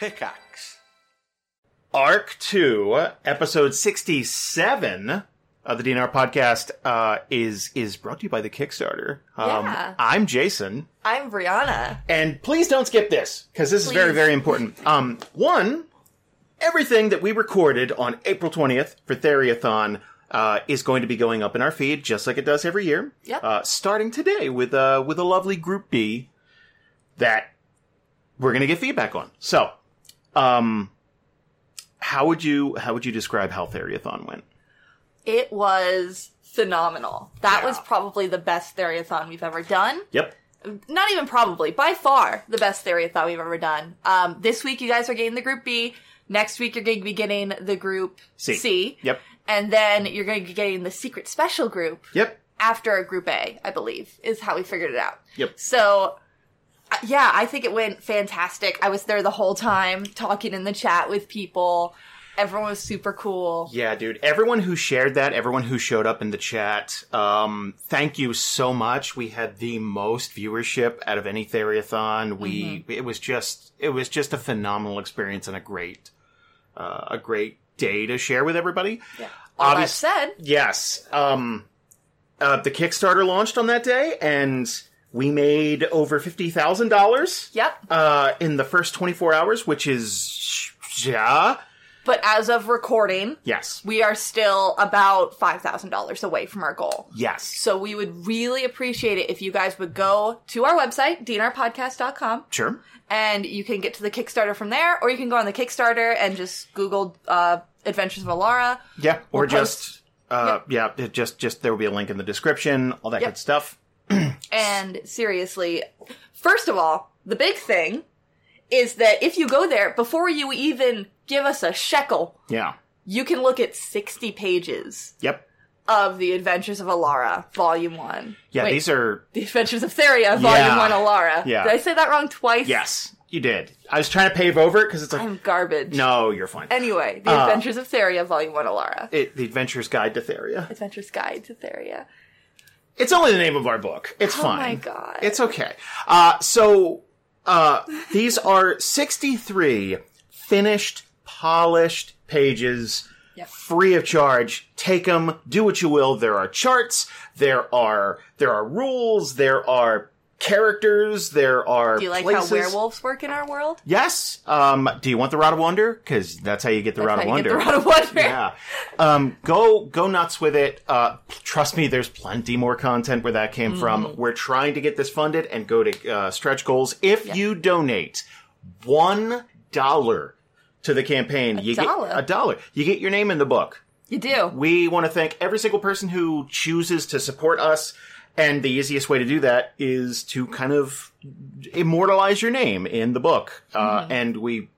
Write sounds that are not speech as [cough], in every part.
Pickaxe. Arc 2, episode 67 of the DNR podcast uh, is is brought to you by the Kickstarter. Um, Yeah. I'm Jason, I'm Brianna. and please don't skip this because this is very very important. Um, one, everything that we recorded on April 20th for Theriathon uh, is going to be going up in our feed just like it does every year. Yep. Uh, starting today with uh, with a lovely Group B that we're going to get feedback on. So, um, how would you how would you describe how Theriathon went? It was phenomenal. That Yeah. was probably the best Theriathon we've ever done. Yep. Not even probably, by far the best Theriathon we've ever done. Um, this week you guys are getting the group B. Next week you're going to be getting the group C. C. Yep. And then you're going to be getting the secret special group Yep. after group A, I believe, is how we figured it out. Yep. So, yeah, I think it went fantastic. I was there the whole time talking in the chat with people. Everyone was super cool. Yeah, dude. Everyone who shared that, everyone who showed up in the chat, um, thank you so much. We had the most viewership out of any Theriathon. We it was just it was just a phenomenal experience and a great uh, a great day to share with everybody. Yeah. All that Obvious- said, Yes. Um, uh, the Kickstarter launched on that day, and we made over fifty thousand dollars. yep. Uh, in the first twenty four hours, which is yeah, But as of recording, yes, we are still about $5,000 away from our goal. yes. So we would really appreciate it if you guys would go to our website, dnrpodcast.com, Sure. and you can get to the Kickstarter from there, or you can go on the Kickstarter and just Google uh, Adventures of Alara. Yeah, or We'll just uh, yeah, it just just there will be a link in the description, all that Yep. good stuff. [clears throat] And seriously, first of all, the big thing is that if you go there, before you even give us a shekel, Yeah. you can look at 60 pages Yep. of The Adventures of Alara, Volume 1. Yeah, Wait, these are The Adventures of Theria, Volume Yeah. 1 Alara. Yeah. Did I say that wrong twice? yes, you did. I was trying to pave over it because it's like I'm garbage. no, you're fine. Anyway, The Uh, Adventures of Theria, Volume 1 Alara. It, the Adventures Guide to Theria. Adventures Guide to Theria. It's only the name of our book. It's Oh fine. my God. It's okay. Uh, so uh, these are 63 finished, polished pages. Yep. Free of charge. Take them. Do what you will. There are charts. There are there are rules. There are characters. There are. Do you like places. how werewolves work in our world? Yes. Um, do you want the Rod of Wonder? Because that's how you get the Rod How of you Wonder. Get the Rod of Wonder. yeah. Um, go go nuts with it. Uh, trust me, there's plenty more content where that came Mm-hmm. from. We're trying to get this funded and go to uh, stretch goals. If you donate one dollar to the campaign, you dollar? get a dollar. You get your name in the book. You do. We want to thank every single person who chooses to support us. And the easiest way to do that is to kind of immortalize your name in the book. Uh, and we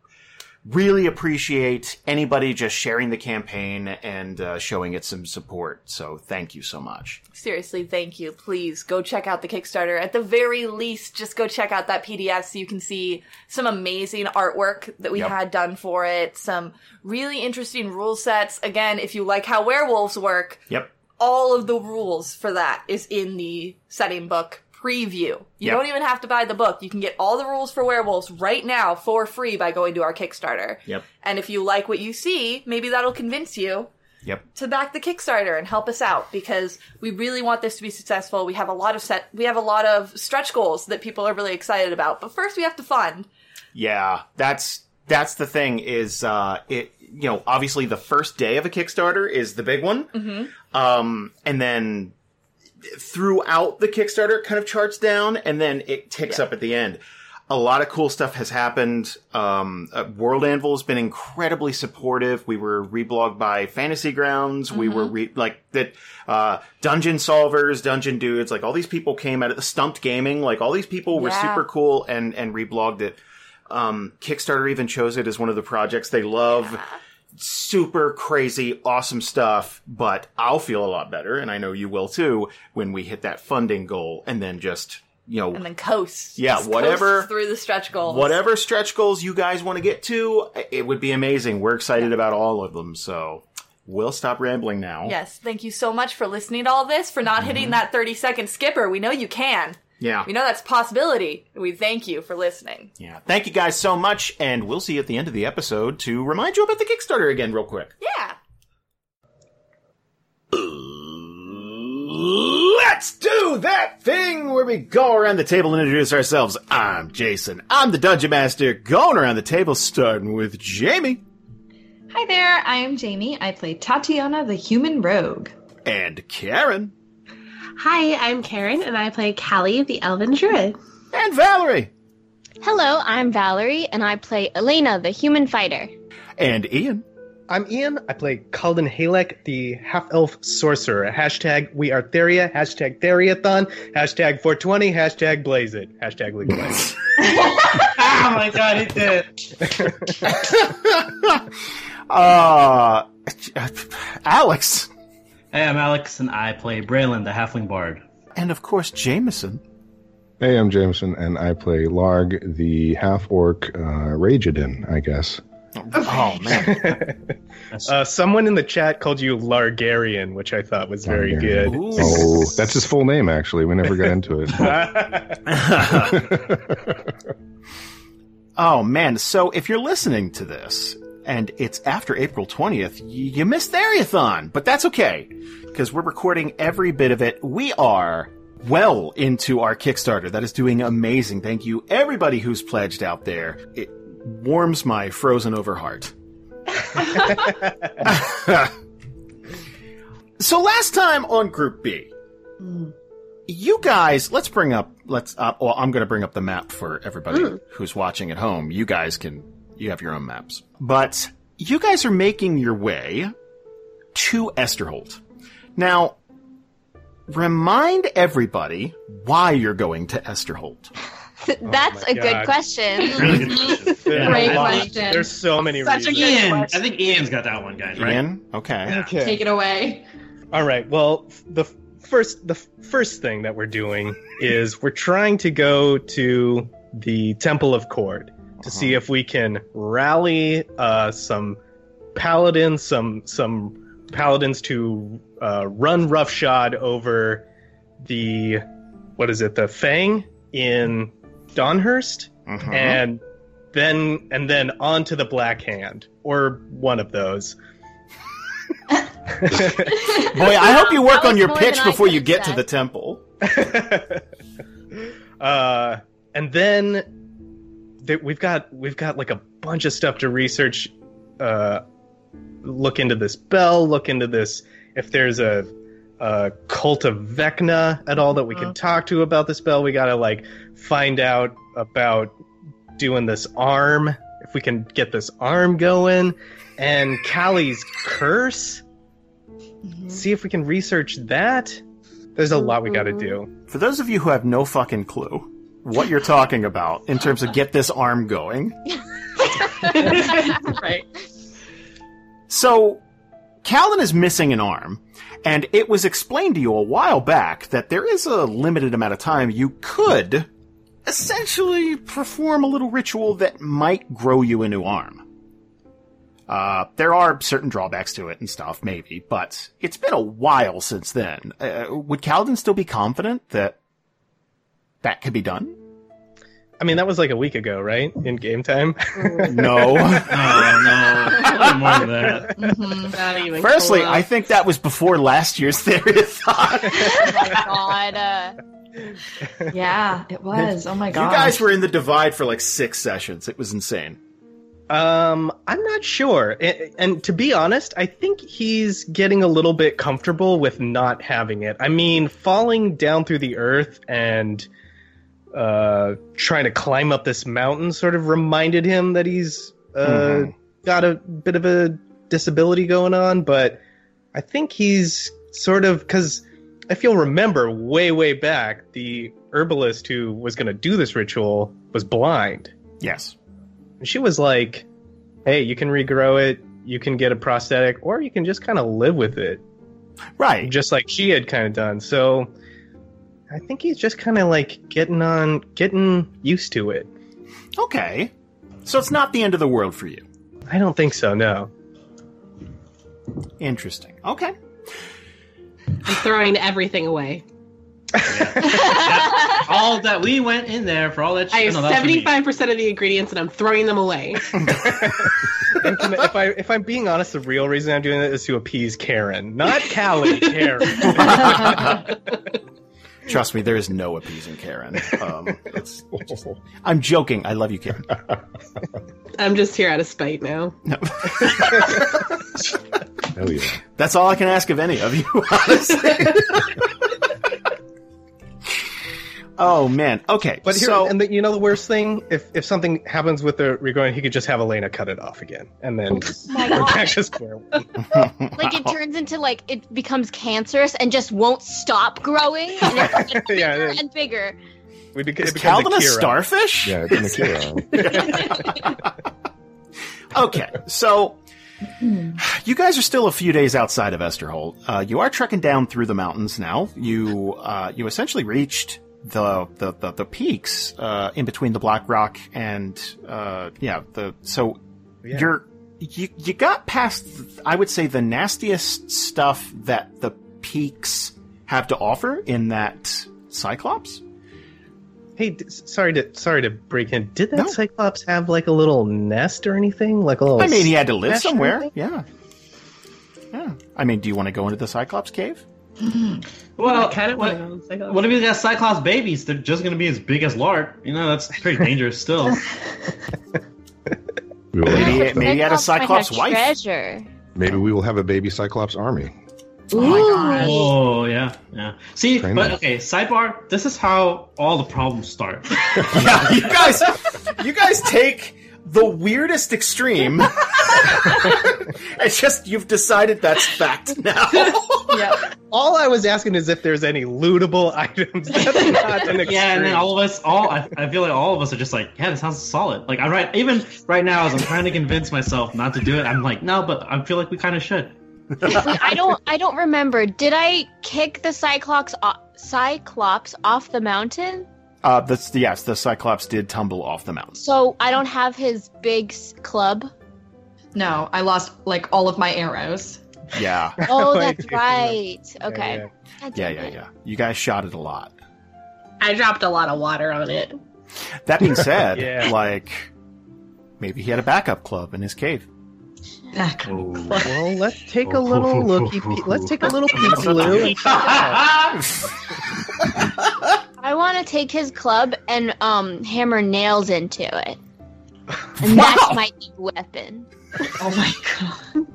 really appreciate anybody just sharing the campaign and uh, showing it some support. So thank you so much. Seriously, thank you. Please go check out the Kickstarter. At the very least, just go check out that PDF so you can see some amazing artwork that we Yep. had done for it, some really interesting rule sets. Again, if you like how werewolves work, Yep. All of the rules for that is in the setting book preview. You Yep. don't even have to buy the book. You can get all the rules for werewolves right now for free by going to our Kickstarter. Yep. And if you like what you see, maybe that'll convince you Yep. to back the Kickstarter and help us out because we really want this to be successful. We have a lot of set we have a lot of stretch goals that people are really excited about. But first we have to fund. Yeah, that's that's the thing is uh it you know, obviously the first day of a Kickstarter is the big one. Mm-hmm. Um and then throughout the Kickstarter it kind of charts down and then it ticks Yeah. up at the end. A lot of cool stuff has happened. Um, uh, World Anvil has been incredibly supportive. We were reblogged by Fantasy Grounds. We were re- like that, uh, Dungeon Solvers, Dungeon Dudes, like all these people came out of the Stumped Gaming. Like all these people were Yeah. super cool and, and reblogged it. Um, Kickstarter even chose it as one of the projects they love. Super crazy, awesome stuff, but I'll feel a lot better, and I know you will too, when we hit that funding goal and then just, you know, And then coast. Yeah, Just whatever- coast through the stretch goals. whatever stretch goals you guys want to get to, it would be amazing. We're excited about all of them, so we'll stop rambling now. Yes, thank you so much for listening to all this, for not hitting that 30 second skipper. We know you can. Yeah. We know that's a possibility. We thank you for listening. Yeah. Thank you guys so much, and we'll see you at the end of the episode to remind you about the Kickstarter again, real quick. Yeah. Let's do that thing where we go around the table and introduce ourselves. I'm Jason. I'm the Dungeon Master. Going around the table, starting with Jamie Hi there, I am Jamie. I play Tatiyana the Human Rogue. and Karen Hi, I'm Karen, and I play Kallie, the Elven Druid. and Valerie Hello, I'm Valerie, and I play Elena, the human fighter. and Ian. I'm Ian. I play Kalden Halek, the half elf sorcerer. Hashtag we are Theria. Hashtag Theriathon. Hashtag 420. Hashtag Blaze it. Hashtag legalize. [laughs] oh my god, it did. [laughs] Uh, Alex. Hey, I'm Alex, and I play Braylon, the Halfling Bard. And of course, Jamieson. Hey, I'm Jamieson, and I play Larg, the half orc uh, Ragedin, I guess. Oh, man. [laughs] uh, someone in the chat called you Largarian, which I thought was very good. Ooh. Oh, that's his full name, actually. We never got into it. [laughs] [laughs] oh, man. So if you're listening to this and it's after April 20th, y- you missed the Theriathon, but that's okay because we're recording every bit of it. We are well into our Kickstarter. That is doing amazing. Thank you, everybody who's pledged out there. It warms my frozen over heart. [laughs] so last time on Group B, you guys, let's bring up, let's, uh, well, I'm going to bring up the map for everybody who's watching at home. You guys can, you have your own maps. But you guys are making your way to Esterholt. Now, remind everybody why you're going to Esterholt. [laughs] That's oh my a God. [laughs] good question. There's [laughs] Great a lot- question. There's so many Such a reasons. good Ian! question. I think Ian's got that one, guys, right? Ian? Okay. Okay. Take it away. All right. Well, the first the first thing that we're doing is we're trying to go to the Temple of Cord to see if we can rally uh, some paladins, some some paladins to uh, run roughshod over the what is it, the Fang in Donhurst, Mhm. and then and then on to the Black Hand or one of those. [laughs] Boy, I hope you work on your pitch before you have get to the temple. [laughs] uh, and then th- we've got we've got like a bunch of stuff to research. Uh, look into this bell. Look into this. If there's a, a cult of Vecna at all that we can talk to about this bell, we gotta like find out about doing this arm. If we can get this arm going, and Kallie's curse. See if we can research that. There's a lot we gotta do. For those of you who have no fucking clue what you're talking about in terms of get this arm going, [laughs] right. So, Kalden is missing an arm, and it was explained to you a while back that there is a limited amount of time you could essentially perform a little ritual that might grow you a new arm. Uh, there are certain drawbacks to it and stuff, maybe, but it's been a while since then. Uh, would Kalden still be confident that that could be done? I mean, that was like a week ago, right? In game time. [laughs] No. Oh, [laughs] no. More than that. Not even Firstly, close. I think that was before last year's [laughs] Theriathon. oh my god. Uh, Yeah, it was. Oh my god. You guys were in the divide for like six sessions. It was insane. Um, I'm not sure. And, and to be honest, I think he's getting a little bit comfortable with not having it. I mean, falling down through the earth and uh, trying to climb up this mountain sort of reminded him that he's uh, Mhm. got a bit of a disability going on. But I think he's sort of because if you'll remember, way way back, the herbalist who was going to do this ritual was blind. Yes. And she was like, "Hey, you can regrow it. You can get a prosthetic, or you can just kind of live with it, Right. just like she had kind of done." So, I think he's just kind of like getting on, getting used to it. Okay. So it's not the end of the world for you. I don't think so. No. Interesting. Okay. I'm throwing everything away. I'll [laughs] all that we went in there for all that. I shit. have No, for seventy-five percent of the ingredients, and I'm throwing them away. [laughs] If I if I'm being honest, the real reason I'm doing it is to appease Karen, not Kallie. [laughs] Karen. Trust me, there is no appeasing Karen. Um, it's just- [laughs] I'm joking. I love you, Karen. I'm just here out of spite now. [laughs] Hell yeah. That's all I can ask of any of you, honestly. [laughs] oh man. Okay. But here, so and the, you know the worst thing, if if something happens with the regrowing, he could just have Elena cut it off again, and then my we're back to square one. [laughs] Like it turns into like it becomes cancerous and just won't stop growing and it gets [laughs] bigger Yeah, yeah. and bigger. We beca- is it Kalden a starfish? Yeah, it's an Akira. [laughs] Okay, so you guys are still a few days outside of Esterholt. Uh, you are trekking down through the mountains now. You uh, you essentially reached the the the, the peaks uh, in between the Black Rock and uh, yeah the so Yeah. you're you you got past I would say the nastiest stuff that the peaks have to offer in that Cyclops. Hey, d- sorry to sorry to break in. Did that No. Cyclops have like a little nest or anything? Like a little? I mean, he had to live somewhere. Yeah. Yeah. I mean, do you want to go into the Cyclops cave? Well, I kind of what, want to go. what if he's got Cyclops babies? They're just gonna be as big as Larg. You know, that's pretty dangerous still. [laughs] We will Maybe, have, maybe he had a Cyclops might wife. Treasure. maybe we will have a baby Cyclops army. Oh my gosh. Oh yeah, yeah. See, Train but them. okay, sidebar. This is how all the problems start. Yeah, [laughs] you guys, you guys take the weirdest extreme. [laughs] it's just you've decided that's fact now. [laughs] yeah. All I was asking is if there's any lootable [laughs] items. That's not an extreme. Yeah, and then all of us, all I, I feel like all of us are just like, yeah, this sounds solid. Like I right, even right now, as I'm trying to convince myself not to do it, I'm like, no, but I feel like we kind of should. I don't. I don't remember. Did I kick the Cyclops? O- Cyclops off the mountain? Uh, that's yes, the Cyclops did tumble off the mountain. So I don't have his big club. No, I lost like all of my arrows. Yeah, [laughs] Oh, that's [laughs] right. Okay. yeah. God yeah, damn yeah, it. yeah. You guys shot it a lot. I dropped a lot of water on it. That being [laughs] said, Yeah. like maybe he had a backup club in his cave. Come on. Well, let's take a little looky. Pe- let's take a little peek, Lou. I want to take his club and um hammer nails into it, [laughs] and that's my new weapon. Oh my god.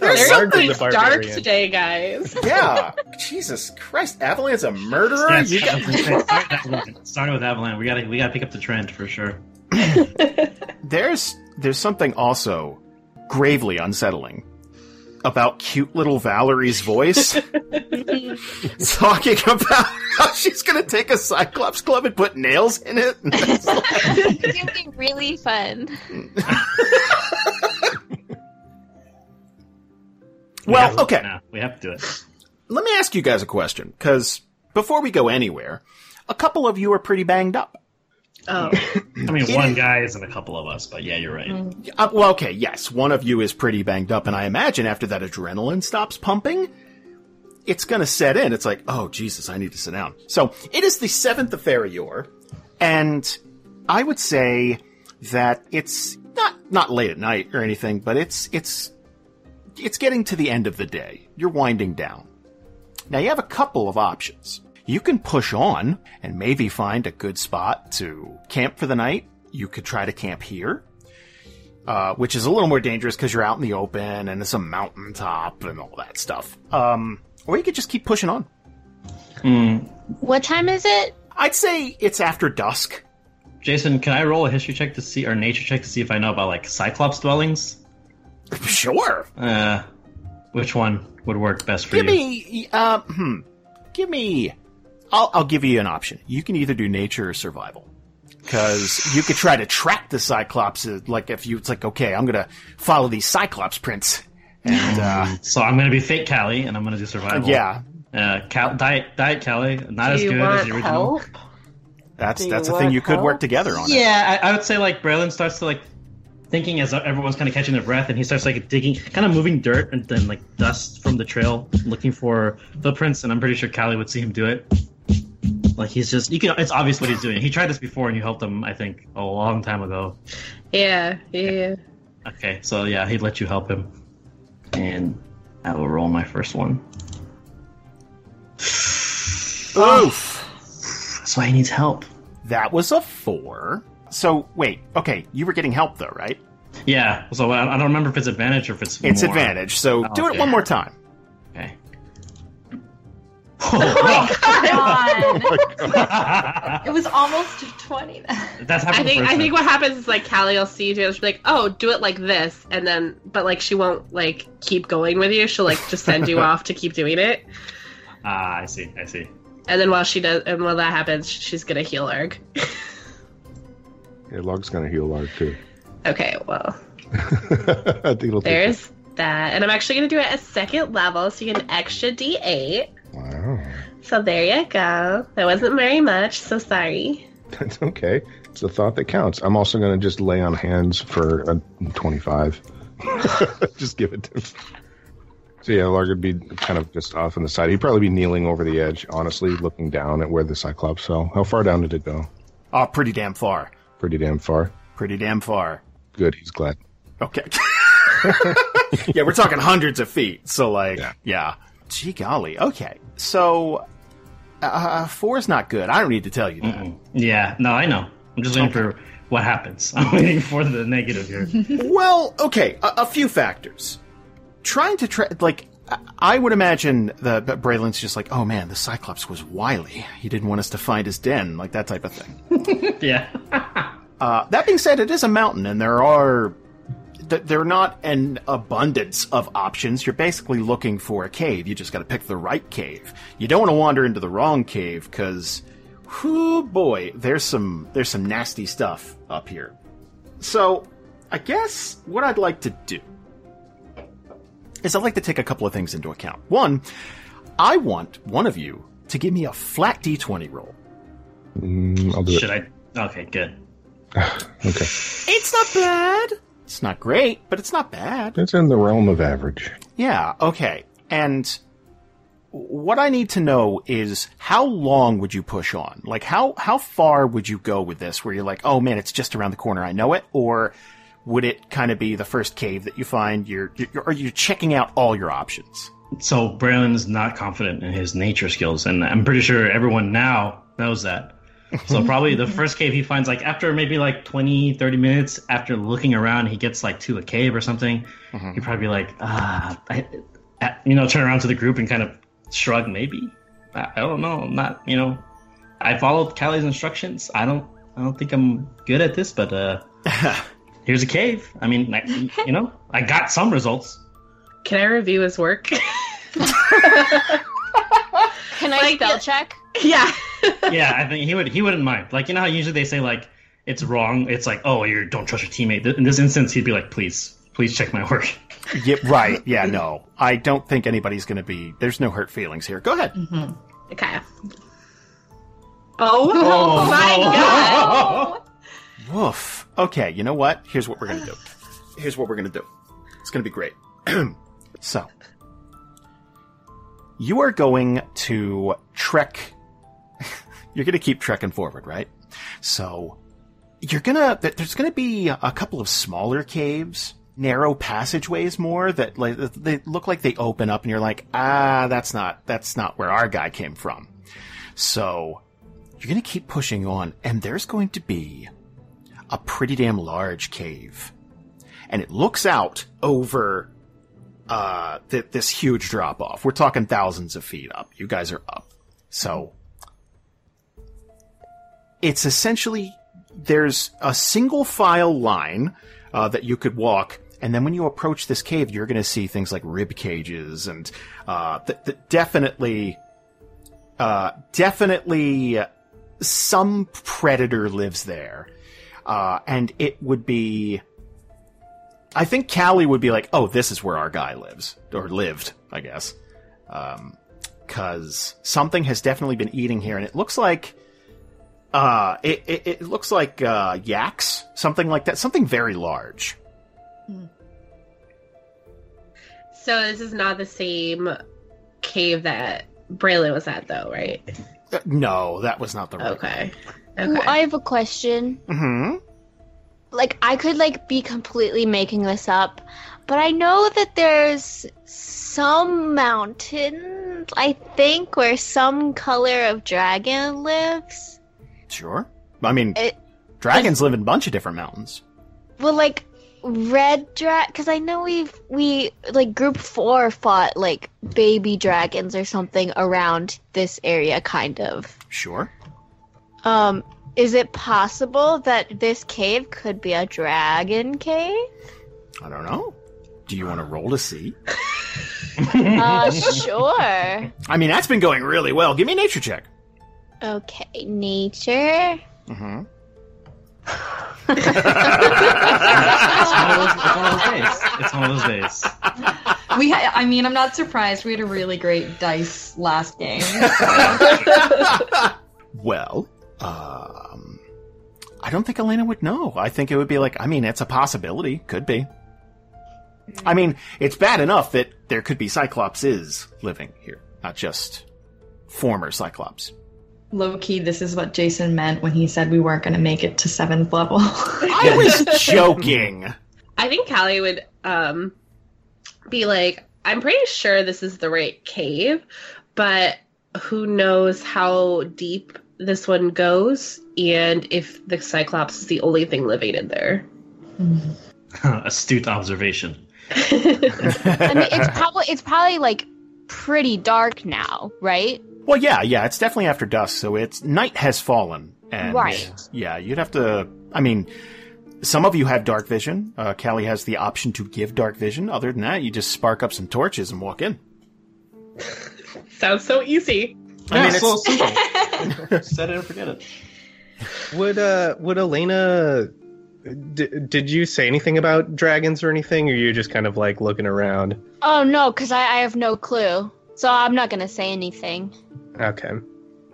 There's They're something the dark today, guys. [laughs] Yeah, Jesus Christ, Avalanche's a murderer. Yes, You got- [laughs] starting with Avalanche, we gotta we gotta pick up the trend for sure. there's there's something also gravely unsettling about cute little Valerie's voice [laughs] talking about how she's gonna take a Cyclops club and put nails in it. It's gonna be really fun. Well, have to- okay. no, we have to do it. Let me ask you guys a question, because before we go anywhere, a couple of you are pretty banged up. Oh, [laughs] I mean, one guy isn't a couple of us, but yeah, you're right. Uh, well, okay, yes, one of you is pretty banged up, and I imagine after that adrenaline stops pumping, it's gonna set in. It's like, oh Jesus, I need to sit down. So it is the seventh of Ferior, and I would say that it's not not late at night or anything, but it's it's it's getting to the end of the day. You're winding down. Now you have a couple of options. You can push on and maybe find a good spot to camp for the night. You could try to camp here uh, which is a little more dangerous because you're out in the open and it's a mountaintop and all that stuff. Um, or you could just keep pushing on. What time is it? I'd say it's after dusk. Jason, can I roll a history check to see or nature check to see if I know about like Cyclops dwellings? Sure. Uh, which one would work best for Give you? me, uh, hmm, give me. I'll I'll give you an option. You can either do nature or survival. Because you could try to track the Cyclops, uh, like if you, it's like, okay, I'm gonna follow these Cyclops prints. And, uh, [laughs] So I'm gonna be fake Kallie, and I'm gonna do survival. yeah, Uh, Cal- diet diet Kallie, not Do as good as the original. help? that's, Do that's a thing want you could work together on. it. Yeah, I, I would say like Braylon starts to like thinking as everyone's kind of catching their breath, and he starts like digging, kind of moving dirt and then like dust from the trail, looking for footprints. And I'm pretty sure Kallie would see him do it. Like he's just you can. It's obvious what he's doing. He tried this before, and you helped him. I think a long time ago. Yeah, yeah. Okay, so yeah, he'd let you help him, and I will roll my first one. Oof. That's why he needs help. That was a four. So wait, okay, you were getting help though, right? Yeah. So I, I don't remember if it's advantage or if it's. It's more. advantage. So oh, do it Okay. one more time. Okay. Come on. It was almost 20 then. That's happened I think I think what happens is like Kallie will see you do it. She'll be like, "Oh, do it like this," and then but like she won't like keep going with you. She'll like just send you [laughs] off to keep doing it. Ah, I see. I see. And then while she does, and while that happens, she's gonna heal Erg. Yeah, Log's gonna heal Larg too. okay, well, [laughs] I think it'll take there's that, and I'm actually gonna do it at second level, so you get an extra D8. Wow, So there you go. That wasn't very much, so sorry. [laughs] that's okay. It's the thought that counts. I'm also gonna just lay on hands for a 25. [laughs] just give it to him. So yeah, Larg would be kind of just off on the side. He'd probably be kneeling over the edge, honestly, looking down at where the Cyclops fell. How far down did it go? Oh, pretty damn far. Pretty damn far. Pretty damn far. Good. He's glad. Okay. [laughs] yeah, we're talking hundreds of feet. So, like, yeah. Yeah. Gee golly. Okay. So, uh, four is not good. I don't need to tell you that. Yeah. No, I know. I'm just waiting for what happens. [laughs] I'm waiting for the negative here. [laughs] Well, okay, a, a few factors. Trying to tra- like, I- would imagine that that Braylon's just like, oh man, the Cyclops was wily. He didn't want us to find his den, like that type of thing. [laughs] yeah. Uh, that being said, it is a mountain, and there are th- there are not an abundance of options. You're basically looking for a cave. You just got to pick the right cave. You don't want to wander into the wrong cave because, whoo boy, there's some there's some nasty stuff up here. So, I guess what I'd like to do is I'd like to take a couple of things into account. One, I want one of you to give me a flat d20 roll. Mm, I'll do Should it. I? Okay, good. [sighs] Okay. It's not bad. It's not great, but it's not bad. It's in the realm of average. Yeah, okay. And what I need to know is how long would you push on? Like how how far would you go with this where you're like, "Oh man, it's just around the corner. I know it." Or would it kind of be the first cave that you find? You're, you're are you checking out all your options? So Braylon's not confident in his nature skills, and I'm pretty sure everyone now knows that. So [laughs] probably the first cave he finds, like after maybe like 20, 30 minutes after looking around, he gets like to a cave or something. He'd probably be like, ah, I, I- you know, turn around to the group and kind of shrug, maybe. I, I don't know. I'm not, you know, I followed Kallie's instructions. I don't, I don't think I'm good at this, but uh, [laughs] here's a cave. I mean, like, you know, I got some results. Can I review his work? [laughs] Can I Like, spell check? yeah. Yeah, I think he would. He wouldn't mind. Like you know how usually they say like it's wrong. It's like oh you don't trust your teammate. In this instance, he'd be like please, please check my work. [laughs] Yeah, right. Yeah, no. I don't think anybody's going to be there's no hurt feelings here. Go ahead. Mm-hmm. Okay. Oh, [laughs] oh my god. Woof. Okay, you know what? Here's what we're gonna do. Here's what we're gonna do. It's gonna be great. [clears throat] so, you are going to trek. You're gonna keep trekking forward, right? So, you're gonna. There's gonna be a couple of smaller caves, narrow passageways, more that like they look like they open up, and you're like, ah, that's not that's not where our guy came from. So, you're gonna keep pushing on, and there's going to be a pretty damn large cave. And it looks out over uh, th- this huge drop off. We're talking thousands of feet up. You guys are up. So it's essentially there's a single file line uh, that you could walk. And then when you approach this cave, you're going to see things like rib cages and uh, th- th- definitely, uh, definitely some predator lives there. Uh, and it would be, I think Kallie would be like, oh, this is where our guy lives, or lived, I guess. Um, cause something has definitely been eating here, and it looks like, uh, it, it, it looks like, uh, yaks, something like that, something very large. So this is not the same cave that Braylon was at, though, right? Uh, No, that was not the right. Okay. Ooh, Okay. I have a question. hmm Like, I could like be completely making this up, but I know that there's some mountain, I think, where some color of dragon lives. Sure. I mean, It- dragons live in a bunch of different mountains. Well, like red drag, because I know we've we like group four fought like baby dragons or something around this area, kind of. Sure. Um, is it possible that this cave could be a dragon cave? I don't know. Do you want to roll to see? [laughs] Uh, sure. I mean, that's been going really well. Give me a nature check. Okay, nature. Mm-hmm. It's one of those, it's one of those days. It's one of those days. We, ha- I mean, I'm not surprised. We had a really great dice last game. [laughs] Well, um, I don't think Elena would know. I think it would be like, I mean, it's a possibility. Could be. I mean, it's bad enough that there could be Cyclopses living here, not just former Cyclops. Low key, this is what Jason meant when he said we weren't going to make it to seventh level. [laughs] I was joking. I think Kallie would um be like, I'm pretty sure this is the right cave, but who knows how deep this one goes and if the Cyclops is the only thing living in there. [laughs] Astute observation. [laughs] I mean, it's probably it's probably like pretty dark now, right? Well, yeah, yeah, it's definitely after dusk, so it's night has fallen, and Right. yeah, you'd have to. I mean, some of you have dark vision. Uh, Kallie has the option to give dark vision. Other than that, you just spark up some torches and walk in. [laughs] Sounds so easy. I mean, it's- it's so simple. [laughs] Set it and forget it. Would uh would Elena d- did you say anything about dragons or anything or you just kind of like looking around? Oh no, because I, I have no clue, so I'm not gonna say anything. Okay.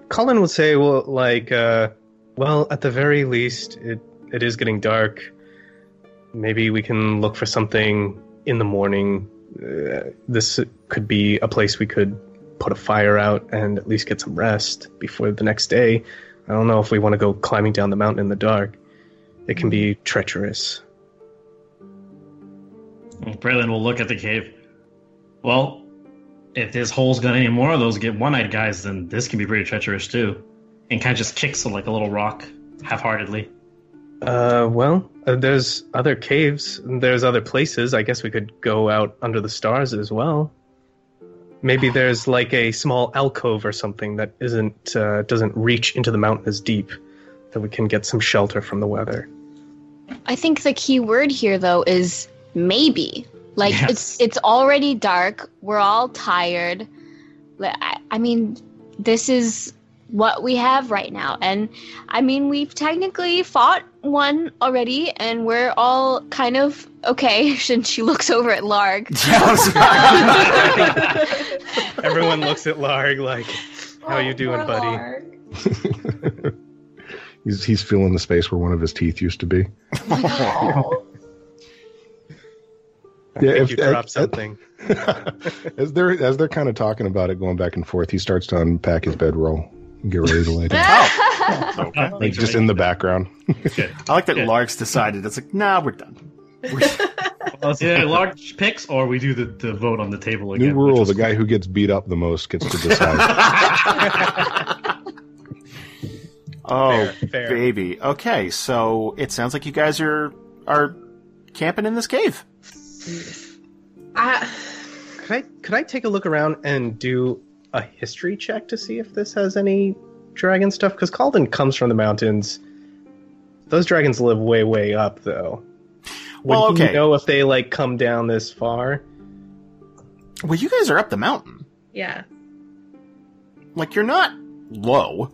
Colin would say well like uh well at the very least it it is getting dark. Maybe we can look for something in the morning. Uh, this could be a place we could put a fire out and at least get some rest before the next day. I don't know if we want to go climbing down the mountain in the dark. It can be treacherous. Braylon will look at the cave. Well, if this hole's got any more of those get one-eyed guys, then this can be pretty treacherous too. And kind of just kicks like a little rock, half-heartedly. Uh, well, uh, there's other caves. There's other places. I guess we could go out under the stars as well. Maybe [sighs] there's like a small alcove or something that isn't uh, doesn't reach into the mountain as deep, that we can get some shelter from the weather. I think the key word here though is maybe. Like Yes. it's it's already dark. We're all tired. I, I mean, this is what we have right now, and I mean we've technically fought one already, and we're all kind of okay. [laughs] And she looks over at Larg. [laughs] [laughs] Everyone looks at Larg like, "How you doing, buddy?" He's he's feeling the space where one of his teeth used to be. I Yeah, if- you dropped uh, something. [laughs] as they're as they're kind of talking about it, going back and forth, he starts to unpack his bedroll and get ready to lay down. [laughs] okay. like just in the background. Good. I like that Yeah. Larg's decided. It's like, nah, we're done. [laughs] Well, it's either Larg picks or we do the, the vote on the table again. New rule: the is guy who gets beat up the most gets to decide. Oh, Fair, fair. baby. Okay, so it sounds like you guys are are camping in this cave. I, Could I could I take a look around and do a history check to see if this has any dragon stuff? Because Kalden comes from the mountains. Those dragons live way way up though. Would Well, he okay. know if they like come down this far? Well, you guys are up the mountain. yeah. Like you're not low.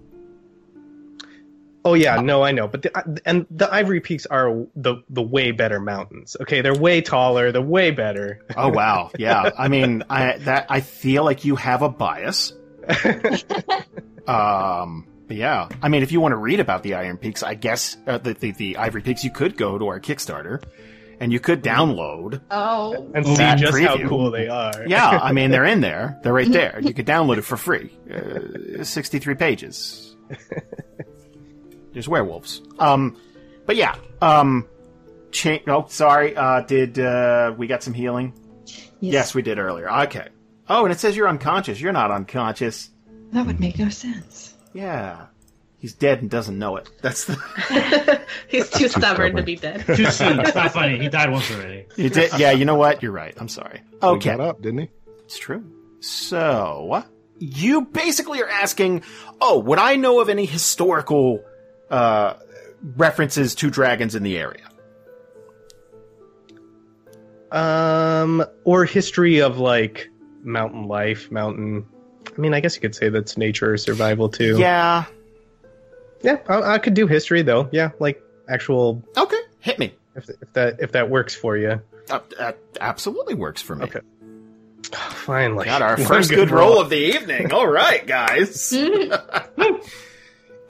Oh yeah, no, I know, but the, and the Ivory Peaks are the the way better mountains. Okay, they're way taller, they're way better. Oh wow, [laughs] yeah. I mean, I that I feel like you have a bias. [laughs] Um, but yeah. I mean, if you want to read about the Iron Peaks, I guess uh, the, the the Ivory Peaks, you could go to our Kickstarter and you could download. Oh. And see That just how cool they are. Yeah, I mean they're in there. They're right [laughs] there. You could download it for free. Uh, Sixty-three pages. There's werewolves. Um, but yeah. Um, cha- oh, sorry. Uh, did uh, we got some healing? Yes, we did earlier. Okay. Oh, and it says you're unconscious. You're not unconscious. That would make no sense. Yeah. He's dead and doesn't know it. That's the. [laughs] He's too stubborn stubborn. to be dead. Too soon. [laughs] It's not funny. He died once already. You did. Yeah. You know what? You're right. I'm sorry. He Okay. got up, didn't he? It's true. So, you basically are asking, oh, would I know of any historical uh, references to dragons in the area? Um, or history of like mountain life, mountain. I mean, I guess you could say that's nature or survival too. Yeah. yeah. I, I could do history though. Yeah, like actual. Okay. Hit me. If, if that if that works for you. Uh, that absolutely works for me. Okay. [sighs] Finally, Got our [laughs] One first good roll of the evening. All right, guys. [laughs] [laughs]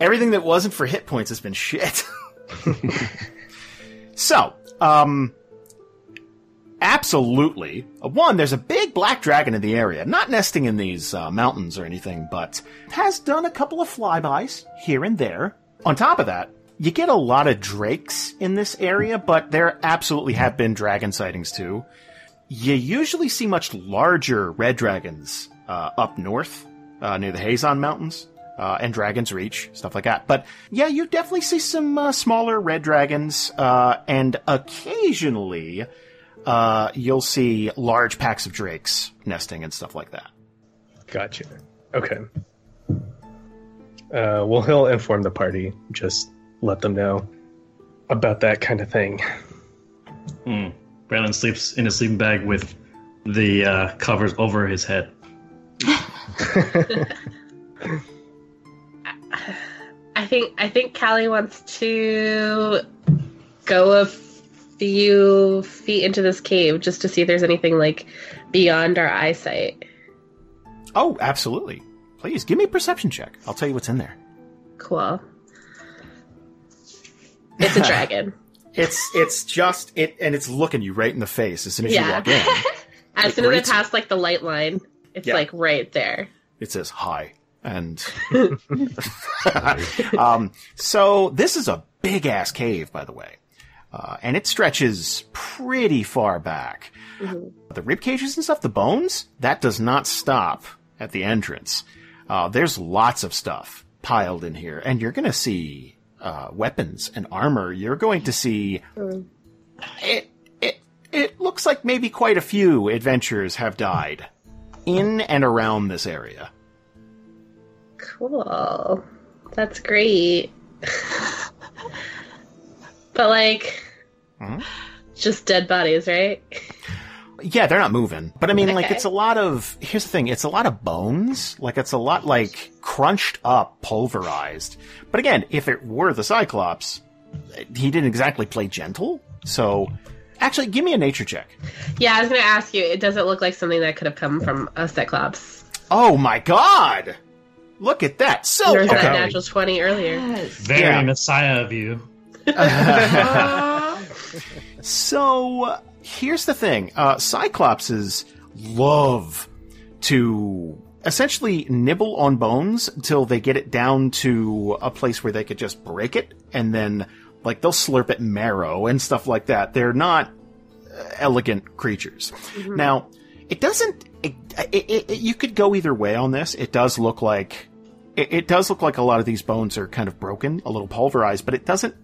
Everything that wasn't for hit points has been shit. [laughs] so, um, absolutely. One, there's a big black dragon in the area, not nesting in these uh, mountains or anything, but has done a couple of flybys here and there. On top of that, you get a lot of drakes in this area, but there absolutely have been dragon sightings too. You usually see much larger red dragons uh, up north, uh, near the Hazon Mountains, uh, and Dragon's Reach, stuff like that. But yeah, you definitely see some uh, smaller red dragons, uh, and occasionally uh, you'll see large packs of drakes nesting and stuff like that. Gotcha. Okay. Uh, well, he'll inform the party. Just let them know about that kind of thing. Hmm. Braylon sleeps in a sleeping bag with the uh, covers over his head. [laughs] [laughs] I think I think Kallie wants to go a few feet into this cave just to see if there's anything like beyond our eyesight. Oh, absolutely. Please give me a perception check. I'll tell you what's in there. Cool. It's a [laughs] dragon. It's it's just it, and it's looking you right in the face as soon as you walk in. [laughs] As soon as I Great. pass like the light line, it's Yeah. like right there. it says hi and [laughs] um, so this is a big ass cave by the way. Uh, and it stretches pretty far back. The rib cages and stuff the bones that does not stop at the entrance. Uh, there's lots of stuff piled in here. And you're gonna see uh, weapons and armor. You're going to see it it it looks like maybe quite a few adventurers have died in and around this area Cool. That's great. but like Mhm. just dead bodies, right? Yeah, they're not moving. But I mean, like, it's a lot of, here's the thing, it's a lot of bones. Like, it's a lot, like, crunched up, pulverized. But again, if it were the Cyclops, he didn't exactly play gentle. So, actually, give me a nature check. Yeah, I was gonna ask you, it doesn't look like something that could have come from a Cyclops. Oh my god! Look at that. So, There's that okay. natural twenty earlier. Yes. Very Yeah. Messiah of you. [laughs] So here's the thing: uh, Cyclopses love to essentially nibble on bones until they get it down to a place where they could just break it, and then like they'll slurp at marrow and stuff like that. They're not uh, elegant creatures. Now, it doesn't. It, it, it, you could go either way on this. It does look like. It, does look like a lot of these bones are kind of broken, a little pulverized, but it doesn't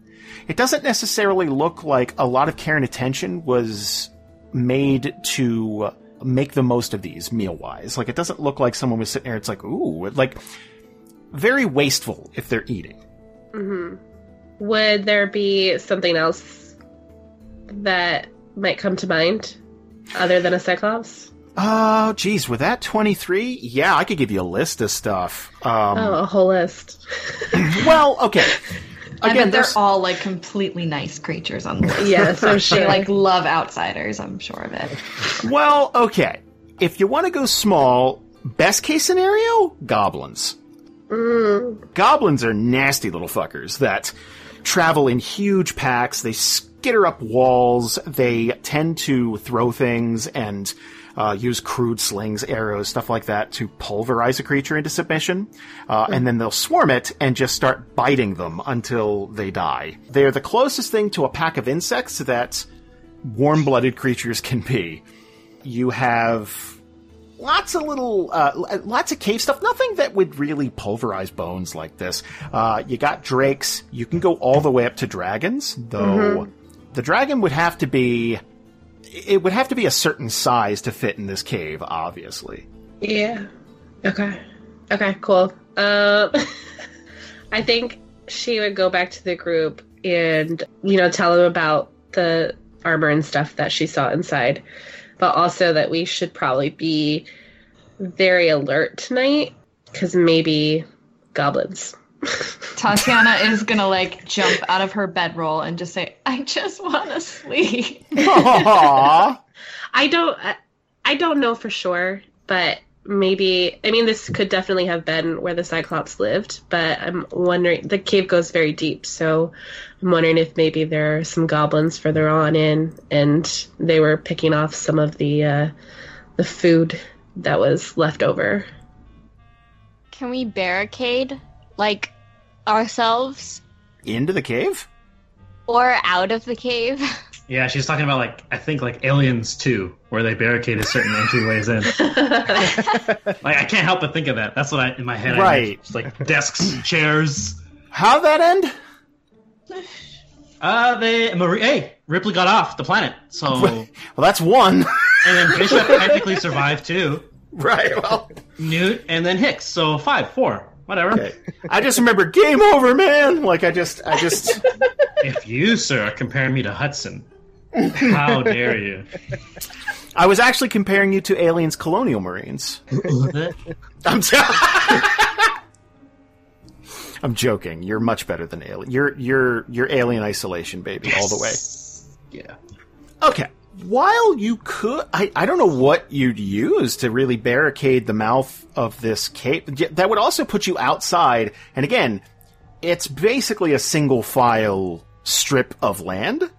it doesn't necessarily look like a lot of care and attention was made to make the most of these meal wise. Like it doesn't look like someone was sitting there. It's like ooh, like very wasteful if they're eating. Mm-hmm. Would there be something else that might come to mind other than a Cyclops? Oh, geez, with that twenty three, yeah, I could give you a list of stuff. Um, Oh, a whole list. [clears throat] Well, okay. I Again, bet they're there's- all like completely nice creatures on the list. Yeah, so [laughs] They sure. like love outsiders, I'm sure of it. Well, okay. If you want to go small, best case scenario, goblins. Goblins are nasty little fuckers that travel in huge packs. They skitter up walls. They tend to throw things and uh, use crude slings, arrows, stuff like that to pulverize a creature into submission. Uh, and then they'll swarm it and just start biting them until they die. They are the closest thing to a pack of insects that warm-blooded creatures can be. You have lots of little, uh, lots of cave stuff. Nothing that would really pulverize bones like this. Uh, you got drakes. You can go all the way up to dragons, though. The dragon would have to be. It would have to be a certain size to fit in this cave, obviously. Yeah. Okay. Okay, cool. Um, [laughs] I think she would go back to the group and, you know, tell them about the armor and stuff that she saw inside, but also that we should probably be very alert tonight because maybe goblins. Tatiyana is gonna like jump out of her bedroll and just say, "I just want to sleep." Aww. I don't I- I don't know for sure, but maybe I mean this could definitely have been where the Cyclops lived, but I'm wondering the cave goes very deep, so I'm wondering if maybe there are some goblins further on in and they were picking off some of the uh the food that was left over. Can we barricade like ourselves Into the cave? or out of the cave? [laughs] Yeah, she's talking about like I think like Aliens too, where they barricaded certain entryways in. [laughs] Like I can't help but think of that. That's what I in my head. Right. imagine. Like desks, chairs. How'd that end? Uh, they Marie. Hey, Ripley got off the planet. So [laughs] Well, that's one. And then Bishop technically survived too. right, well. Newt and then Hicks. So five, four, whatever. Okay. I just remember game over, man. Like I just, I just. [laughs] If you, sir, are comparing me to Hudson, how dare you? I was actually comparing you to aliens, colonial marines. [laughs] I'm. T- [laughs] I'm joking. You're much better than alien. You're you're you're alien isolation, baby, all the way. yeah. Okay. While you could, I, I don't know what you'd use to really barricade the mouth of this cave. That would also put you outside. And again, it's basically a single file strip of land.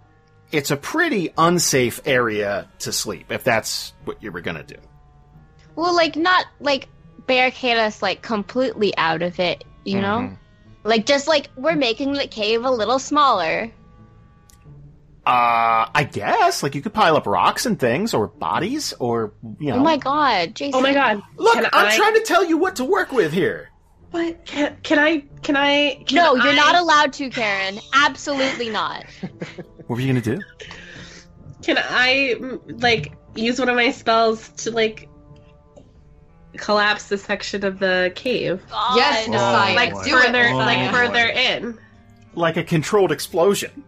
It's a pretty unsafe area to sleep if that's what you were gonna do. well, like not like barricade us like completely out of it, you know? Mm-hmm. Like just like we're making the cave a little smaller. Uh, I guess like you could pile up rocks and things, or bodies, or you know. Oh my god, Jason. oh my god. Look, can I'm I, trying to tell you what to work with here. What can, can I can I can No, you're not allowed to, Karen. Absolutely not. [laughs] What were you gonna do? Can I like use one of my spells to like collapse the section of the cave? God, Yes, no. Like Do further Oh, like science. further in. Like a controlled explosion.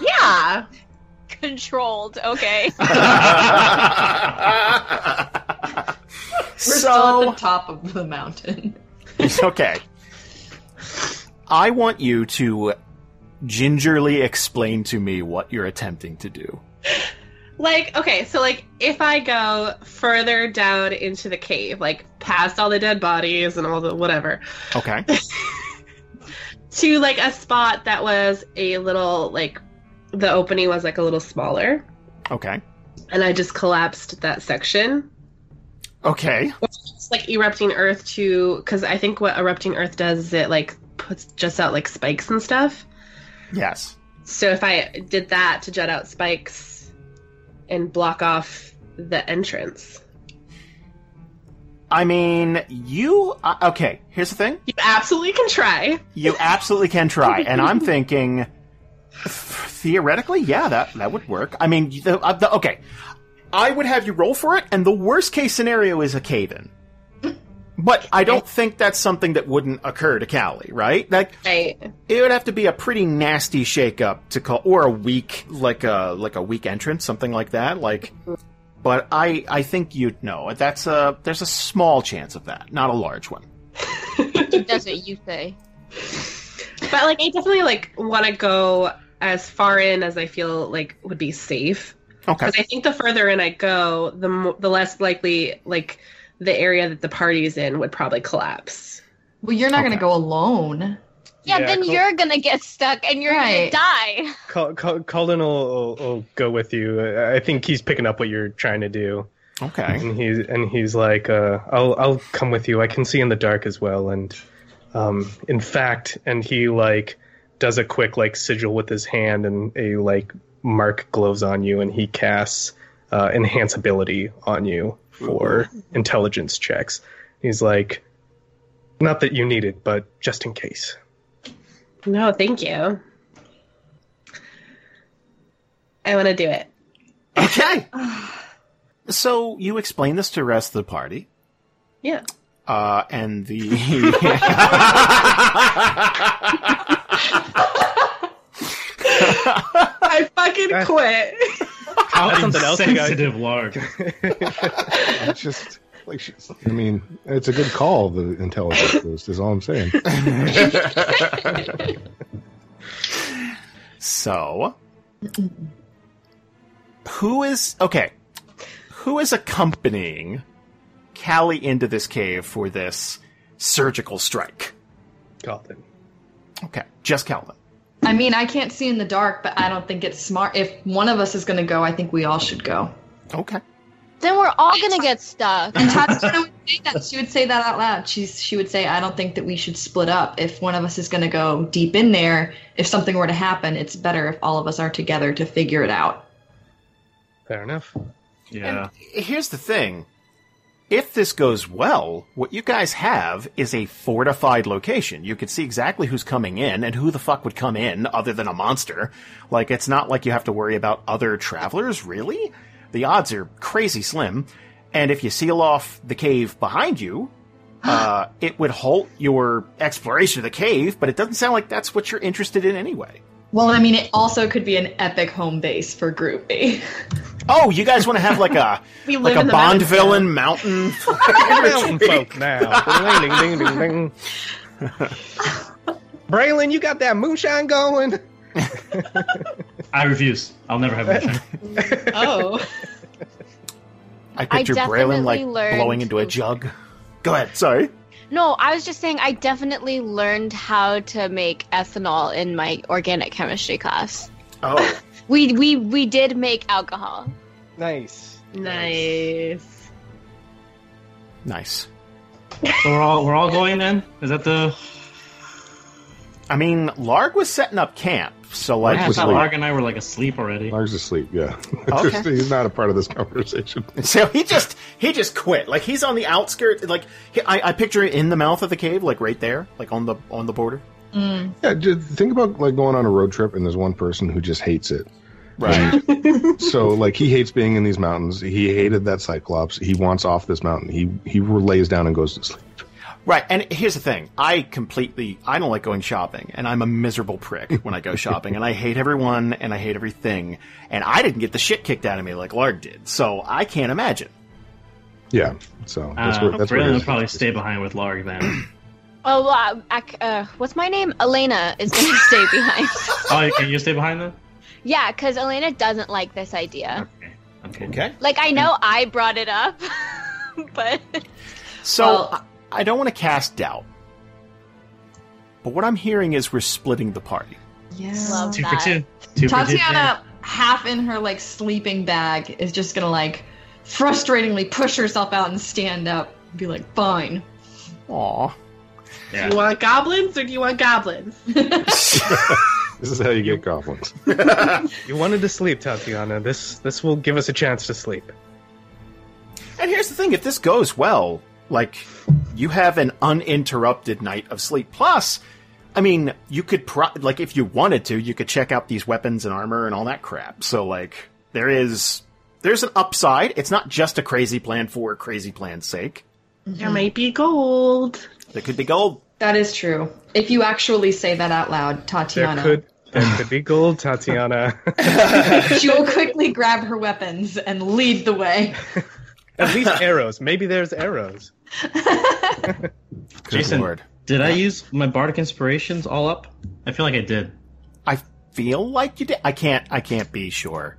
Yeah. [laughs] Controlled. Okay. [laughs] We're still so at the top of the mountain. [laughs] okay. I want you to gingerly explain to me what you're attempting to do. Like, okay, so like if I go further down into the cave, like past all the dead bodies and all the whatever, Okay. to like a spot that was a little like the opening was like a little smaller, Okay. and I just collapsed that section. Okay. It's like erupting earth to because I think what erupting earth does is it like puts just out like spikes and stuff. Yes. So if I did that to jet out spikes and block off the entrance, I mean, you. Uh, okay. Here's the thing. you absolutely can try. You absolutely can try, and I'm [laughs] thinking theoretically, yeah, that that would work. I mean, the, uh, the, okay, I would have you roll for it, and the worst case scenario is a cave in. But I don't think that's something that wouldn't occur to Kallie, right? Like Right. it would have to be a pretty nasty shakeup to call, or a weak, like a like a weak entrance, something like that. Like, but I I think you'd know. That's a there's a small chance of that, not a large one. [laughs] That's what you say. But like I definitely like want to go as far in as I feel like would be safe. Okay. Because I think the further in I go, the mo- the less likely like the area that the party's in would probably collapse. Well, you're not going to go alone. Yeah, Yeah, then cool. you're gonna get stuck and you're Right. gonna die. [laughs] Col- Col- Kalden will, will, will go with you. Uh, I think he's picking up what you're trying to do, Okay. and he's and he's like, uh, "I'll I'll come with you. I can see in the dark as well." And um, in fact, and he like does a quick like sigil with his hand, and a like mark glows on you, and he casts uh, enhance ability on you for intelligence checks. He's like, "Not that you need it, but just in case." No, thank you. I want to do it. Okay. [sighs] so you explain this to the rest of the party, Yeah. uh, and the [laughs] [laughs] I fucking quit. How That's something else you guys- insensitive, Larg. [laughs] It's just like she's. I mean, it's a good call. The intelligence [laughs] boost is all I'm saying. so who is okay? Who is accompanying Kallie into this cave for this surgical strike? Kalden. Okay, just Kalden. I mean, I can't see in the dark, but I don't think it's smart. If one of us is going to go, I think we all should go. Okay. Then we're all gonna get stuck. [laughs] And Tatiyana would say that. She would say that out loud. She's she would say, "I don't think that we should split up. If one of us is going to go deep in there, if something were to happen, it's better if all of us are together to figure it out." Fair enough. Yeah. Here's the thing. If this goes well, what you guys have is a fortified location. You can see exactly who's coming in and who the fuck would come in other than a monster. Like, it's not like you have to worry about other travelers, really? The odds are crazy slim. And if you seal off the cave behind you, [gasps] uh, it would halt your exploration of the cave, but it doesn't sound like that's what you're interested in anyway. Well, I mean, it also could be an epic home base for Group B. [laughs] Oh, you guys want to have like a like a Bond villain mountain? [laughs] Mountain folk now. ding, ding, ding, ding, ding. [laughs] Braylon, you got that moonshine going? I refuse. I'll never have moonshine. Oh. I picture definitely Braylon like learned blowing into a jug. Go ahead. Sorry. No, I was just saying I definitely learned how to make ethanol in my organic chemistry class. Oh, [laughs] We we we did make alcohol. Nice. Nice. nice. so we're all we're all going then. Is that the? I mean, Larg was setting up camp, so like, I thought. Larg and I were like asleep already. Larg is asleep. Yeah, [laughs] Okay. Just- he's not a part of this conversation. [laughs] so he just he just quit. Like he's on the outskirts. Like he, I, I picture it in the mouth of the cave, like right there, like on the on the border. Mm. Yeah, just think about like going on a road trip and there's one person who just hates it. Right. [laughs] So like he hates being in these mountains. He hated that cyclops. He wants off this mountain. He he lays down and goes to sleep. Right. And here's the thing: I completely I don't like going shopping, and I'm a miserable prick when I go [laughs] shopping, and I hate everyone and I hate everything, and I didn't get the shit kicked out of me like Larg did, so I can't imagine. Yeah. So that's Uh, where that's where Braylon it will probably stay behind with Larg then. Oh, [clears throat] well, uh, uh, what's my name? Elena is gonna [laughs] stay behind. [laughs] oh, can you stay behind then? yeah, because Elena doesn't like this idea. Okay. Okay. Okay. Like I know I brought it up, but So Well- I I don't want to cast doubt, but what I'm hearing is we're splitting the party. Yeah. love Two that. for two. Two for two. Tatiyana, half in her like sleeping bag, is just gonna like frustratingly push herself out and stand up and be like, "Fine." Aw. Do you want goblins or do you want goblins? [laughs] [laughs] This is how you get goblins. [laughs] You wanted to sleep, Tatiyana. This this will give us a chance to sleep. And here's the thing: if this goes well, like you have an uninterrupted night of sleep. Plus, I mean, you could pro- like if you wanted to, you could check out these weapons and armor and all that crap. So like, there is there's an upside. It's not just a crazy plan for crazy plan's sake. There might be gold. There could be gold. That is true. If you actually say that out loud, Tatiyana. There Tatiyana, could there could be gold, Tatiyana. [laughs] she will quickly grab her weapons and lead the way. [laughs] At least arrows. Maybe there's arrows. [laughs] Jason, lord. did I use my bardic inspirations all up? I feel like I did. I feel like you did. I can't. I can't be sure.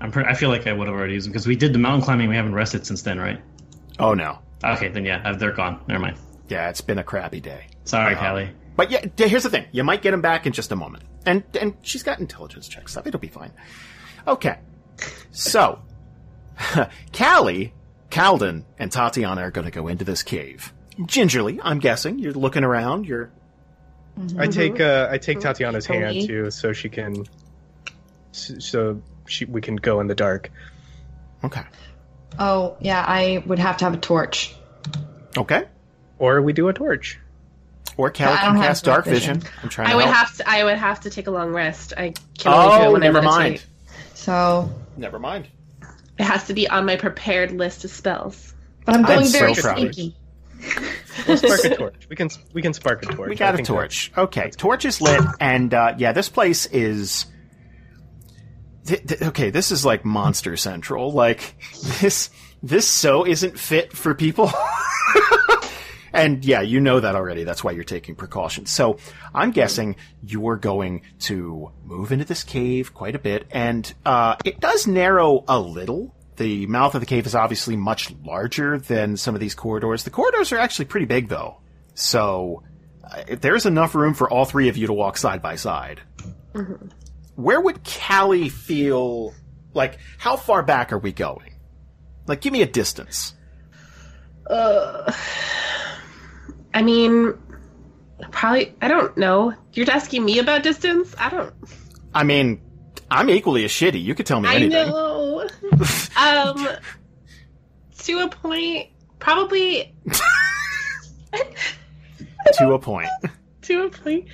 I'm pre- I feel like I would have already used them because we did the mountain climbing. We haven't rested since then, right? Oh no. Okay, then yeah, they're gone. Never mind. Yeah, it's been a crappy day. Sorry, Uh, Kallie. But yeah, here's the thing: you might get him back in just a moment, and and she's got intelligence checks stuff. It'll be fine. Okay, so [laughs] Kallie, Kalden, and Tatiyana are going to go into this cave. Gingerly, I'm guessing. You're looking around. You're I take uh, I take Tatiyana's hand Tony. too, so she can, so she we can go in the dark. okay. Oh, yeah, I would have to have a torch. Okay. Or we do a torch. Or Kallie I can cast dark dark vision. vision. I'm trying I to would help. have to. I would have to take a long rest. I can only do it oh, when I never meditate. mind. So, Never mind. It has to be on my prepared list of spells. but I'm going I'm very proud of you. sneaky. We'll spark a torch. We can we can spark a [laughs] torch. We I got a think torch. Okay, torch is lit, and uh, yeah, this place is. Th- th- okay, this is like Monster Central. Like [laughs] this, this so isn't fit for people. [laughs] and yeah, you know that already. That's why you're taking precautions. So I'm guessing you're going to move into this cave quite a bit, and uh, it does narrow a little. The mouth of the cave is obviously much larger than some of these corridors. The corridors are actually pretty big, though. So uh, there's enough room for all three of you to walk side by side. Where would Kallie feel like? How far back are we going? Like, give me a distance. Uh, I mean, probably. I don't know. You're asking me about distance. I don't. I mean, I'm equally as shitty. You could tell me I anything. know. [laughs] um, to a point, probably to a point. [laughs] to a point.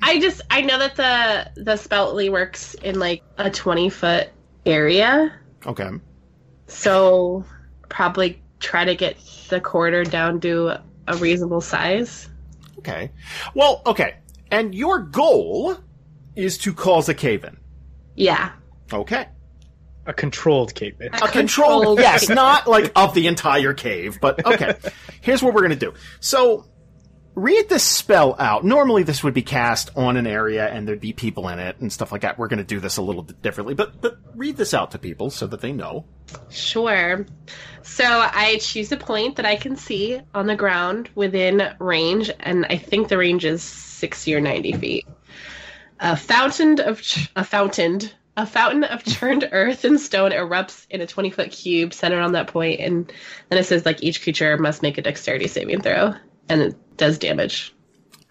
I just I know that the the only works in like a twenty foot area, Okay. so probably try to get the corridor down to a reasonable size. Okay. Well, okay. And your goal is to cause a cave in. Yeah. Okay. A controlled cave. In. A controlled, yes, not like of the entire cave, but okay. Here's what we're gonna do. So, read this spell out. Normally this would be cast on an area and there'd be people in it and stuff like that. We're gonna do this a little bit differently, but, but read this out to people so that they know. Sure. So I choose a point that I can see on the ground within range, and I think the range is sixty or ninety feet. A fountain of ch- a fountain a fountain of [laughs] churned earth and stone erupts in a twenty foot cube centered on that point, and then it says like each creature must make a dexterity saving throw, and it does damage.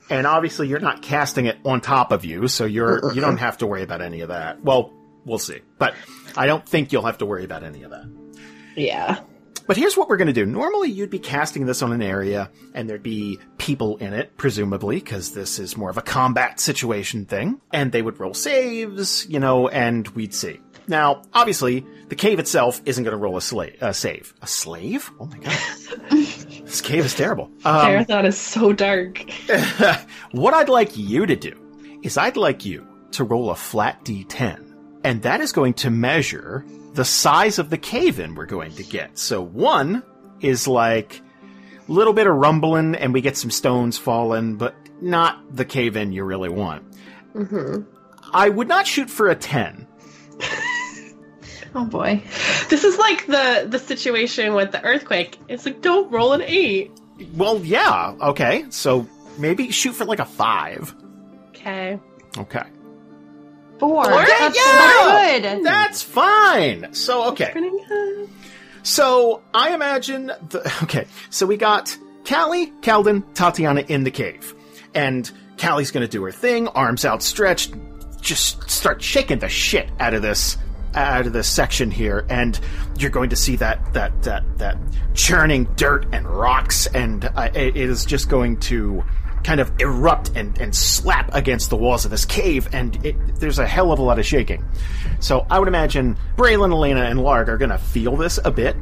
And obviously you're not casting it on top of you, so you're, uh-uh. you don't have to worry about any of that. Well, we'll see. But I don't think you'll have to worry about any of that. Yeah. But here's what we're going to do. Normally, you'd be casting this on an area, and there'd be people in it, presumably, because this is more of a combat situation thing. And they would roll saves, you know, and we'd see. Now, obviously, the cave itself isn't going to roll a, sla- a save. A slave? Oh my god. [laughs] this cave is terrible. Um, Marathon is so dark. [laughs] what I'd like you to do is I'd like you to roll a flat d10, and that is going to measure the size of the cave in we're going to get. So one is like a little bit of rumbling, and we get some stones falling, but not the cave in you really want. hmm I would not shoot for a 10. Oh boy. This is like the the situation with the earthquake. It's like don't roll an eight. Well, yeah, okay, so maybe shoot for like a 5. Okay. Okay. Four. Four? That's Yeah! good. That's fine. So, okay. So I imagine the [laughs] okay. So we got Kallie, Kalden, Tatiyana in the cave, and Kallie's going to do her thing, arms outstretched, just start shaking the shit out of this out of this section here, and you're going to see that that that that churning dirt and rocks, and uh, it is just going to kind of erupt and, and slap against the walls of this cave, and it, there's a hell of a lot of shaking. So I would imagine Braylon, Elena, and Larg are going to feel this a bit,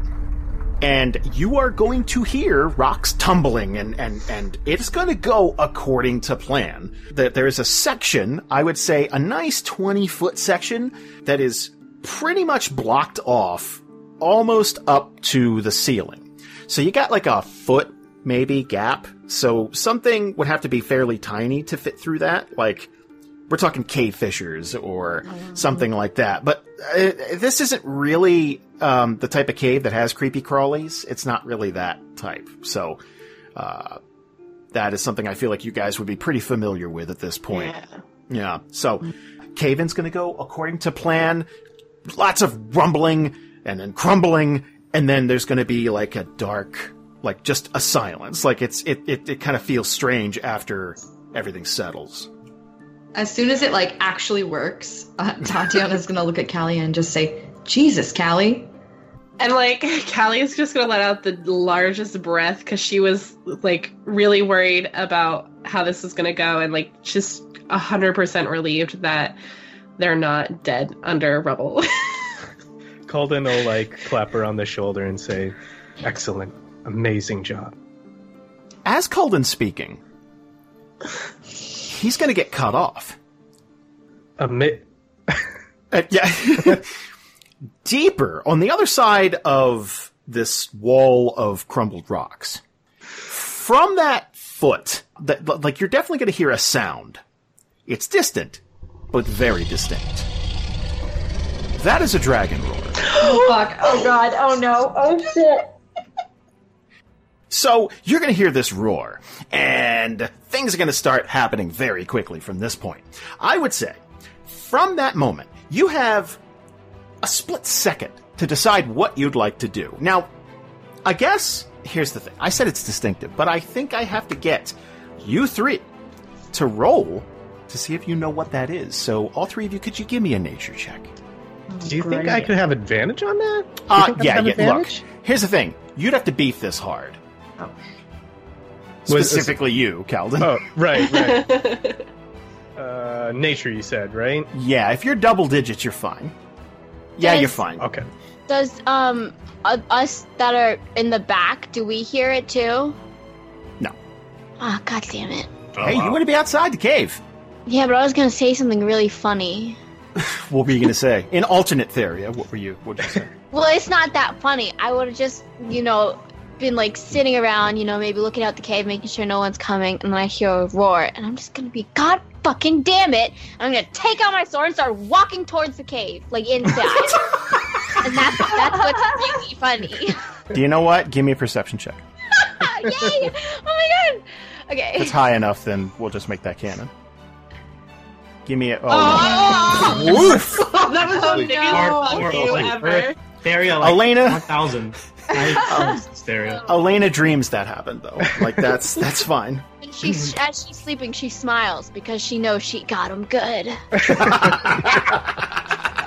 and you are going to hear rocks tumbling, and, and, and it's going to go according to plan. That there is a section, I would say a nice 20 foot section, that is pretty much blocked off almost up to the ceiling. So you got like a foot maybe gap. So something would have to be fairly tiny to fit through that. Like we're talking cave fissures or something like that. But uh, this isn't really um, the type of cave that has creepy crawlies. It's not really that type. So uh, That is something I feel like you guys would be pretty familiar with at this point. Yeah. Yeah. So, Caven's going to go according to plan. Lots of rumbling and then crumbling, and then there's going to be like a dark, like just a silence. Like it's it it, it kind of feels strange after everything settles. As soon as it like actually works, uh, Tatiyana's gonna look at Kallie and just say, "Jesus, Kallie." And like [laughs] Kallie is just gonna let out the largest breath because she was like really worried about how this was gonna go, and like just a hundred percent relieved that they're not dead under rubble. [laughs] Kalden will like clap her on the shoulder and say, "Excellent, amazing job." As Kalden's speaking, he's going to get cut off. Ami- [laughs] Uh, yeah. [laughs] Deeper on the other side of this wall of crumbled rocks. From that foot, that like you're definitely going to hear a sound. It's distant, but very distinct. That is a dragon roar. Oh [gasps] fuck! Oh god! Oh no! Oh shit! So you're going to hear this roar, and things are going to start happening very quickly from this point. I would say, from that moment, you have a split second to decide what you'd like to do. Now, I guess here's the thing. I said it's distinctive, but I think I have to get you three to roll to see if you know what that is. So, all three of you, could you give me a nature check? Do you think I could have advantage on that? Uh, think yeah, have yeah. Look, here's the thing. You'd have to beef this hard. Was- Specifically, you, Kalden. Oh, right, right. [laughs] uh, nature, you said, right? Yeah, if you're double digits, you're fine. Yeah, Yes. you're fine. Okay. Does um u- us that are in the back, do we hear it too? No. Ah, god damn it. hey, you want to be outside the cave? Yeah, but I was gonna say something really funny. [laughs] What were you going to say? In alternate theory, what were you? What you say? Well, it's not that funny. I would have just, you know, been like sitting around, you know, maybe looking out the cave, making sure no one's coming, and then I hear a roar, and I'm just gonna be, God fucking damn it! I'm gonna take out my sword and start walking towards the cave, like inside. [laughs] and that's that's what's really funny. [laughs] Do you know what? Give me a perception check. Yay! Oh my god! Okay. If it's high enough, then we'll just make that canon. Give me a. Oh, oh, oh, oh. Woof! [laughs] that was the biggest no. fuck Or- or you ever. Stereo, like Elena. 1000. I, [laughs] um, stereo. Elena dreams that happened though. Like that's that's fine. [laughs] And she's as she's sleeping, she smiles because she knows she got him good.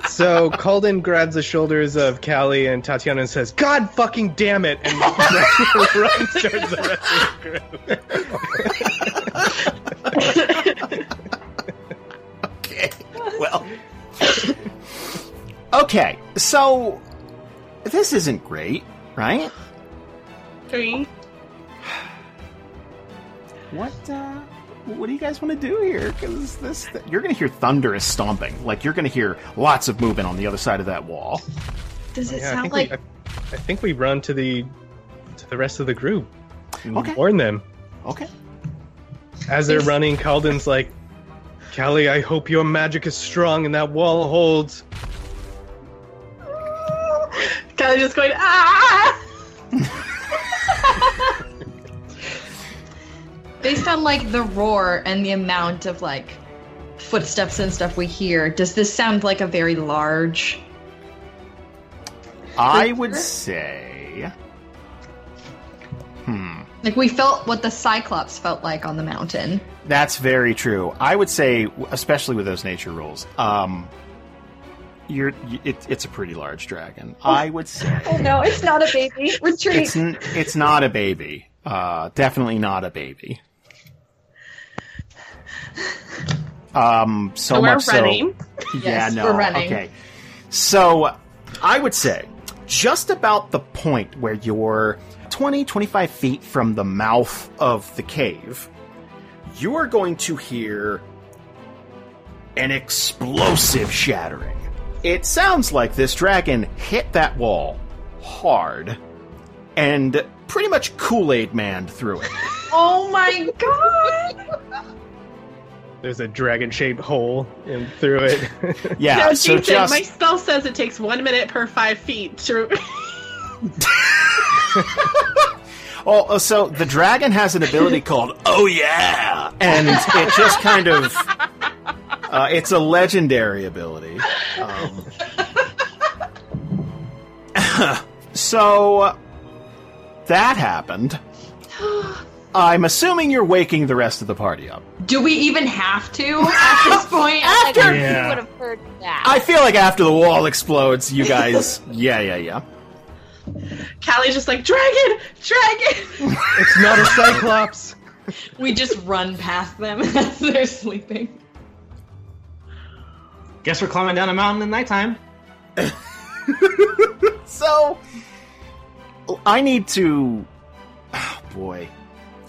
So Kalden grabs the shoulders of Kallie and Tatiyana and says, "God fucking damn it!" and runs towards the rest of the group. Okay. Well. [laughs] Okay, so this isn't great, right? Three. What uh what do you guys want to do here? Because this, you're going to hear thunderous stomping. Like you're going to hear lots of movement on the other side of that wall. Does it Yeah, sound think like we, I, I think we run to the to the rest of the group and Okay. warn them. Okay. As they're running, Kalden's like, "Kallie, I hope your magic is strong and that wall holds." Kind of just going ah. [laughs] based on like the roar and the amount of like footsteps and stuff we hear? Does this sound like a very large? I would say. Hmm. Like we felt what the Cyclops felt like on the mountain. That's very true. I would say, especially with those nature rules, um, you're it, it's a pretty large dragon. I would say Oh no, it's not a baby. [laughs] Retreat. it's n- it's not a baby. Uh, definitely not a baby. Um, so, So we're much running. so. Yeah, Yes, no. we're running. Okay. So, I would say just about the point where you're 20, 25 feet from the mouth of the cave, you are going to hear an explosive shattering. It sounds like this dragon hit that wall hard and pretty much Kool Aid Man through it. [laughs] oh my god! There's a dragon-shaped hole in through it. [laughs] Yeah, no, so Jason, just my spell says it takes one minute per five feet to. [laughs] Oh, uh, so the dragon has an ability [laughs] called "Oh yeah," and it just kind of. Uh, it's a legendary ability. Um, [laughs] so that happened. [gasps] I'm assuming you're waking the rest of the party up. Do we even have to at this [laughs] point? After- You Yeah. would have heard that. I feel like after the wall explodes, you guys. Yeah, yeah, yeah. Kallie's just like, dragon, dragon. It's not a cyclops. we just run past them [laughs] as they're sleeping. Guess we're climbing down a mountain at nighttime. [laughs] So, I need to. Oh boy.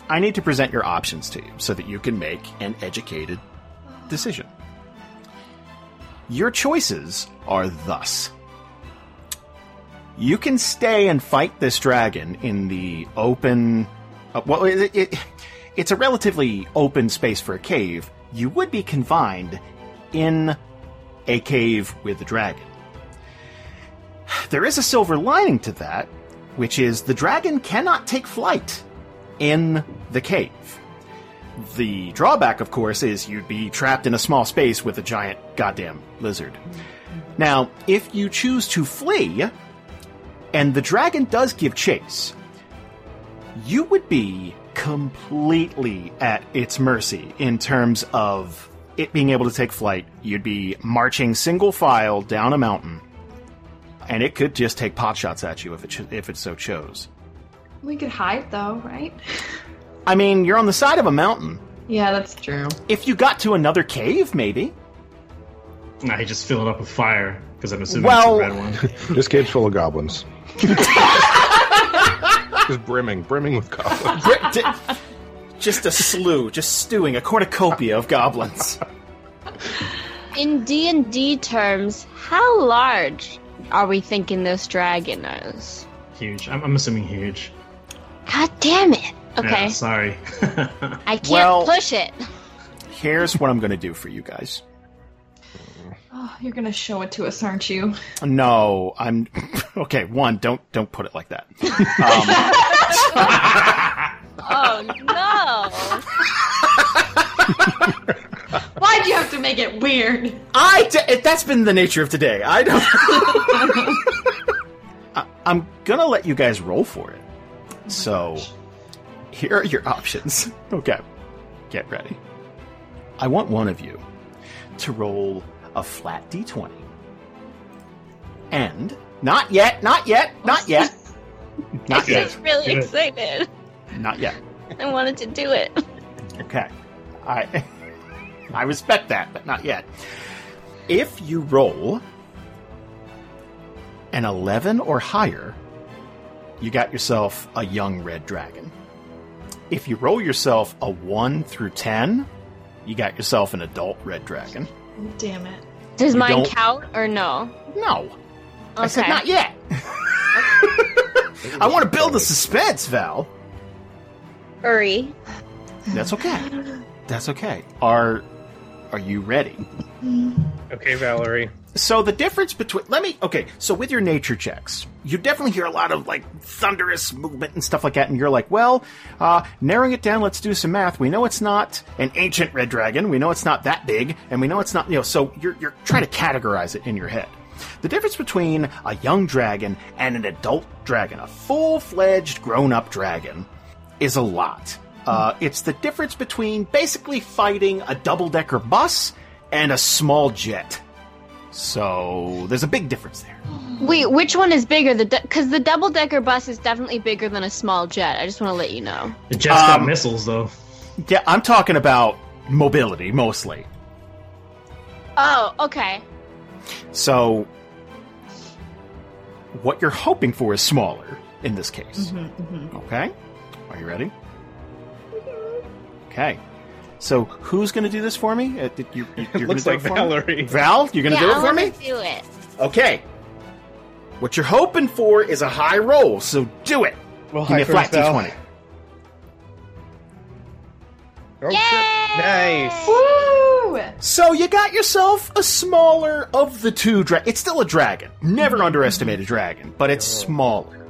I need to present your options to you so that you can make an educated decision. Your choices are thus. You can stay and fight this dragon in the open. Uh, well, it, it, it's a relatively open space for a cave. You would be confined in a cave with a dragon. There is a silver lining to that, which is the dragon cannot take flight in the cave. The drawback, of course, is you'd be trapped in a small space with a giant goddamn lizard. Now, if you choose to flee, and the dragon does give chase, you would be completely at its mercy in terms of it being able to take flight. You'd be marching single file down a mountain, and it could just take pot shots at you if it cho- if it so chose. We could hide though, right? I mean, you're on the side of a mountain. Yeah, that's true. If you got to another cave, maybe. Nah, he just filled it up with fire because I'm assuming Well- it's a red one. [laughs] This cave's full of goblins. [laughs] Just brimming, brimming with goblins. Just a slew, just stewing, a cornucopia of goblins. In D and D terms, how large are we thinking this dragon is? Huge. I'm, I'm assuming huge. God damn it! Okay, Yeah, sorry. [laughs] I can't Well- push it. Here's what I'm going to do for you guys. Oh, you're gonna show it to us, aren't you? No, I'm [laughs] okay. One, don't don't put it like that. [laughs] Um, [laughs] Oh no! Why'd you have to make it weird? I d- that's been the nature of today. I don't. I- I'm gonna let you guys roll for it. So, here are your options. Okay, get ready. I want one of you to roll a flat d20, and not yet, not yet, not yet, [laughs] not yet. I'm really Do excited. not yet. I wanted to do it. Okay. I [laughs] I respect that, but not yet. If you roll an 11 or higher, you got yourself a young red dragon. If you roll yourself a 1 through 10, you got yourself an adult red dragon. Damn it. Does You mine don't- count or no? No. I said not yet. [laughs] I want to build the suspense, Val. Hurry. That's okay. That's okay. Are are you ready? Okay, Valerie. So the difference between let me okay. So with your nature checks, you definitely hear a lot of like thunderous movement and stuff like that, and you're like, well, uh, narrowing it down, let's do some math. We know it's not an ancient red dragon. We know it's not that big, and we know it's not you know. So you're you're trying to categorize it in your head. The difference between a young dragon and an adult dragon, a full fledged grown up dragon, is a lot. Uh, it's the difference between basically fighting a double decker bus and a small jet. So there's a big difference there. Wait, which one is bigger? The because the double decker bus is definitely bigger than a small jet. I just want to let you know. The jet's got Um, missiles, though. Yeah, I'm talking about mobility mostly. Oh, okay. So what you're hoping for is smaller in this case. Okay? Are you ready? Okay. So who's going to do this for me? Uh, did you, you, [laughs] you're Looks like do it for me? Valerie. Val, you're going to yeah, do it I for want me? to do it. Okay. What you're hoping for is a high roll, so do it. Well, Give me a flat d20. Oh, Yay! Nice. Woo! So you got yourself a smaller of the two dra- It's still a dragon. Never underestimate a dragon, but it's smaller.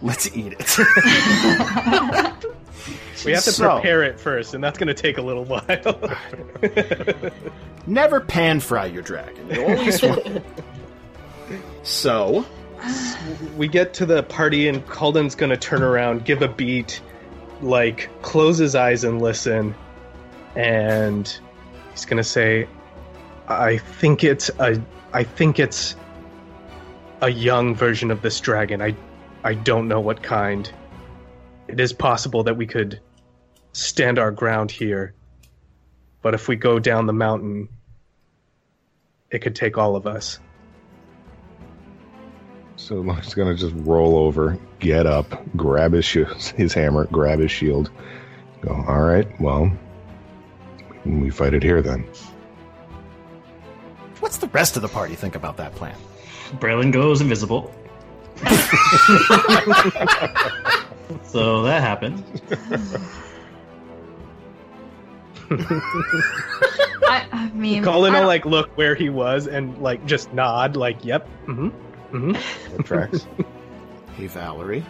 Let's eat it. [laughs] [laughs] We have to So- prepare it first, and that's going to take a little while. [laughs] Never pan fry your dragon. You always [laughs] want. So, we get to the party, and Kalden's going to turn around, give a beat, like close his eyes and listen, and he's going to say, "I think it's a, I think it's a young version of this dragon. I, I don't know what kind. It is possible that we could stand our ground here, but if we go down the mountain, it could take all of us." So he's gonna just roll over, get up, grab his sh- his hammer, grab his shield. Go. All right. Well, we fight it here then. what's the rest of the party think about that plan? Braylon goes invisible. [laughs] so that happened. [laughs] [laughs] I, I mean, Kalden I will like look where he was and like just nod, like, "Yep, mm-hmm, mm-hmm." That tracks. Hey, Valerie,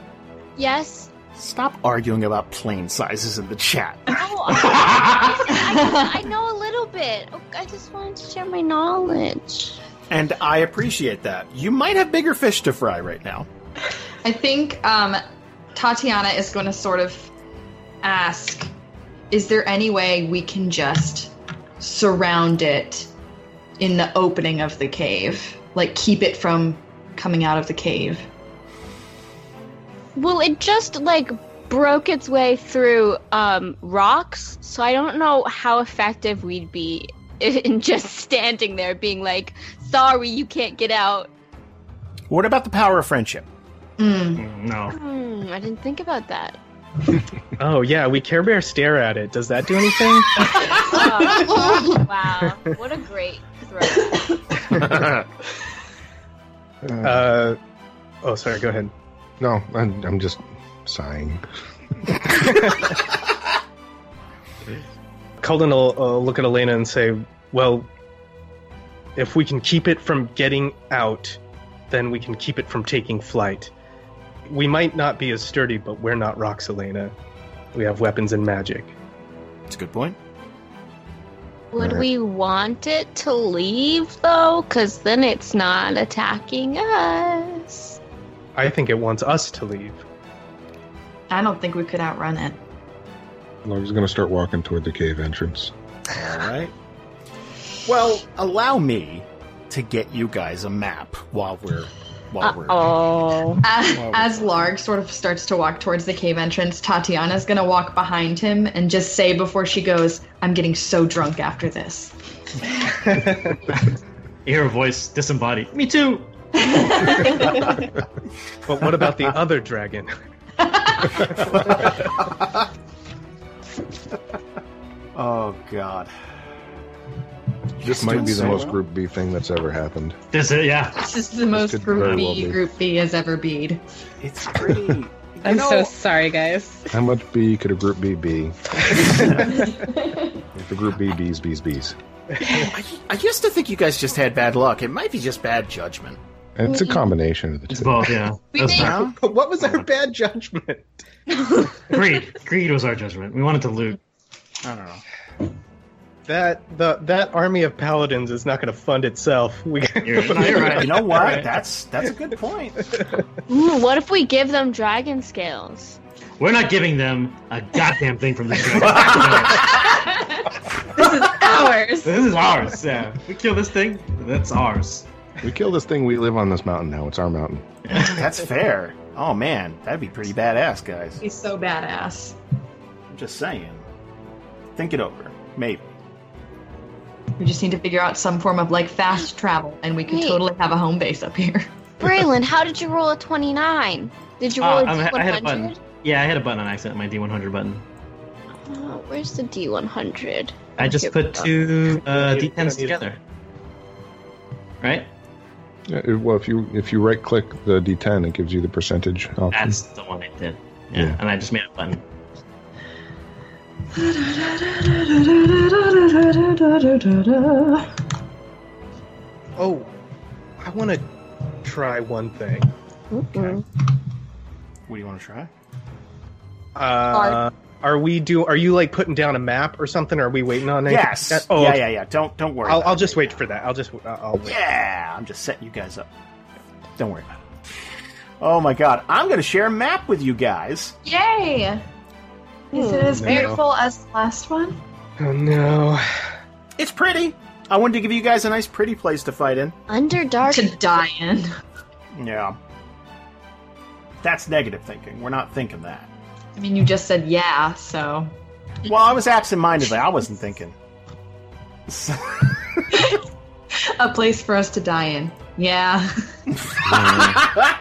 Yes. stop arguing about plane sizes in the chat. Oh, I, [laughs] I, I know a little bit. Oh, I just wanted to share my knowledge. And I appreciate that. You might have bigger fish to fry right now. I think um, Tatiana is going to sort of ask Is there any way we can just surround it in the opening of the cave? Like, keep it from coming out of the cave? Well, it just like broke its way through um, rocks, so I don't know how effective we'd be [laughs] in just standing there being like, "Sorry, you can't get out." What about the power of friendship? Mm. Mm, No. Hmm, I didn't think about that. [laughs] Oh yeah, we Care Bear stare at it. Does that do anything? [laughs] Oh, wow, what a great throw! [laughs] uh, oh, sorry. Go ahead. no, I'm, I'm just sighing. Kalden will uh, look at Elena and say, "Well, if we can keep it from getting out, then we can keep it from taking flight. We might not be as sturdy, but we're not rocks, Elena. We have weapons and magic." That's a good point. Would Alright. we want it to leave though? Because then it's not attacking us. I think it wants us to leave. I don't think we could outrun it. Larg's gonna start walking toward the cave entrance. All right. Well, allow me to get you guys a map while we're while we're. Oh, As, Wow. as Larg sort of starts to walk towards the cave entrance, Tatiyana's going to walk behind him and just say before she goes, I'm getting so drunk after this. You [laughs] hear a voice disembodied. Me too. [laughs] But what about the other dragon? [laughs] Oh God. This might be the doing most well. Group B thing that's ever happened. This is yeah. This is the most Group B well be. Group B has ever beed. It's pretty. you [laughs] I'm know, so sorry, guys. How much B could a Group B be? [laughs] If the Group B B's B's B's. I, I used to think you guys just had bad luck. It might be just bad judgment. It's a combination of the It's two. both. Yeah. We That's made- But what was our bad judgment? [laughs] Greed. Greed was our judgment. We wanted to loot. I don't know. That the that army of paladins is not going to fund itself. We You're, you're right. You know what? That's that's a good point. [laughs] Ooh, what if we give them dragon scales? We're not giving them a goddamn thing from this [laughs] dragon. This is ours. this is ours. Yeah. We kill this thing, that's ours. We kill this thing, we live on this mountain now. It's our mountain. [laughs] That's fair. Oh man, that'd be pretty badass, guys. He's so badass. I'm just saying. Think it over. Maybe. We just need to figure out some form of like fast travel, and we could Wait. totally have a home base up here. Braylon, how did you [laughs] roll a 29? Did you roll Uh, a I'm- I had a button. D100? Yeah, I hit a button on accident. My D100 button. Oh, where's the D100? I just Here put two uh, D10s together. Right? Yeah, well, if you if you right click the D10, it gives you the percentage option. That's the one I did. Yeah, Yeah. and I just made a button. Oh, I want to try one thing. Mm-mm. What do you want to try? Uh, are we do? Are you like putting down a map or something? Or are we waiting on it? Yes. Oh, yeah, yeah, yeah. Don't don't worry. I'll, I'll it. just wait for that. I'll just. I'll I'll wait. Yeah, I'm just setting you guys up. Don't worry about it. Oh my god, I'm going to share a map with you guys. Yay! Is it oh, as no. beautiful as the last one? Oh no. It's pretty. I wanted to give you guys a nice, pretty place to fight in. Underdark. To die in. Yeah. That's negative thinking. We're not thinking that. I mean, you just said yeah, so. Well, I was absent-mindedly. I wasn't thinking. [laughs] A place for us to die in. Yeah. Yeah. [laughs] Mm.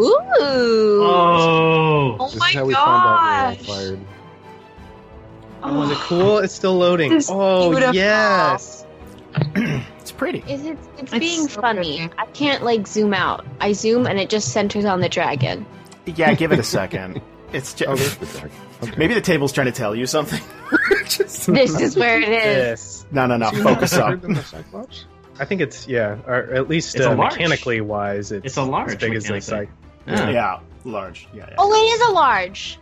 Ooh. Oh. Oh This my is how we found out gosh! we were fired. Oh, was it cool? It's still loading. This is Oh beautiful. yes. [clears throat] it's pretty. Is it? It's, It's being so funny. pretty. I can't like zoom out. I zoom and it just centers on the dragon. Yeah, give it a second. [laughs] It's Oh, just there's the [laughs] dragon. Okay. maybe the table's trying to tell you something. [laughs] Just- This is where it is. Yes. no, no, no. Focus bigger up. the Cyclops? I think it's yeah, or at least uh, a large. mechanically wise, it's, It's a large as big as the mechanically. Cyc- Yeah. Yeah, large. Yeah, yeah. Oh, it is a large.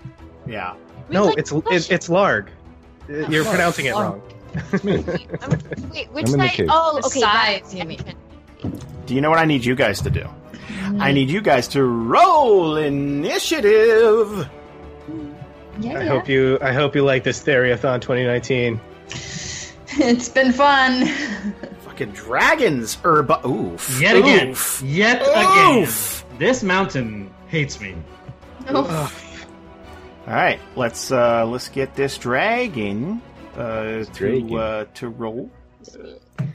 yeah. We No, like it's it, it's larg. Uh, You're pronouncing it wrong. [laughs] Wait, which I'm in the side? Oh, okay. size, you mean. Do you know what I need you guys to do? Mm-hmm. I need you guys to roll initiative. Yeah, I yeah. hope you I hope you like this Theriathon 2019. [laughs] It's been fun. Fucking dragons, Urba. Oof. Yet again. Oof. Yet again. Oof. This mountain hates me. All right, let's uh let's get this dragon uh dragon. to uh to roll.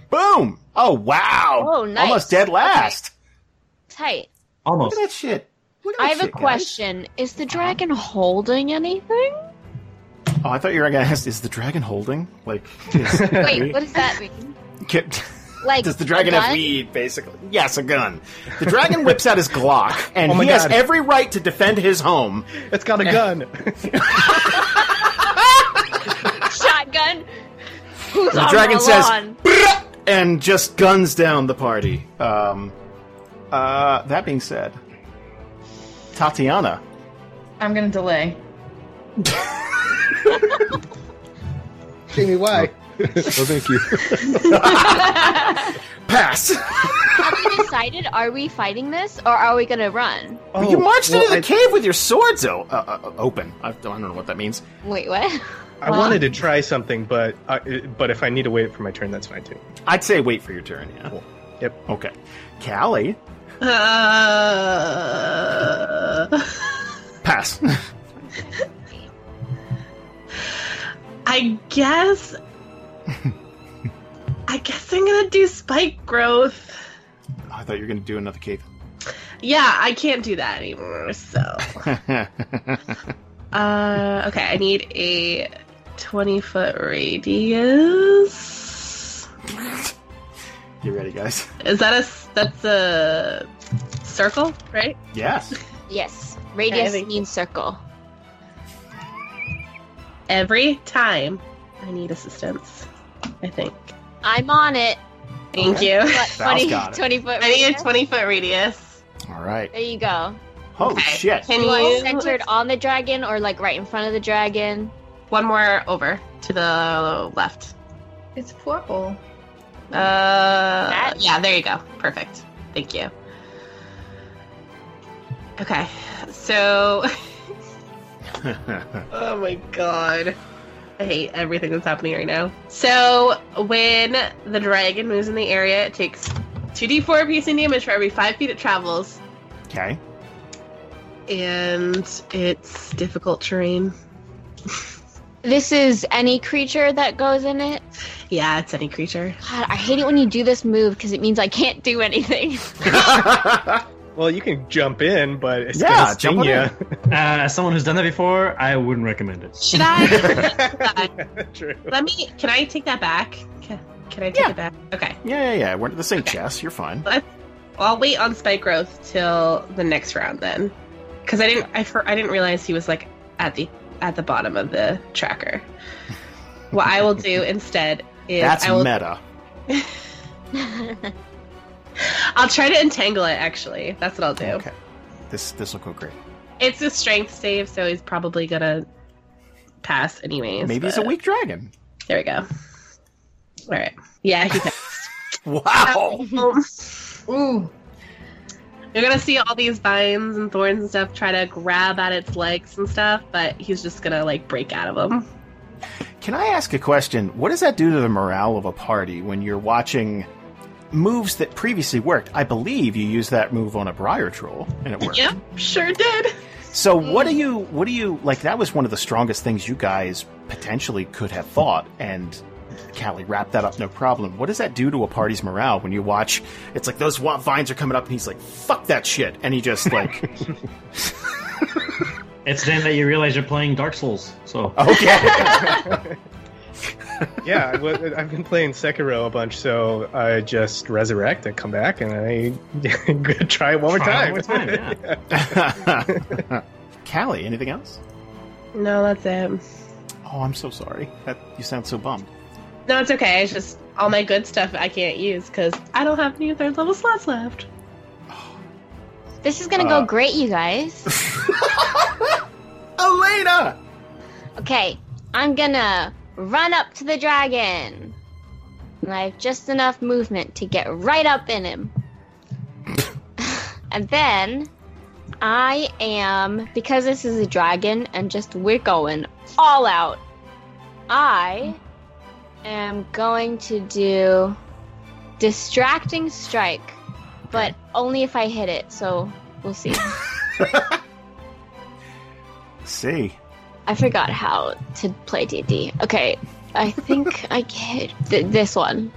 Boom! Oh wow! Oh, nice. Almost dead last. Tight. Look Almost. at that shit. Look at I that have a shit, guys. question. Is the dragon holding anything? Oh, I thought you were gonna ask: Is the dragon holding? Like, [laughs] is, Wait, what does that mean? Can- Like, Does the dragon have weed, basically? Yes, a gun. The dragon [laughs] whips out his Glock, and Oh my he has every right to defend his home. It's got a gun. [laughs] Shotgun. Who's The on dragon the says, lawn? And just guns down the party. Um, uh, that being said, Tatiyana, I'm gonna delay. Jamie, why? Oh, thank you. [laughs] pass. Have we decided? Are we fighting this or are we gonna run? Oh, you marched well, into the I, cave with your swords o- uh, uh, open. I don't, I don't know what that means. Wait, what? I wanted to try something, but uh, but if I need to wait for my turn, that's fine too. I'd say wait for your turn. Yeah. Yep. Okay. Kallie, Uh, pass. [laughs] I guess. [laughs] I guess I'm gonna do spike growth. I thought you were going to do another cave. Yeah, I can't do that anymore. So, [laughs] uh, okay, I need a twenty foot radius. you ready, guys? Is that a that's a circle, right? Yes. Yes. Radius think- means circle. Every time I need assistance, I think. I'm on it. Thank you. What, 20, got it. [laughs] 20 foot I need a radius? twenty foot radius. All right. There you go. Holy Okay. shit. Can You you centered on the dragon or like right in front of the dragon? one more over to the left? It's purple. Uh, yeah, there you go. Perfect. Thank you. Okay, so. [laughs] [laughs] oh my god. I hate everything that's happening right now. So, when the dragon moves in the area, it takes 2d4 piercing damage for every 5 feet it travels, okay. and it's difficult terrain. [laughs] This is any creature that goes in it. Yeah, it's any creature. God, I hate it when you do this move because it means I can't do anything. [laughs] [laughs] Well, you can jump in, but it's Yeah, gonna sting jump you. on [laughs] Uh, as someone who's done that before, I wouldn't recommend it. Should I? [laughs] True. Let me. Can I take that back? Can, can I take Yeah. it back? Okay. yeah, yeah, yeah. We're the same chest. You're fine. I'll wait on spike growth till the next round then, because I didn't. I I didn't realize he was like at the at the bottom of the tracker. what I will do [laughs] instead is That's I will. meta. [laughs] I'll try to entangle it. Actually, that's what I'll do. Okay. This this will go great. It's a strength save, so he's probably gonna pass anyways. Maybe he's a weak dragon. There we go. All right. Yeah, he passed. [laughs] Wow. Oh, um, ooh. You're gonna see all these vines and thorns and stuff try to grab at its legs and stuff, but he's just gonna like break out of them. Can I ask a question? What does that do to the morale of a party when you're watching moves that previously worked? I believe you used that move on a Briar Troll, and it worked. Yep, sure did. So what do mm. you what do you like that was one of the strongest things you guys potentially could have fought and Kallie wrapped that up no problem. What does that do to a party's morale when you watch it's like those vines are coming up and he's like fuck that shit and he just like [laughs] [laughs] It's then that you realize you're playing Dark Souls. So okay. [laughs] [laughs] yeah, I, have been playing Sekiro a bunch, so I just resurrect and come back, and I [laughs] try it one more time. one more time, yeah. [laughs] Kallie, anything else? No, that's it. Oh, I'm so sorry. That you sound so bummed. No, it's okay. It's just all my good stuff I can't use because I don't have any third level slots left. This is gonna Uh. go great, you guys. Elena! Okay, I'm gonna run up to the dragon. And I have just enough movement to get right up in him. [laughs] and then I am because this is a dragon and just we're going all out. I am going to do distracting strike, but only if I hit it, so we'll see. [laughs] See. I forgot how to play D&D. Okay, I think I hit th- this one.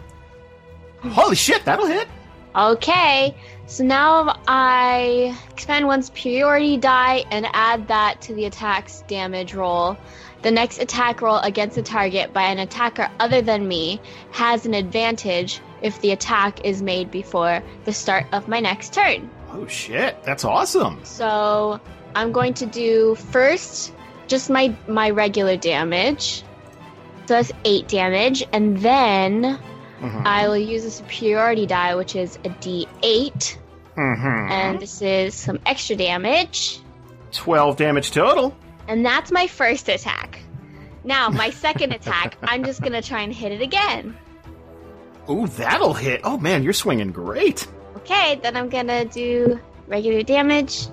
Holy shit, that'll hit. Okay, so now I expand one superiority die and add that to the attack's damage roll. The next attack roll against a target by an attacker other than me has an advantage if the attack is made before the start of my next turn. Oh shit, that's awesome. So I'm going to do first just my my regular damage. So that's eight damage, and then Mhm. I will use a superiority die, which is a D8, Mhm. and this is some extra damage, 12 damage total. and that's my first attack. Now my second attack, [laughs] I'm just gonna try and hit it again. Ooh, that'll hit. Oh man, you're swinging great. Okay, then I'm gonna do regular damage.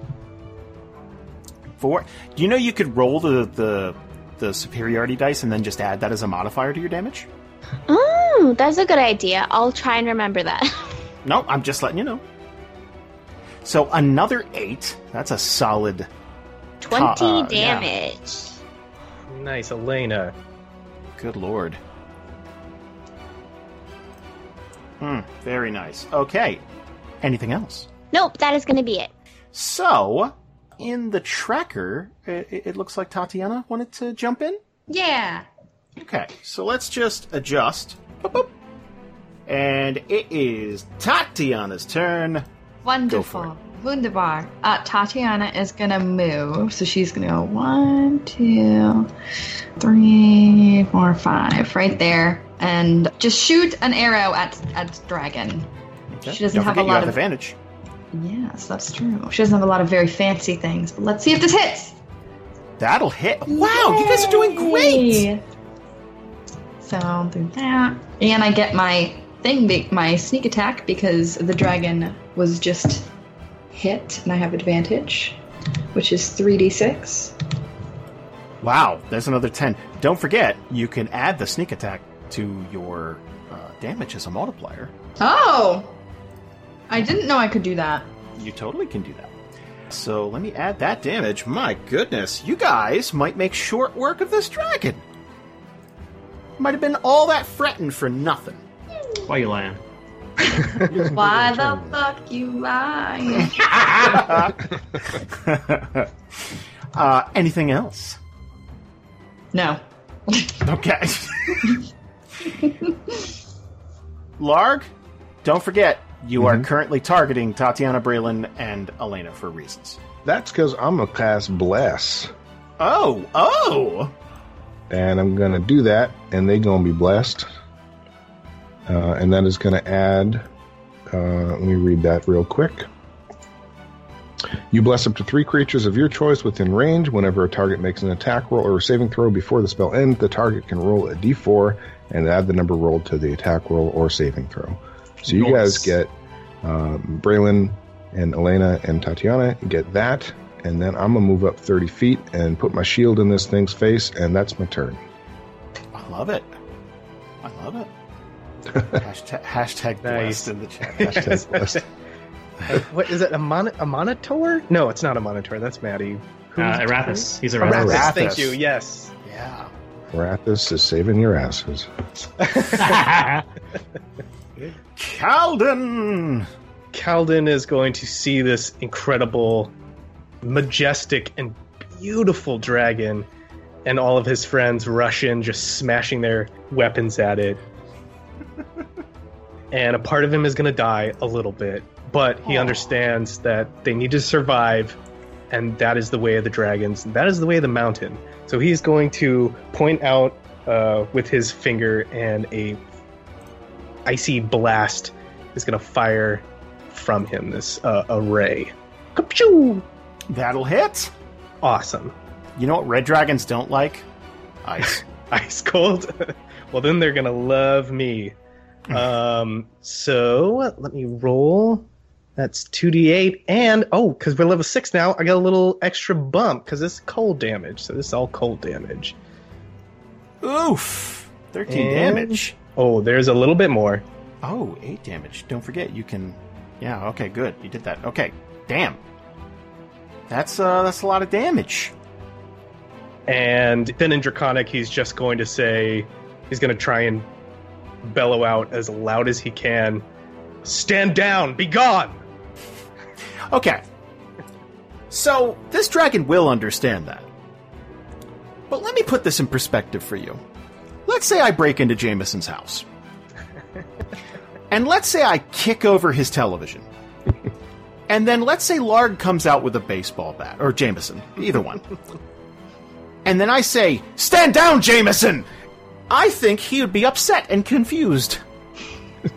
Four. Do you know you could roll the, the the superiority dice and then just add that as a modifier to your damage? Oh, that's a good idea. I'll try and remember that. [laughs] No, I'm just letting you know. So another eight. That's a solid. 20 uh, yeah. damage. Nice, Elena. Good lord. Hmm. Very nice. Okay. Anything else? Nope, that is gonna be it. So, in the tracker, it, it looks like Tatiyana wanted to jump in. Yeah. Okay, so let's just adjust. Boop, boop. And it is Tatiyana's turn. Wonderful. Wunderbar. Uh, Tatiyana is gonna move, so she's gonna go one, two, three, four, five, right there, and just shoot an arrow at at dragon. Okay. She doesn't Don't have a lot of- advantage. Yes, that's true. She doesn't have a lot of very fancy things, but let's see if this hits. That'll hit. Wow, you guys are doing great. So I'll do that, and I get my thing, my sneak attack, because the dragon was just hit, and I have advantage, which is three d six. Wow, there's another 10. Don't forget, you can add the sneak attack to your uh, damage as a multiplier. Oh, I didn't know I could do that. You totally can do that. So let me add that damage. My goodness, you guys might make short work of this dragon. Might have been all that fretting for nothing. Why you lying? [laughs] Why the fuck you lying? [laughs] [laughs] uh, anything else? no. Okay. Larg, don't forget, you are currently targeting Tatiyana Braylon and Elena for reasons. That's because I'm gonna cast bless, Oh, oh! and I'm gonna do that, and they're gonna be blessed, uh, and that is gonna add. Uh, let me read that real quick. You bless up to three creatures of your choice within range. Whenever a target makes an attack roll or a saving throw before the spell ends, the target can roll a d4 and add the number rolled to the attack roll or saving throw. So you guys get um, Braylon and Elena and Tatiyana get that, and then I'm gonna move up 30 feet and put my shield in this thing's face, and that's my turn. I love it. I love it. [laughs] hashtag, hashtag Nice. blessed in the chat. [laughs] Hashtag blessed. [laughs] What is it? A, mon- a monitor? No, it's not a monitor. That's Maddie. Uh, Arathis. He's Arathis. Arathis. Arathis. Thank you. Yes. Yeah. Arathis is saving your asses. Kalden! Kalden is going to see this incredible, majestic, and beautiful dragon, and all of his friends rush in, just smashing their weapons at it. [laughs] and a part of him is going to die a little bit, but he Aw. understands that they need to survive, and that is the way of the dragons, and that is the way of the mountain. So he's going to point out uh, with his finger, and a icy blast is going to fire from him this uh, array. Kapchoo! That'll hit. Awesome. You know what red dragons don't like? Ice. [laughs] Ice cold. [laughs] well, then they're gonna love me. um. So let me roll. That's two d eight, and oh, because we're level six now, I got a little extra bump because it's cold damage. So this is all cold damage. Oof. 13 And- damage. Oh, there's a little bit more. Oh, eight damage. Don't forget, you can. Yeah, okay, good. You did that. Okay. Damn. That's uh that's a lot of damage. And then in Draconic, he's just going to say, he's going to try and bellow out as loud as he can, "Stand down, be gone." [laughs] Okay. So, this dragon will understand that. But let me put this in perspective for you. Let's say I break into Jamieson's house. and let's say I kick over his television. and then let's say Larg comes out with a baseball bat, or Jamieson, either one. and then I say, Stand down, Jamieson! I think he would be upset and confused.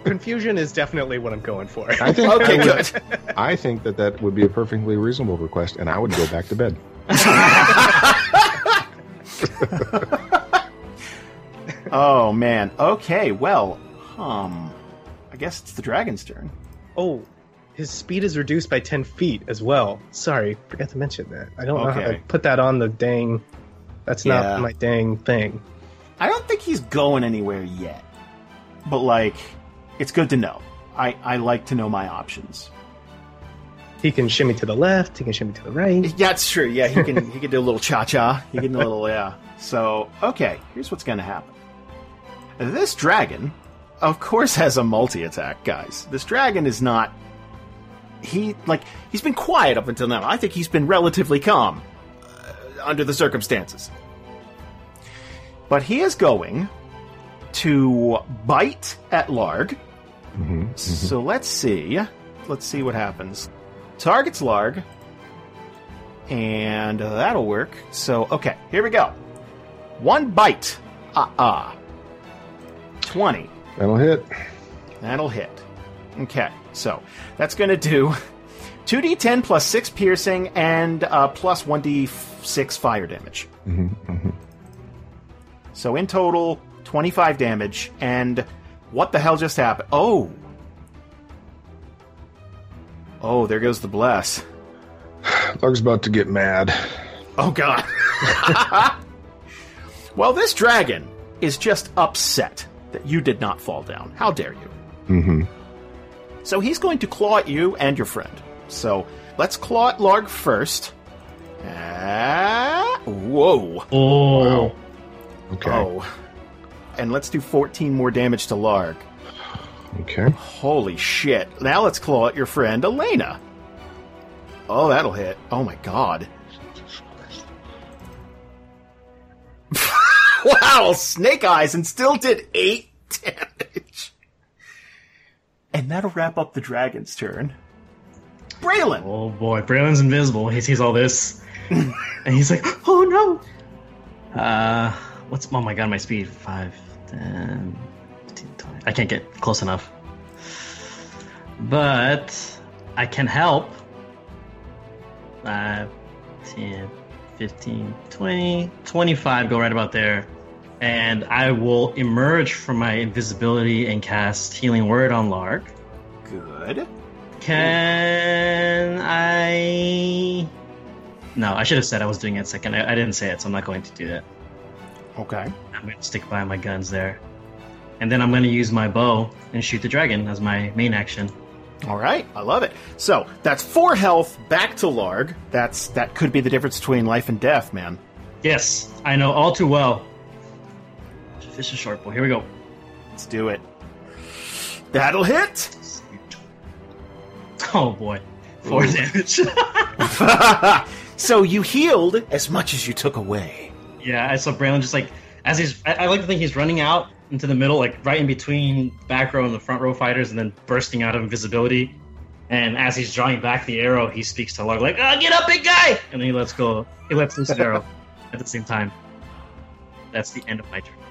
Confusion is definitely what I'm going for. I think Okay, would- good. I think that that would be a perfectly reasonable request, and I would go back to bed. [laughs] Oh, man. Okay, well, um, I guess it's the dragon's turn. Oh, his speed is reduced by 10 feet as well. Sorry, forgot to mention that. I don't know how to Okay. put that on the dang. That's Yeah. not my dang thing. I don't think he's going anywhere yet. But like, it's good to know. I, I like to know my options. He can shimmy to the left, he can shimmy to the right. Yeah, that's true. Yeah, he can he can do a little cha cha. He can do a little yeah. So okay, here's what's gonna happen. This dragon, of course, has a multi attack, guys. This dragon is not. He like he's been quiet up until now. I think he's been relatively calm uh, under the circumstances. But he is going to bite at Larg. So let's see. Let's see what happens. Targets Larg. And that'll work. So, okay, here we go. One bite. Ah ah. 20. That'll hit. That'll hit. Okay, so that's going to do [laughs] 2d10 plus 6 piercing and uh, plus 1d6 fire damage. So in total, 25 damage. And what the hell just happened? Oh! Oh, there goes the bless. [sighs] Larg's about to get mad. Oh god. [laughs] well, this dragon is just upset that you did not fall down. How dare you? Mm-hmm. So he's going to claw at you and your friend. So let's claw at Larg first. Ah, whoa. Oh, Okay. Oh. And let's do 14 more damage to Larg. Okay. Holy shit. Now let's claw at your friend Elena. Oh, that'll hit. Oh my god. [laughs] wow, Snake Eyes and still did 8 damage. And that'll wrap up the dragon's turn. Braylon! oh boy, Braylon's invisible. He sees all this, and he's like, "Oh no!" Uh, what's? Oh my god, my speed five, 10, 15, 20. I can't get close enough, but I can help. 5, 10, 15, 20, 25 go right about there. And I will emerge from my invisibility and cast Healing Word on Larg. Good. Can I. No, I should have said I was doing it second. I, I didn't say it, so I'm not going to do that. Okay. I'm going to stick by my guns there. And then I'm going to use my bow and shoot the dragon as my main action. All right, I love it. So that's four health back to Larg. That's that could be the difference between life and death, man. Yes, I know all too well. Fish is short boy. Here we go. Let's do it. That'll hit. Oh boy. Four damage. [laughs] [laughs] so you healed as much as you took away. yeah, I saw Braylon just like as he's I, I like to think he's running out into the middle, like right in between back row and the front row fighters, and then bursting out of invisibility. And as he's drawing back the arrow, he speaks to Larg like, "Ah, get up, big guy!" And then he lets go. He lets loose the arrow [laughs] at the same time. That's the end of my turn.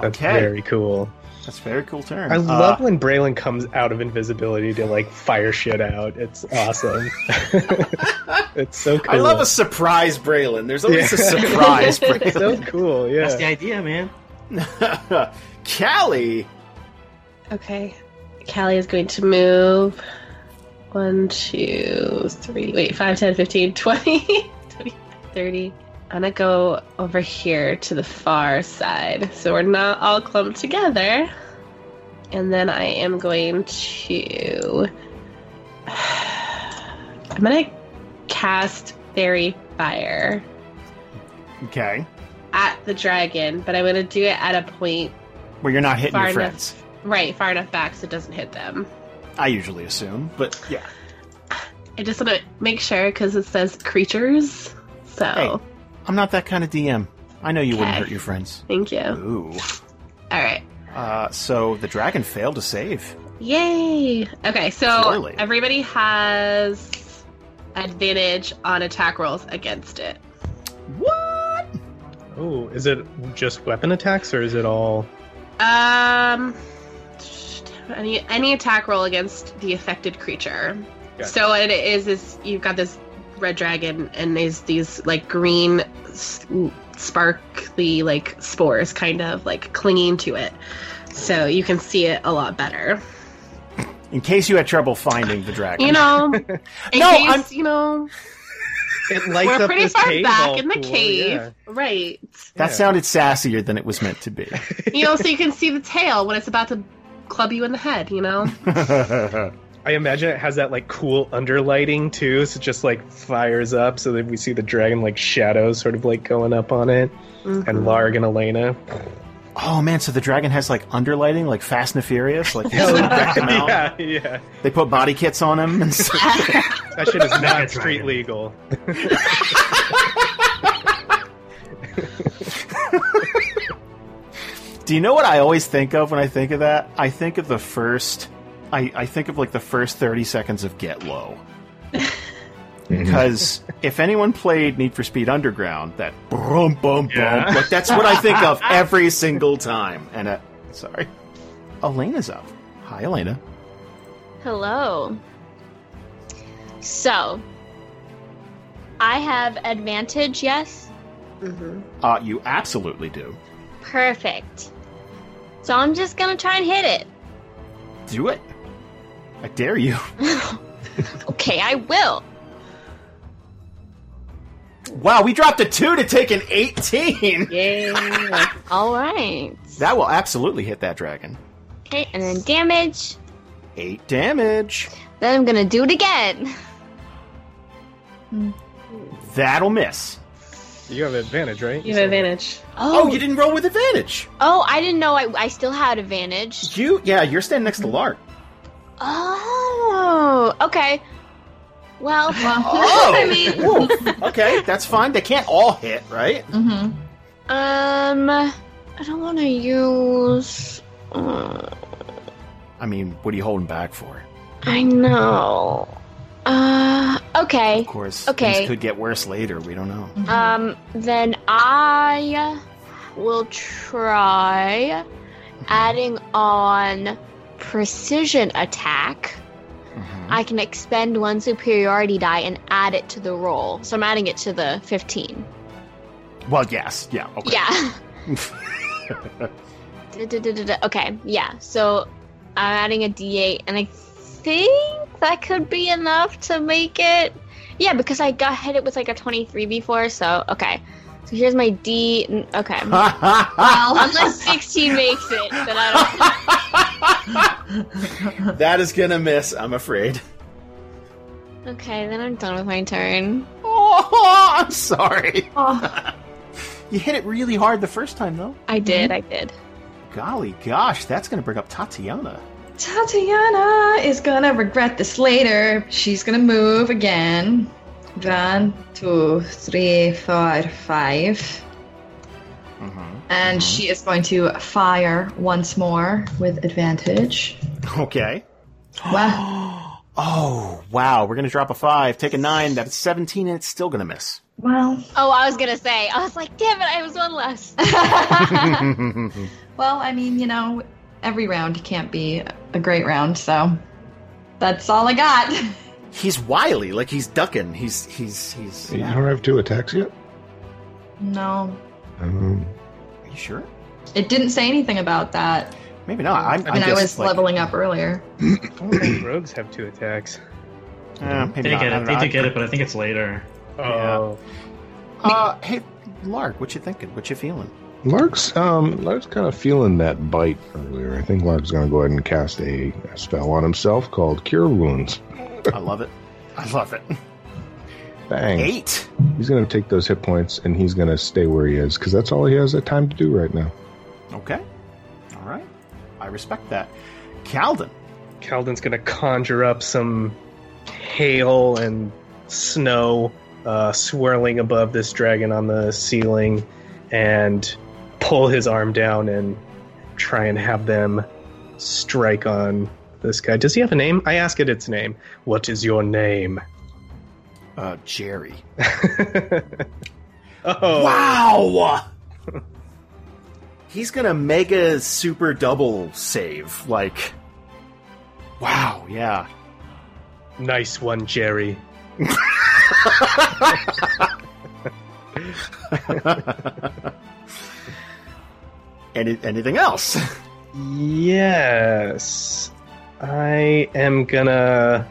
That's Okay. very cool. That's a very cool turn. I Uh, love when Braylon comes out of invisibility to like fire shit out. It's awesome. [laughs] it's so cool. I love a surprise Braylon. There's always a surprise [laughs] It's so cool. Yeah. That's the idea, man. [laughs] Kallie. Okay. Kallie is going to move. One, two, three, wait, 5, 10, 15, 20, 20, 30. To go over here to the far side so we're not all clumped together. And then I am going to. [sighs] I'm to cast Faerie Fire Okay. at the dragon, but I'm to do it at a point Where you're not hitting your enough, friends. right, far enough back so it doesn't hit them. I usually assume, but yeah. I just want to make sure because it says creatures. So, Hey. I'm not that kind of DM. I know you wouldn't hurt your friends. thank you. Ooh. All right. Uh, so the dragon failed to save. Yay. Okay, so Surely. everybody has advantage on attack rolls against it. What? Oh, is it just weapon attacks or is it all? Um, any any attack roll against the affected creature. Gotcha. So what it is is you've got this red dragon and there's these like green sparkly like spores kind of like clinging to it. So you can see it a lot better. In case you had trouble finding the dragon. You know, [laughs] in No, case, I'm- you know, It lights we're up pretty this far cave back all in the cave. yeah. Right. that Yeah. sounded sassier than it was meant to be. You know, so you can see the tail when it's about to club you in the head, you know? [laughs] I imagine it has that like cool underlighting too, so it just like fires up so that we see the dragon like shadows sort of like going up on it. Mhm. And Larg and Elena. oh man, so the dragon has like underlighting, like Fast and Furious. Like [laughs] they deck him out. yeah, yeah. They put body kits on him. And [laughs] stuff. That shit is [laughs] not Dragon. street legal. Do you know what I always think of when I think of that? I think of the first. I, I think of like the first 30 seconds of Get Low. [laughs] Because if anyone played Need for Speed Underground, that brum bum bum, Yeah. like that's what I think of [laughs] every single time. And uh, sorry, Elena's up. Hi, Elena. Hello. So, I have advantage, yes? hmm Uh, you absolutely do. Perfect. So I'm just gonna try and hit it. Do it. I dare you. [laughs] Okay, I will. Wow, we dropped a two to take an 18. [laughs] Yay. Alright. That will absolutely hit that dragon. Okay, and then damage. Eight damage. Then I'm gonna do it again. That'll miss. You have advantage, right? You have advantage. Oh, you didn't roll with advantage. Oh, I didn't know I, I still had advantage. You, yeah, you're standing next to Larg. Oh, okay. Well, [laughs] Oh, I mean, [laughs] Ooh, okay, that's fine. They can't all hit, right? Mm-hmm. um, I don't want to use. Uh, I mean, what are you holding back for? I know. Uh, okay. Of course, Okay. things could get worse later. We don't know. Um, then I will try adding on precision attack mm-hmm. I can expend one superiority die and add it to the roll. So I'm adding it to the 15. Well, yes, yeah, okay. Yeah. [laughs] Okay, yeah. So I'm adding a d8, and I think that could be enough to make it. Yeah, because I got hit it with like a 23 before, so okay. So here's my D. Okay. [laughs] Well, unless 16 makes it, then I don't. [laughs] that is gonna miss, I'm afraid. Okay, then I'm done with my turn. Oh, [laughs] I'm sorry. Oh, You hit it really hard the first time, though. I did, mm-hmm. I did. Golly gosh, that's gonna bring up Tatiyana. Tatiyana is gonna regret this later. She's gonna move again. One, two, three, four, five. Mm-hmm. And she is going to fire once more with advantage. Okay. Wow. [gasps] Oh, wow. We're going to drop a five, take a nine. That's 17, and it's still going to miss. Well, Oh, I was gonna say, I was like, damn it, I was one less. [laughs] [laughs] well, I mean, you know, every round can't be a great round, so that's all I got. [laughs] he's wily, like he's ducking. He's, he's, he's. You Yeah. don't have two attacks yet? No, Um, Are you sure? it didn't say anything about that. Maybe not. I'm, I I'm mean, I just, was like, leveling up earlier. I don't think rogues have two attacks. Uh, maybe They not. get I it. don't They know. do get it, but I think it's later. Oh, Uh, hey, Larg, what you thinking? What you feeling? Larg's um Larg's kind of feeling that bite earlier. I think Larg's going to go ahead and cast a, a spell on himself called Cure Wounds. I love it. I love it. Bang! Eight. He's going to take those hit points and he's going to stay where he is because that's all he has the time to do right now. Okay. All right. I respect that. Kalden. Kalden's gonna conjure up some hail and snow uh, swirling above this dragon on the ceiling and pull his arm down and try and have them strike on this guy. Does he have a name? I ask it its name. What is your name? Uh, Jerry. [laughs] oh, Wow! [laughs] He's gonna mega super double save. Like, wow, yeah. nice one, Jerry. [laughs] Any, anything else? Yes. I am gonna.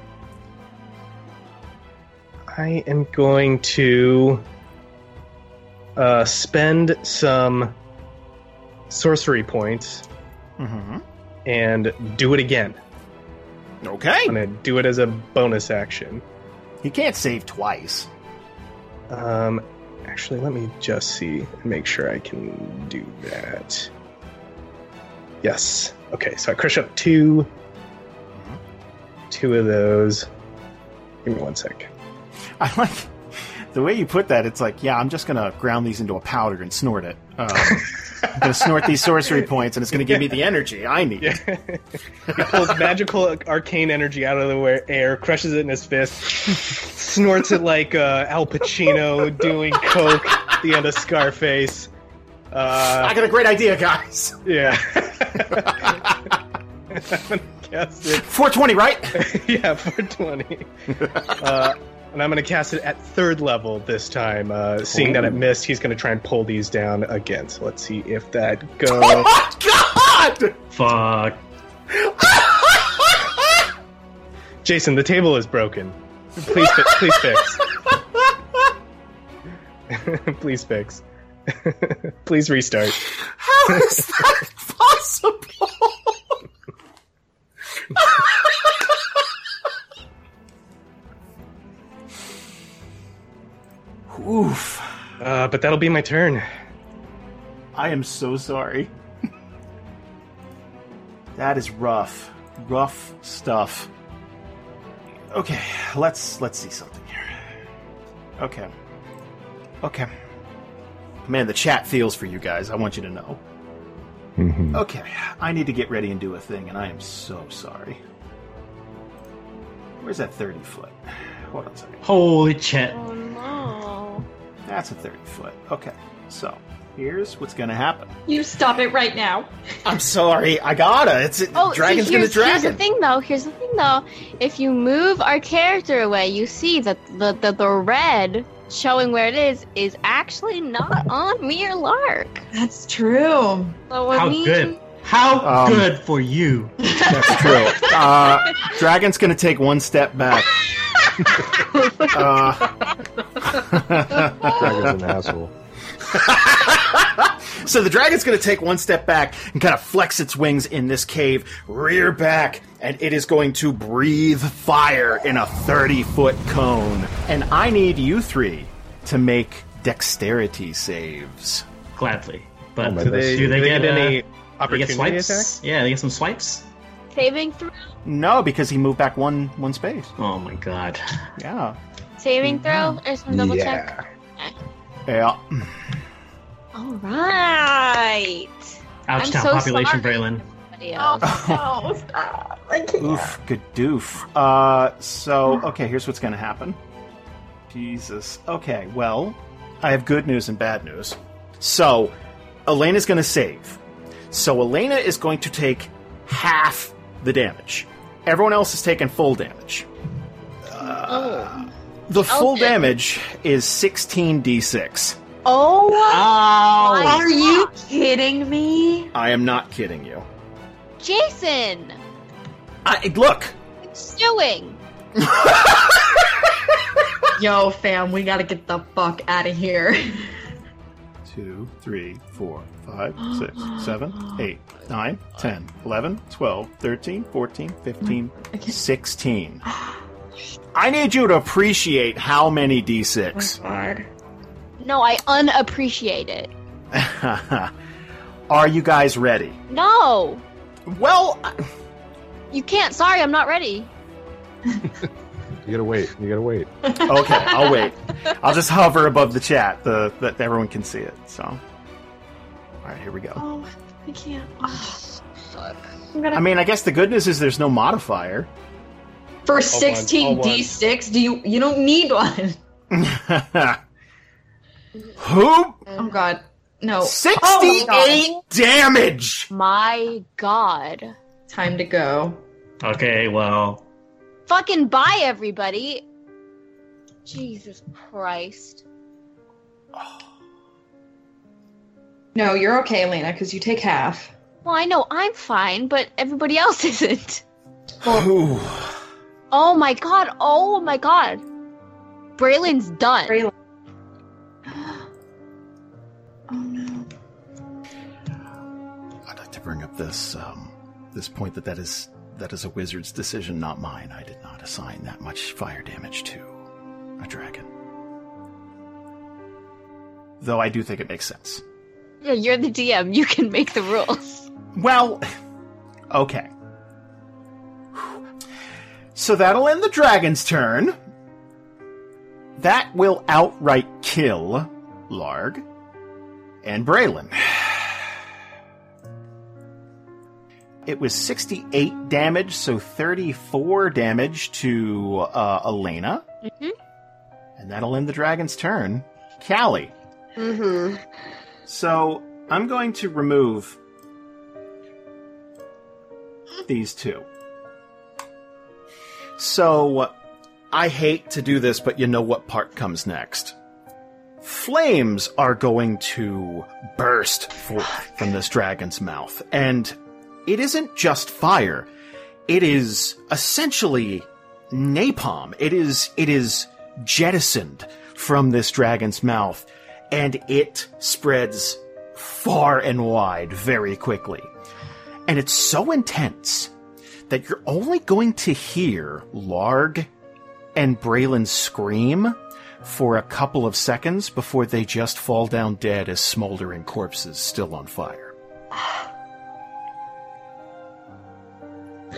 I am going to uh, spend some sorcery points mm-hmm. and do it again. Okay. I'm gonna do it as a bonus action. He can't save twice. Um, actually, let me just see and make sure I can do that. Yes. Okay, so I crush up two. Two of those. Give me one sec. I like the way you put that. It's like, yeah, I'm just gonna ground these into a powder and snort it. Um, I'm gonna snort these sorcery [laughs] points, and it's gonna give me the energy I need. Yeah. he pulls magical arcane energy out of the air, crushes it in his fist, snorts it like uh, Al Pacino doing coke at the end of Scarface. Uh, I got a great idea, guys. yeah. [laughs] [laughs] I'm gonna cast it. 420, right? [laughs] yeah, 420. [laughs] Uh, and I'm going to cast it at third level this time. Uh, seeing that it missed, he's going to try and pull these down again. So let's see if that goes. [laughs] Oh my god! Fuck. Jason, the table is broken. Please, fi- please fix. please fix. please restart. How is that possible? Oof. Uh, but that'll be my turn. I am so sorry. that is rough. Rough stuff. Okay, let's let's see something here. Okay. Okay. Man, the chat feels for you guys. I want you to know. Mhm. Okay, I need to get ready and do a thing, and I am so sorry. Where's that 30 foot? Hold on a second. Holy shit. Oh no. That's a 30 foot. Okay, so here's what's gonna happen. You stop it right now. I'm sorry, I gotta. It's Oh, dragon's see, gonna here's, here's the thing, though. Here's the thing, though. If you move our character away, you see that the the, the red showing where it is is actually not on me or Larg. That's true. So I How mean, good. How Um, good for you. That's true. Uh, dragon's gonna take one step back. [laughs] uh, [laughs] Dragon's an asshole. [laughs] so the dragon's going to take one step back and kind of flex its wings in this cave, rear back, and it is going to breathe fire in a 30 foot cone. And I need you three to make dexterity saves. Gladly. But Oh my Do they, do they get, get any uh, they opportunity get swipes? attacks? Yeah, they get some swipes. saving throw, No, because he moved back one one space. Oh my god. Yeah. saving throw. I just want to double check. Yeah. All right. I'm Ouchtown so population, sorry. Braylon. Somebody else. [laughs] no, stop. I can't. Oof, good doof. Uh, so, [sighs] okay, here's what's gonna happen. Jesus. Okay, well, I have good news and bad news. So, Elena's gonna save. So, Elena is going to take half the damage. Everyone else is taking full damage. Oh. The full Okay. damage is 16d6. Oh. Ow! Are you kidding me? I am not kidding you. Jason, I, look! it's doing? [laughs] Yo, fam, we gotta get the fuck out of here. two, three, four, five, six, seven, eight, nine, 10, 11, 12, 13, 14, 15, 16. I need you to appreciate how many d6. God. No, I unappreciate it. [laughs] Are you guys ready? No, Well, I- you can't. Sorry, I'm not ready. You gotta wait. You gotta wait. [laughs] okay, I'll wait. I'll just hover above the chat the, that everyone can see it. So, all right, here we go. Oh, I can't. Oh, fuck. I'm gonna. I mean, I guess the good news is there's no modifier. For all 16 one. d6, do you you don't need one? [laughs] Who? Oh god. No. 68 Oh, damage! My God. Time to go. Okay, well, Fucking bye, everybody. Jesus Christ. [sighs] No, you're okay, Elena, because you take half. Well, I know I'm fine, but everybody else [laughs] isn't. Ooh. Oh my God. Oh my God. Braylon's done. Braylon. Bring up this um, this point that that is that is a wizard's decision, not mine. I did not assign that much fire damage to a dragon. Though I do think it makes sense. Yeah, you're the DM. You can make the rules. Well, okay. So that'll end the dragon's turn. That will outright kill Larg and Braylon. It was 68 damage, so 34 damage to uh, Elena. Mhm. And that'll end the dragon's turn. Kallie. Mm-hmm. So I'm going to remove these two. So I hate to do this, but you know what part comes next. Flames are going to burst forth from this dragon's mouth, and it isn't just fire. It is essentially napalm. It is it is jettisoned from this dragon's mouth, and it spreads far and wide very quickly. And it's so intense that you're only going to hear Larg and Braylon scream for a couple of seconds before they just fall down dead as smoldering corpses still on fire.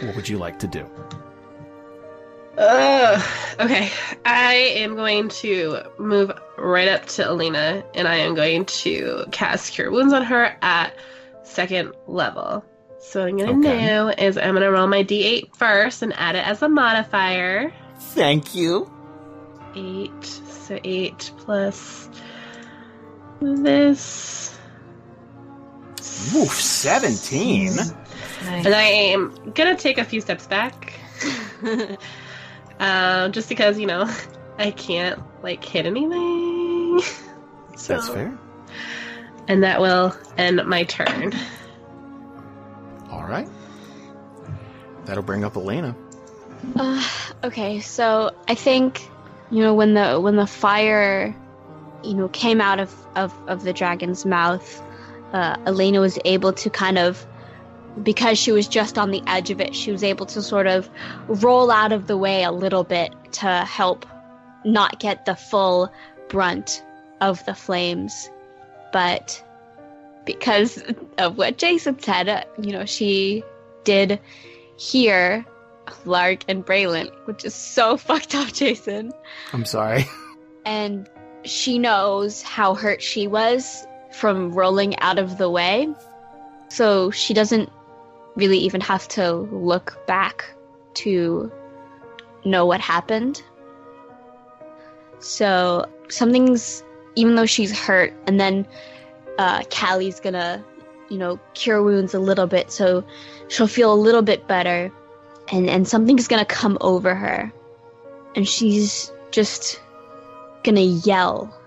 What would you like to do? Ugh. Okay, I am going to move right up to Alina and I am going to cast Cure Wounds on her at second level. So what I'm gonna Okay. do is I'm gonna roll my d8 first and add it as a modifier. Thank you. Eight, so eight plus this Oof, 17. And I am gonna take a few steps back. [laughs] um, just because, you know, I can't like hit anything. So, That's fair. And that will end my turn. All right. That'll bring up Elena. Uh, okay, so I think you know when the when the fire, you know, came out of of, of the dragon's mouth, uh, Elena was able to kind of, because she was just on the edge of it, she was able to sort of roll out of the way a little bit to help not get the full brunt of the flames, but because of what Jason said, uh, you know, she did hear Larg and Braylon, which is so [laughs] fucked up, Jason. I'm sorry. And she knows how hurt she was from rolling out of the way. So she doesn't really even have to look back to know what happened. So something's, even though she's hurt, and then uh, Kallie's gonna, you know, cure wounds a little bit, so she'll feel a little bit better, and and something's gonna come over her, and she's just gonna yell,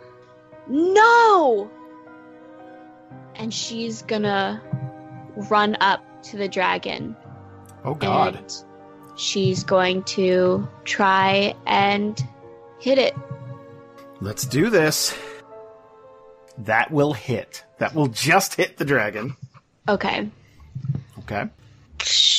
"No!" And she's gonna run up to the dragon. Oh, God. And she's going to try and hit it. Let's do this. That will hit. That will just hit the dragon. Okay. Okay.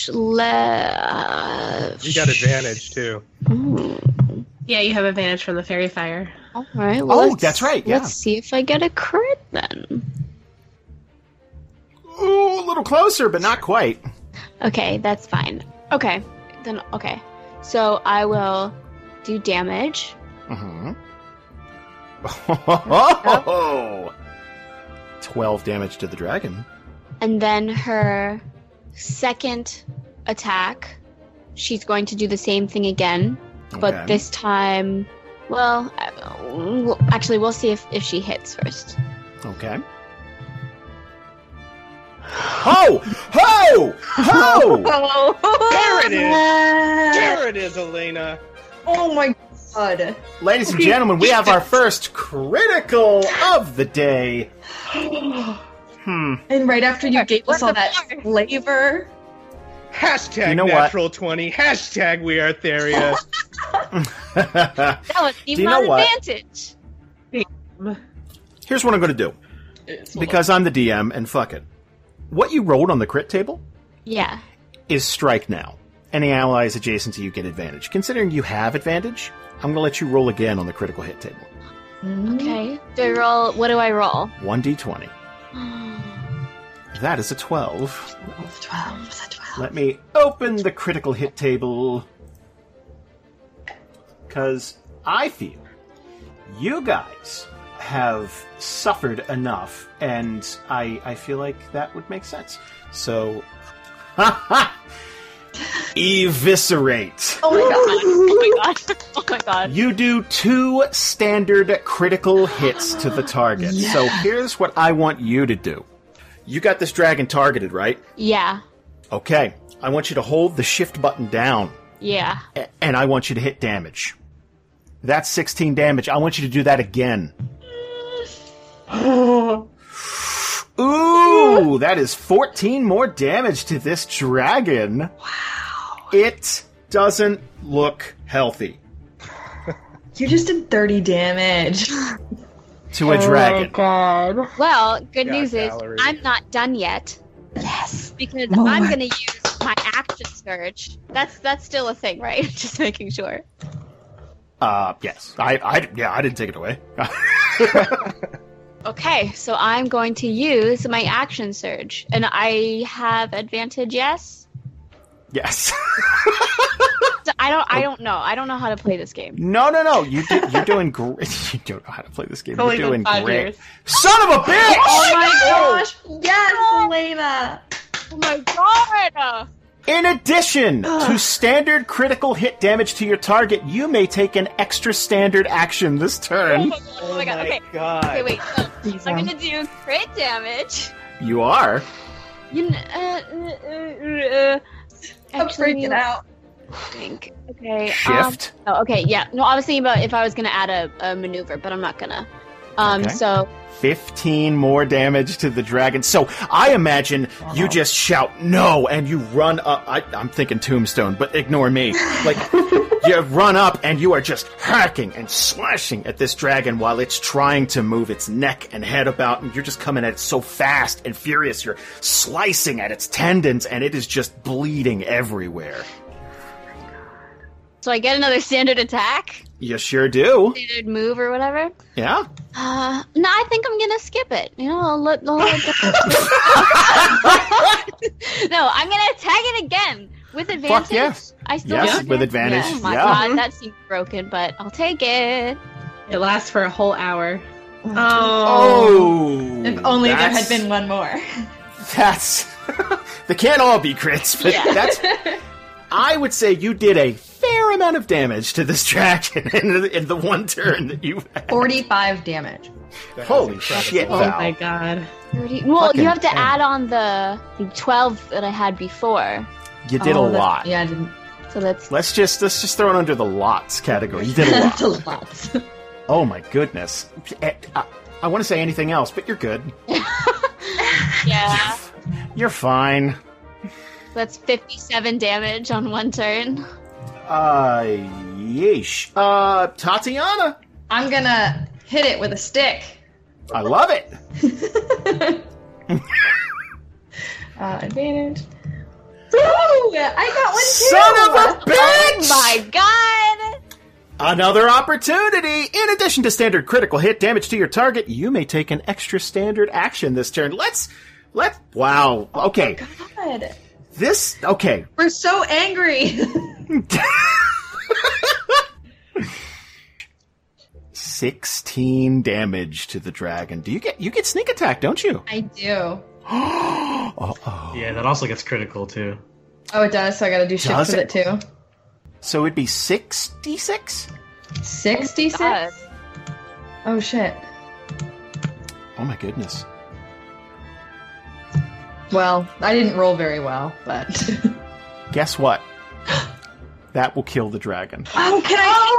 Le- You got advantage too. Ooh. Yeah, you have advantage from the Faerie Fire. All right. Oh, that's right, yeah. Let's see if I get a crit then. Ooh, a little closer, but not quite. Okay, that's fine. Okay, then okay. So I will do damage. Mm-hmm. Oh, [laughs] 12 damage to the dragon. And then her second attack, she's going to do the same thing again, but Okay. this time, well, uh, actually, we'll see if, if she hits first. Okay. Ho! Ho! Ho! [laughs] There it is. There it is, Elena. Oh my god. Ladies and gentlemen, we have our first critical of the day. [sighs] Hmm. And right after you gave us all that flavor. Hashtag You know what? natural 20. Hashtag we are Theria. [laughs] [laughs] That was even you know on advantage. Here's what I'm going to do. Because I'm the DM and fuck it. What you rolled on the crit table Yeah. is strike now. Any allies adjacent to you get advantage. Considering you have advantage, I'm going to let you roll again on the critical hit table. Okay. Do I roll? What do I roll? 1d20. That is a 12. 12, 12, was that 12? Let me open the critical hit table. Because I feel you guys have suffered enough, and I, I feel like that would make sense. So, [laughs] eviscerate. Oh my god. Oh my god. Oh, [laughs] oh my god. You do two standard critical hits to the target. So here's what I want you to do. You got this dragon targeted, right? Yeah. Okay. I want you to hold the shift button down, Yeah. and I want you to hit damage. That's 16 damage. I want you to do that again. [laughs] Ooh, that is 14 more damage to this dragon. Wow. It doesn't look healthy You just did 30 damage. to a dragon. god. Well, good Yeah, news is I'm not done yet Yes. because More. I'm gonna use my action surge. That's that's still a thing, right? [laughs] Just making sure. Uh, yes. I, I, yeah, I didn't take it away. [laughs] Okay, so I'm going to use my action surge, and I have advantage. Yes. yes. [laughs] So I don't. I oh. don't know. I don't know how to play this game. no, no, no. You do, you're doing great. [laughs] You don't know how to play this game. Only you're doing five great. years. Son of a bitch! Oh my oh gosh. Yes, Elena. Oh my god! In addition to standard critical hit damage to your target, you may take an extra standard action this turn. Oh my god! Okay. God. Okay, wait. So I'm gonna do crit damage, You are. You kn- uh, uh, uh, uh, I'm actually, freaking out. Think. Okay. um, Shift. oh, okay. Yeah. No, I was thinking about if I was gonna add a, a maneuver, but I'm not gonna. Um. Okay. So 15 more damage to the dragon. So I imagine you just shout no and you run up. I, I'm thinking tombstone, but ignore me. Like, [laughs] you run up and you are just hacking and slashing at this dragon while it's trying to move its neck and head about, and you're just coming at it so fast and furious. You're slicing at its tendons and it is just bleeding everywhere. so I get another standard attack, You sure do. standard move or whatever. Yeah? Uh, no, I think I'm gonna skip it. You know, I'll let. I'll let [laughs] no, I'm gonna tag it again with advantage. Fuck yes. I still Yes, with it? advantage, Oh my yeah. god, that seems broken, but I'll take it. It lasts for a whole hour. Oh. If only there had been one more. [laughs] That's [laughs] they can't all be crits, but Yeah. that's. I would say you did a fair amount of damage to this dragon [laughs] in the, in the one turn that you. Had. 45 damage. Holy shit, Oh Val! my god. 30 Well, Fucking you have to ten. add on the, the 12 that I had before. You did Oh, a lot. Yeah, I didn't. So that's Let's just let's just throw it under the lots category. You did a [laughs] lot. a lot. [laughs] oh my goodness. Eh, I, I want to say anything else, but you're good. yeah. You're fine. That's 57 damage on one turn. Uh, yeesh. Uh, Tatiyana. I'm gonna hit it with a stick. I love it. [laughs] Uh, advantage. Ooh, I got one too. Son of a bitch! My god! Another opportunity! In addition to standard critical hit damage to your target, you may take an extra standard action this turn. Let's, let's, wow. Okay. God. This, okay. We're so angry. [laughs] Sixteen damage to the dragon. Do you get, you get sneak attack, don't you? I do. [gasps] oh Yeah, that also gets critical too. Oh, it does. So I gotta do shift Does with it? it too. So it'd be 66? 66? God. Oh shit. Oh my goodness. Well, I didn't roll very well, but. [laughs] Guess what? that will kill the dragon. [gasps] oh, can I? Oh,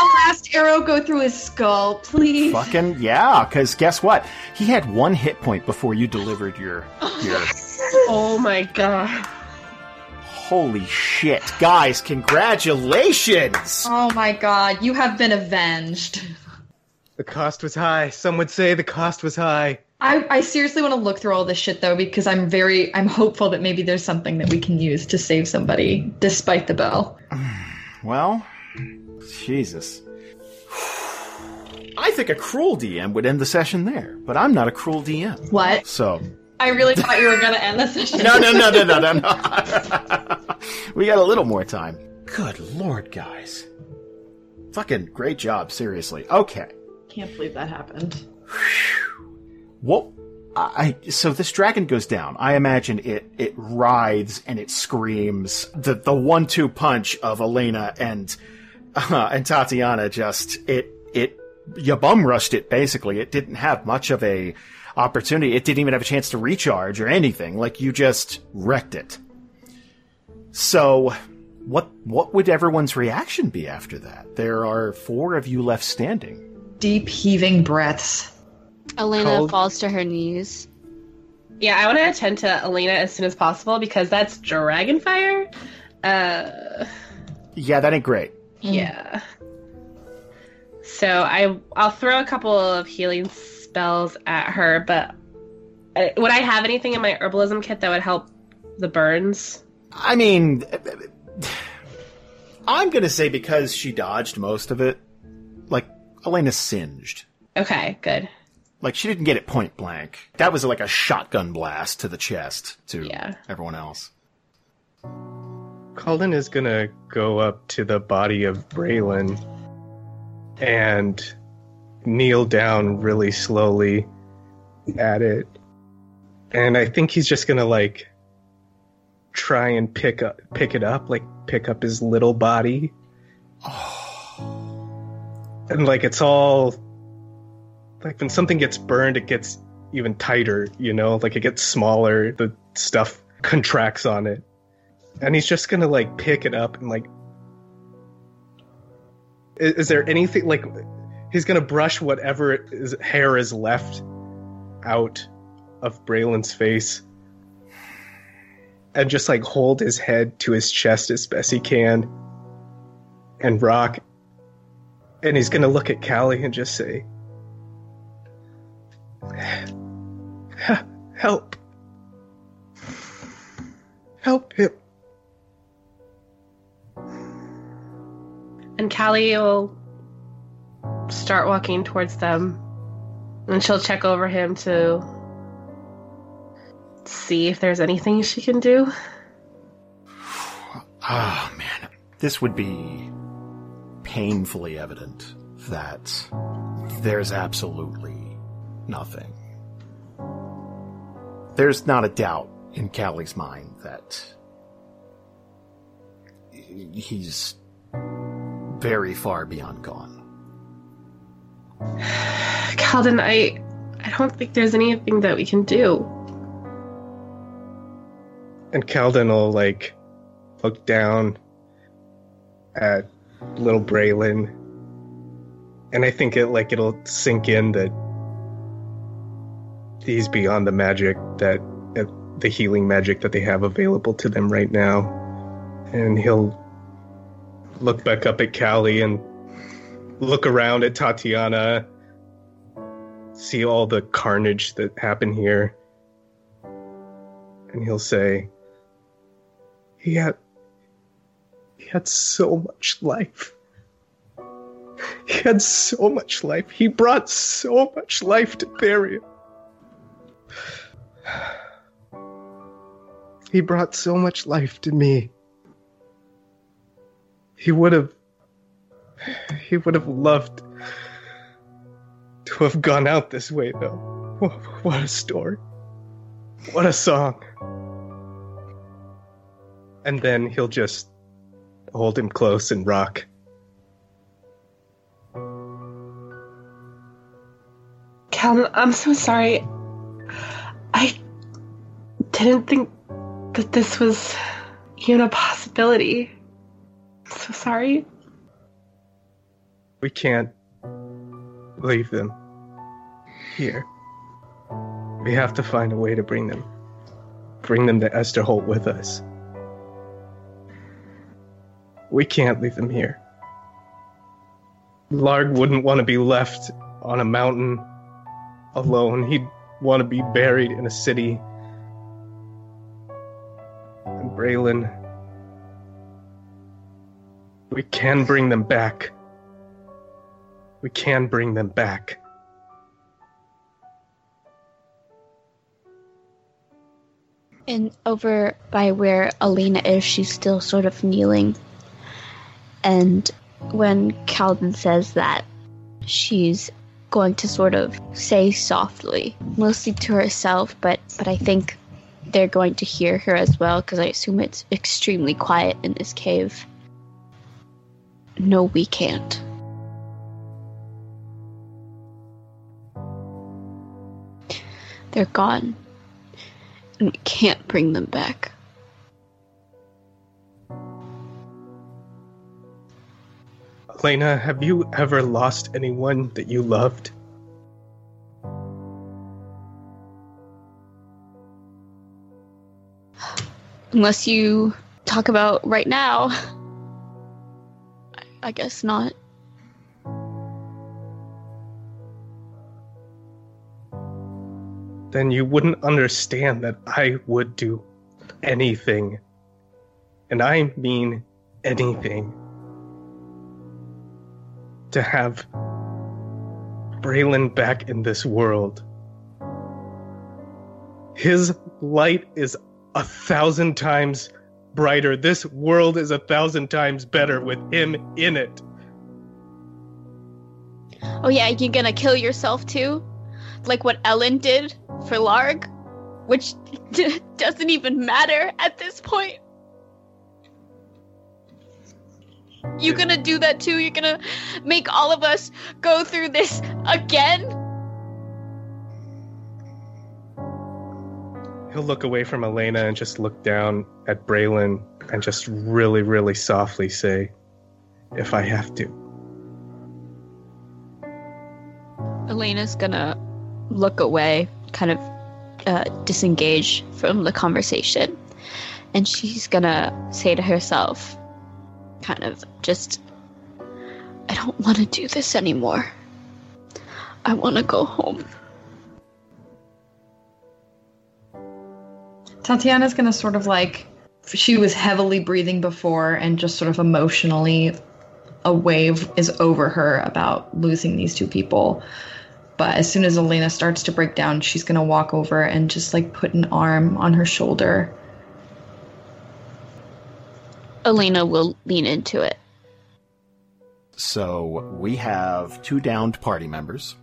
the last arrow go through his skull, please. Fucking yeah, because guess what? He had one hit point before you delivered your [gasps] your Oh my god. holy shit. Guys, congratulations! Oh my god, you have been avenged. The cost was high. Some would say the cost was high. I, I seriously want to look through all this shit though because I'm very I'm hopeful that maybe there's something that we can use to save somebody despite the bell. [sighs] Well, Jesus. [sighs] I think a cruel DM would end the session there, but I'm not a cruel DM. What? So, I really thought you were gonna end the session. no, no, no, no, no, no, no. [laughs] we got a little more time. Good lord, guys. Fucking great job, seriously. Okay. Can't believe that happened. What? I so this dragon goes down. I imagine it it writhes and it screams. The the one two punch of Elena and uh, and Tatiyana just it it you bum rushed it basically. It didn't have much of a opportunity. It didn't even have a chance to recharge or anything. Like you just wrecked it. So what what would everyone's reaction be after that? There are four of you left standing. Deep heaving breaths. Elena Cold. falls to her knees. Yeah, I want to attend to Elena as soon as possible because that's dragon fire. Uh, Yeah, that ain't great. yeah. So I I'll throw a couple of healing spells at her, but uh, would I have anything in my herbalism kit that would help the burns? I mean, I'm gonna say because she dodged most of it, like Elena singed. Okay, good. Like she didn't get it point blank. That was like a shotgun blast to the chest to Yeah. everyone else. Kalden is gonna go up to the body of Braylon and kneel down really slowly at it. And I think he's just gonna like try and pick up pick it up, like pick up his little body. [sighs] And like it's all like when something gets burned, it gets even tighter, you know, like it gets smaller, the stuff contracts on it. And he's just gonna like pick it up and like is, is there anything like he's gonna brush whatever is, hair is left out of Braylon's face and just like hold his head to his chest as best he can and rock and he's gonna look at Kallie and just say help help him And Kallie will start walking towards them. And she'll check over him to see if there's anything she can do. Ah, man. This would be painfully evident that there's absolutely nothing. There's not a doubt in Kallie's mind that he's very far beyond gone. Kalden, I I don't think there's anything that we can do. and Kalden will like look down at little Braylon and I think it like it'll sink in that he's beyond the magic that the healing magic that they have available to them right now. And he'll look back up at Kallie and look around at Tatiyana see all the carnage that happened here. And he'll say he had he had so much life. He had so much life. He brought so much life to Theria he brought so much life to me he would have he would have loved to have gone out this way though what a story what a song and then he'll just hold him close and rock. Kalden, I'm so sorry. I didn't think that this was even a possibility. I'm so sorry. We can't leave them here. We have to find a way to bring them, bring them to Esterholt with us. We can't leave them here. Larg wouldn't want to be left on a mountain alone. He'd want to be buried in a city. And Braylon, we can bring them back. We can bring them back. And over by where Elena is, she's still sort of kneeling. And when Kalden says that, she's going to sort of say softly, mostly to herself, but but I think they're going to hear her as well because I assume it's extremely quiet in this cave. No, we can't. They're gone. And we can't bring them back. Elena, have you ever lost anyone that you loved? Unless you talk about right now. I- I guess not. Then you wouldn't understand that I would do anything. And I mean anything. To have Braylon back in this world. His light is a thousand times brighter. This world is a thousand times better with him in it. Oh yeah, you're gonna kill yourself too? Like what Ellen did for Larg? Which [laughs] doesn't even matter at this point. You gonna do that too? You're gonna make all of us go through this again? he'll look away from Elena and just look down at Braylon and just really, really softly say, "If I have to." Elena's gonna look away, kind of uh, disengage from the conversation, and she's gonna say to herself, kind of just, I don't want to do this anymore. I want to go home. Tatiyana's gonna sort of like she was heavily breathing before and just sort of emotionally a wave is over her about losing these two people. But as soon as Elena starts to break down, she's gonna walk over and just like put an arm on her shoulder. Elena will lean into it. So we have two downed party members.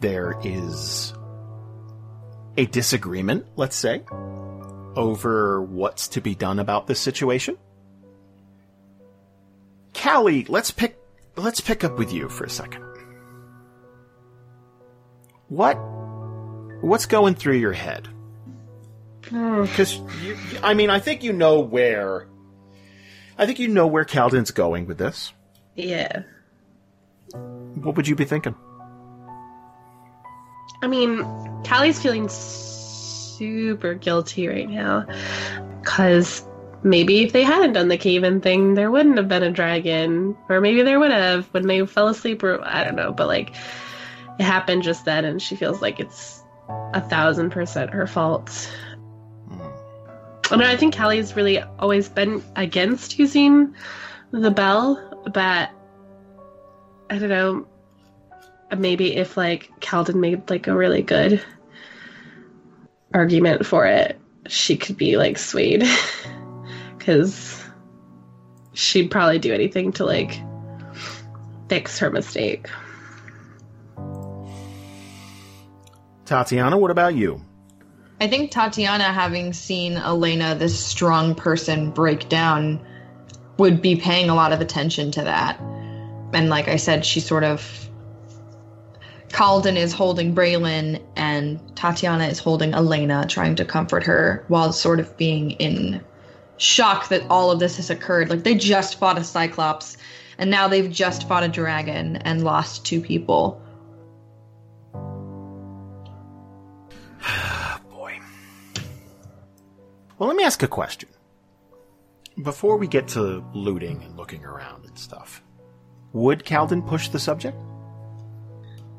There is a disagreement, let's say, over what's to be done about this situation. Kallie, let's pick let's pick up with you for a second. What what's going through your head? Oh. Because I mean, I think you know where. I think you know where Kalden's going with this. Yeah. What would you be thinking? I mean, Kallie's feeling super guilty right now. Because maybe if they hadn't done the cave in thing, there wouldn't have been a dragon. Or maybe there would have when they fell asleep, or I don't know. But like, it happened just then, and she feels like it's a thousand percent her fault. I I think Kallie's really always been against using the bell, but I don't know. Maybe if like Kalden made like a really good argument for it, she could be like swayed [laughs] because she'd probably do anything to like fix her mistake. Tatiyana, what about you? I think Tatiyana, having seen Elena, this strong person, break down, would be paying a lot of attention to that. And like I said, she sort of. Kalden is holding Braylon, and Tatiyana is holding Elena, trying to comfort her while sort of being in shock that all of this has occurred. Like they just fought a Cyclops, and now they've just fought a dragon and lost two people. Well, let me ask a question. Before we get to looting and looking around and stuff, would Kalden push the subject?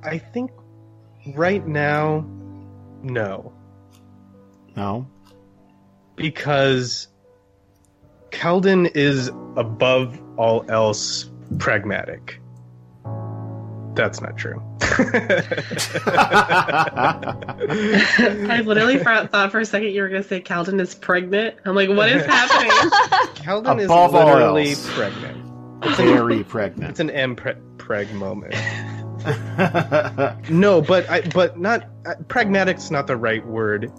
I think right now, no. No. Because Kalden is above all else pragmatic. That's not true. [laughs] I literally thought for a second you were going to say Kalden is pregnant. I'm like, what is happening? [laughs] Kalden is Above all literally else. pregnant. [laughs] Very pregnant. It's an M pre- preg moment. No, but I, but not uh, pragmatic's not the right word.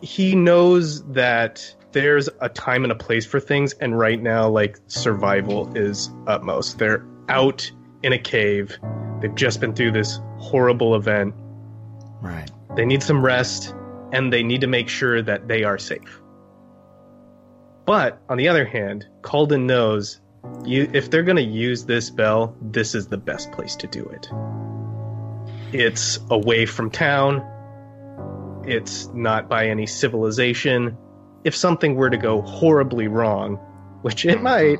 He knows that there's a time and a place for things, and right now, like survival is utmost. They're out in a cave. They've just been through this horrible event. right. They need some rest, and they need to make sure that they are safe. But on the other hand, Kalden knows you if they're going to use this bell, this is the best place to do it. It's away from town. It's not by any civilization. If something were to go horribly wrong, which it uh-huh. might,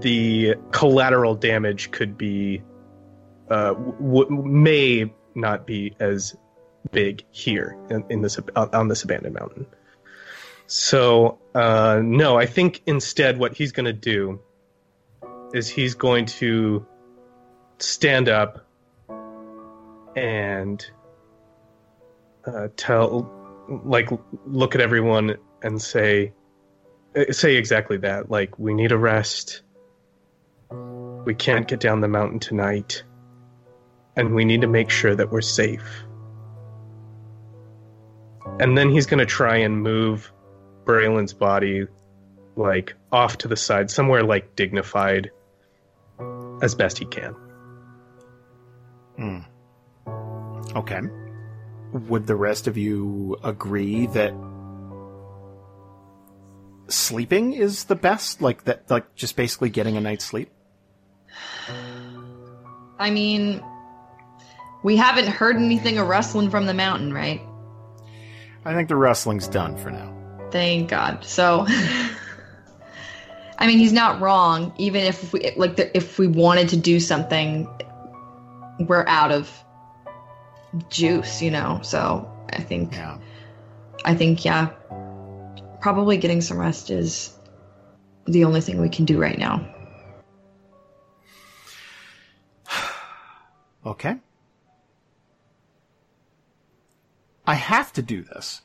the collateral damage could be uh, w- may not be as big here in, in this on this abandoned mountain. So uh, no, I think instead what he's going to do is he's going to stand up and uh, tell, like, look at everyone and say, uh, say exactly that. Like, we need a rest. We can't get down the mountain tonight, and we need to make sure that we're safe. And then he's going to try and move Braylon's body like off to the side, somewhere like dignified as best he can. Hmm. Okay. would the rest of you agree that sleeping is the best? Like that, like just basically getting a night's sleep? I mean, we haven't heard anything of rustling from the mountain, right? I think the rustling's done for now. Thank God. So, [laughs] I mean, he's not wrong. Even if we like, the, if we wanted to do something, we're out of juice, you know. So I think, Yeah. I think, yeah, probably getting some rest is the only thing we can do right now. Okay. I have to do this.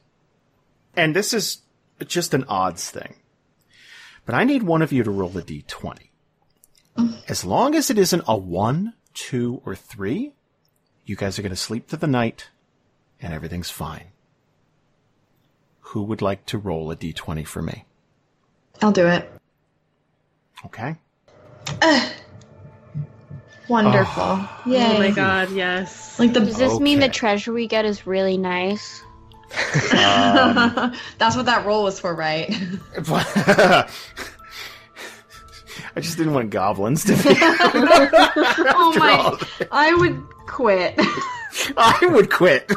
And this is just an odds thing. But I need one of you to roll a d20. As long as it isn't a 1, 2, or 3, you guys are going to sleep through the night and everything's fine. Who would like to roll a d20 for me? I'll do it. Okay. Wonderful. Yay. Oh my god, yes. Like the Does this mean the treasure we get is really nice? Um, [laughs] That's what that roll was for, right? [laughs] I just didn't want goblins to [laughs] be. oh my! I would quit. I would quit.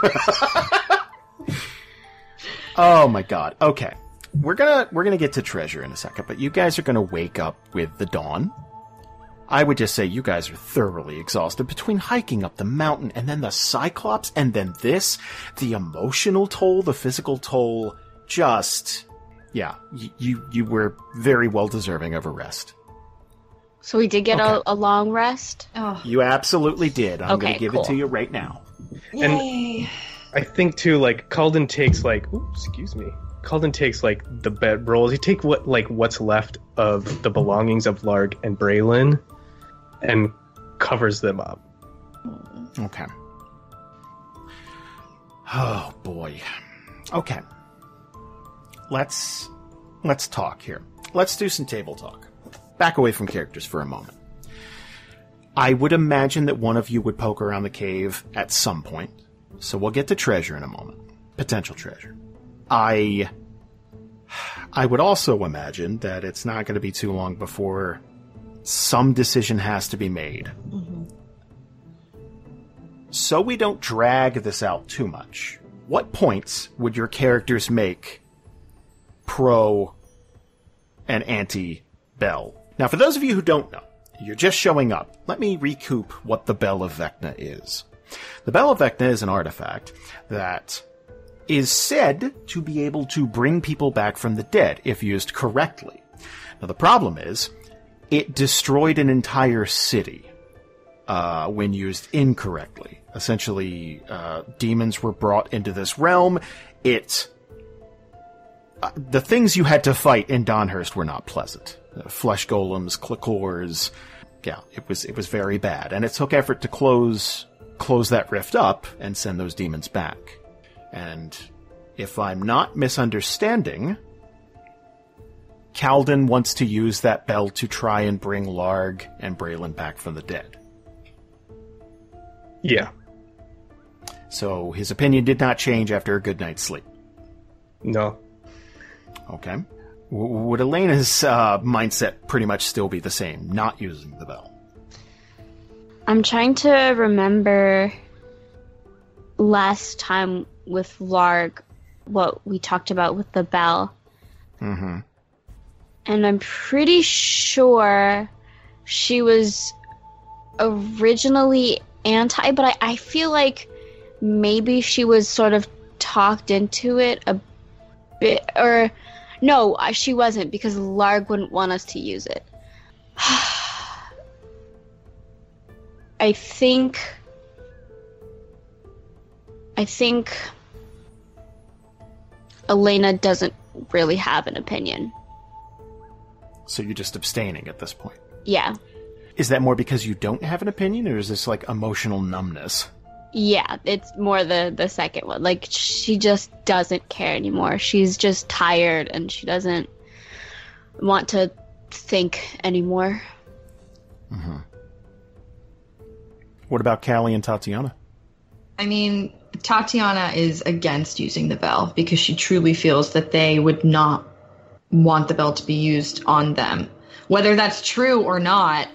oh my god. Okay. We're gonna we're gonna get to treasure in a second, but you guys are gonna wake up with the dawn. I would just say you guys are thoroughly exhausted between hiking up the mountain and then the Cyclops and then this, the emotional toll, the physical toll, just yeah, y- you you were very well deserving of a rest. So we did get Okay. a, a long rest. Oh, You absolutely did. I'm Okay, gonna give cool. it to you right now. yay! I think too, like Kalden takes like, oops, excuse me. Kalden takes like the bed rolls. He take what like what's left of the belongings of Larg and Braylon, and covers them up. Okay. Oh boy. Okay. Let's let's talk here. Let's do some table talk. Back away from characters for a moment. I would imagine that one of you would poke around the cave at some point. So we'll get to treasure in a moment. Potential treasure. I I would also imagine that it's not going to be too long before some decision has to be made so we don't drag this out too much, what points would your characters make pro and anti Bell? Now, for those of you who don't know, you're just showing up. Let me recoup what the Bell of Vecna is. The Bell of Vecna is an artifact that is said to be able to bring people back from the dead if used correctly. Now, the problem is, it destroyed an entire city uh, when used incorrectly. Essentially, uh, demons were brought into this realm. It. Uh, the things you had to fight in Donhurst were not pleasant. Uh, flesh golems, clickors. Yeah, it was it was very bad, and it took effort to close close that rift up and send those demons back. And if I'm not misunderstanding, Kalden wants to use that bell to try and bring Larg and Braylon back from the dead. Yeah. So his opinion did not change after a good night's sleep. No. Okay. W- would Elena's uh, mindset pretty much still be the same, not using the bell? I'm trying to remember last time with Larg what we talked about with the bell. Mm-hmm. And I'm pretty sure she was originally anti, but I, I feel like maybe she was sort of talked into it a bit. Or, no, she wasn't because Larg wouldn't want us to use it. [sighs] I think. I think. Elena doesn't really have an opinion. So you're just abstaining at this point. Yeah. Is that more because you don't have an opinion, or is this like emotional numbness? Yeah, it's more the the second one. Like she just doesn't care anymore. She's just tired and she doesn't want to think anymore. Hmm. What about Kallie and Tatiyana? I mean, Tatiyana is against using the bell because she truly feels that they would not want the bell to be used on them. Whether that's true or not,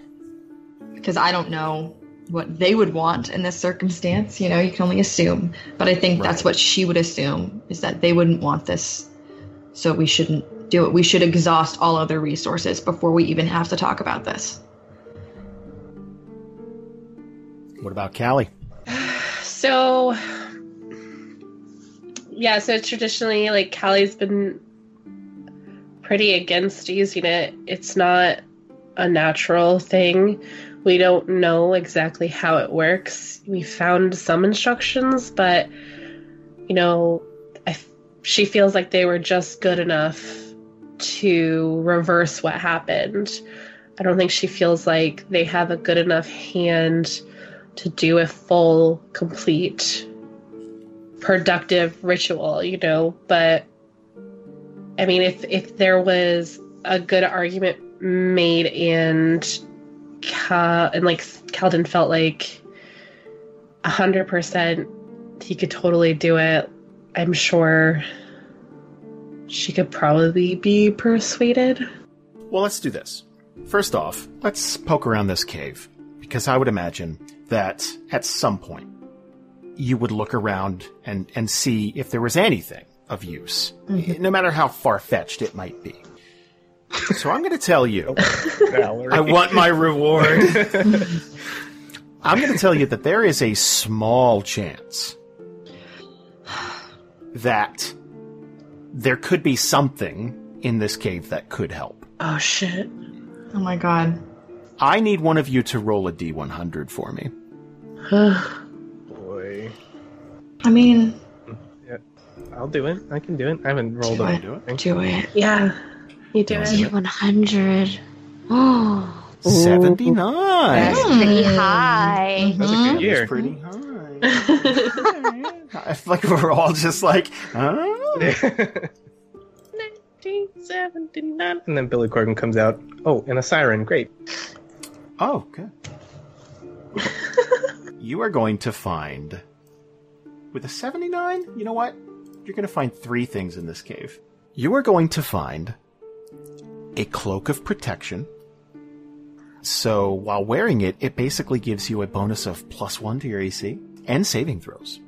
because I don't know what they would want in this circumstance, you know, you can only assume. But I think that's what she would assume is that they wouldn't want this. So we shouldn't do it. We should exhaust all other resources before we even have to talk about this. What about Kallie? [sighs] So, yeah, so traditionally, like, Kallie's been pretty against using it. It's not a natural thing. We don't know exactly how it works. We found some instructions, but, you know, I f- she feels like they were just good enough to reverse what happened. I don't think she feels like they have a good enough hand to do a full, complete, productive ritual, you know. But I mean, if if there was a good argument made and Cal and like Kalden felt like a hundred percent he could totally do it, I'm sure she could probably be persuaded. Well, let's do this. First off, let's poke around this cave, because I would imagine that at some point you would look around and, and see if there was anything of use, mm-hmm. no matter how far fetched it might be. So I'm going to tell you, [laughs] Valerie. I want my reward. [laughs] I'm going to tell you that there is a small chance that there could be something in this cave that could help. Oh shit. Oh my god. I need one of you to roll a D100 for me. [sighs] Boy. I mean, I'll do it. I can do it. I haven't rolled do a it. do it. Do it. Yeah. You do it. 100. Oh, [gasps] 79. that's hmm. pretty high. That's a good mm-hmm. year. That's pretty [laughs] high. [laughs] I feel like we're all just like, huh? [laughs] 1979. And then Billy Corgan comes out. Oh, and a siren. Great. Oh, good. you are going to find, with a 79, you know what? You're going to find three things in this cave. You are going to find a cloak of protection. So while wearing it, it basically gives you a bonus of plus one to your AC and saving throws.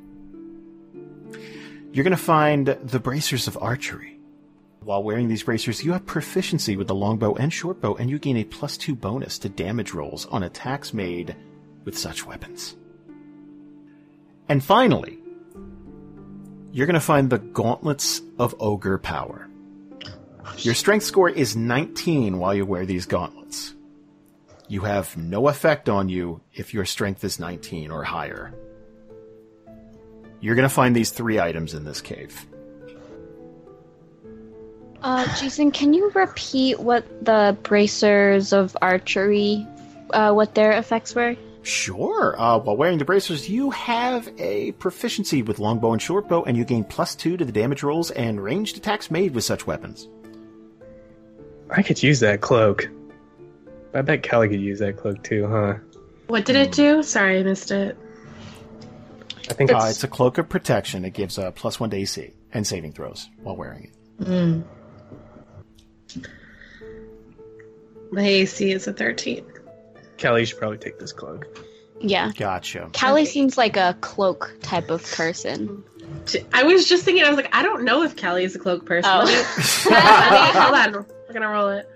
You're going to find the bracers of archery. While wearing these bracers, you have proficiency with the longbow and shortbow, and you gain a plus two bonus to damage rolls on attacks made with such weapons. And finally, you're going to find the gauntlets of ogre power. Your strength score is 19 while you wear these gauntlets. You have no effect on you if your strength is 19 or higher. You're going to find these three items in this cave. Uh, Jason, can you repeat what the bracers of archery, uh, what their effects were? Sure. Uh, while wearing the bracers, you have a proficiency with longbow and shortbow, and you gain plus two to the damage rolls and ranged attacks made with such weapons. I could use that cloak. I bet Kelly could use that cloak too, huh? What did it do? Sorry, I missed it. I think Uh, it's, it's a cloak of protection. It gives a plus one to AC and saving throws while wearing it. Mm. My AC is a 13. Kelly should probably take this cloak. Yeah. Gotcha. Kelly Okay. seems like a cloak type of person. I was just thinking, I was like, I don't know if Kelly is a cloak person. Oh. Let me- [laughs] let me- hold on. We're going to roll it.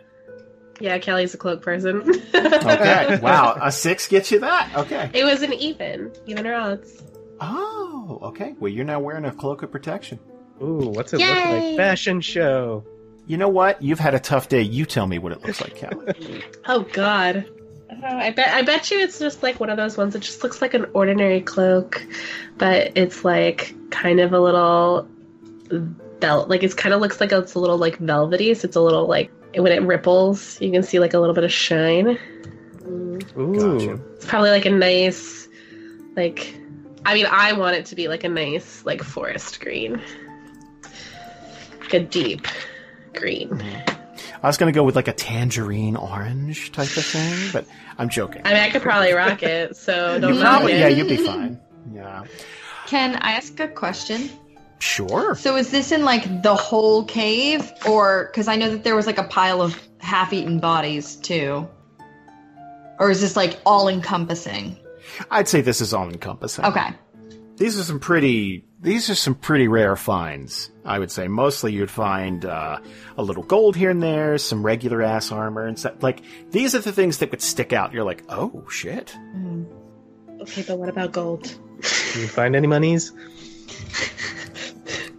Yeah, Kelly's a cloak person. [laughs] Okay. Wow. A six gets you that. Okay. It was an even. Even or odds. Oh, okay. Well, you're now wearing a cloak of protection. Ooh, what's it look like? Fashion show. You know what? You've had a tough day. You tell me what it looks like, Kelly. [laughs] Oh, God. I. I bet I bet you it's just like one of those ones that just looks like an ordinary cloak, but it's like kind of a little belt. Like it's kind of looks like it's a little like velvety. So it's a little like when it ripples, you can see like a little bit of shine. Ooh. Gotcha. It's probably like a nice, like, I mean, I want it to be like a nice like forest green, like a deep green. Mm-hmm. I was going to go with like a tangerine orange type of thing, but I'm joking. I mean, I could probably rock it. So don't You probably, it. yeah, you'd be fine. Yeah. Can I ask a question? Sure. So is this in like the whole cave, or because I know that there was like a pile of half-eaten bodies too, or is this like all-encompassing? I'd say this is all encompassing. Okay. These are some pretty. These are some pretty rare finds. I would say mostly you'd find uh, a little gold here and there, some regular ass armor, and stuff. Like these are the things that would stick out. You're like, oh shit. Okay, but what about gold? Can you find any monies? [laughs]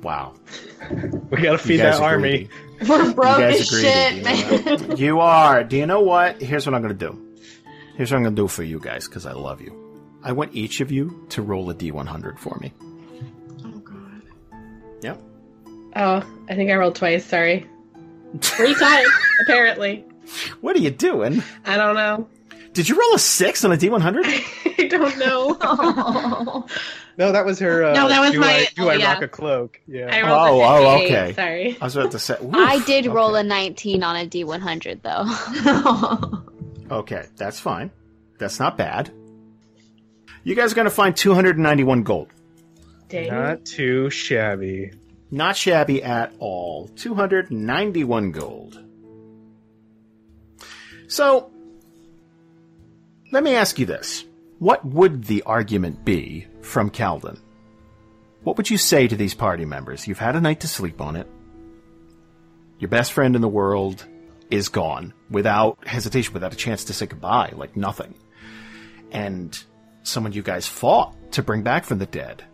Wow. We gotta feed that army. greedy. We're broke as shit, man. You are. Do you know what? Here's what I'm going to do. Here's what I'm going to do for you guys because I love you. I want each of you to roll a d100 for me. oh god. Yep. Oh, I think I rolled twice. Sorry. Three [laughs] times, apparently. What are you doing? I don't know. Did you roll a six on a d100? [laughs] I don't know. Oh. [laughs] No, that was her. Uh, No, that was do my- I, do oh, I yeah. rock a cloak? Yeah. I rolled Oh, a oh, okay. Sorry. I was about to say. oof, I did roll a 19 on a D100 though. Okay, that's fine. That's not bad. You guys are going to find 291 gold. Dang. Not too shabby. Not shabby at all. 291 gold. So, let me ask you this. What would the argument be from Kalden? What would you say to these party members? You've had a night to sleep on it. Your best friend in the world is gone without hesitation, without a chance to say goodbye, like nothing. And someone you guys fought to bring back from the dead,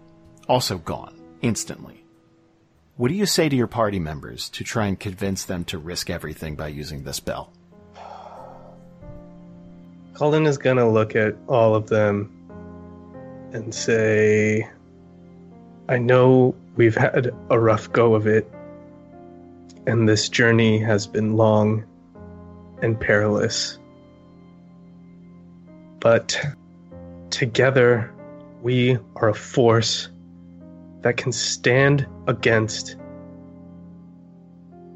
also gone instantly. What do you say to your party members to try and convince them to risk everything by using this spell? Colin is gonna look at all of them and say, I know we've had a rough go of it, and this journey has been long and perilous. But together, we are a force that can stand against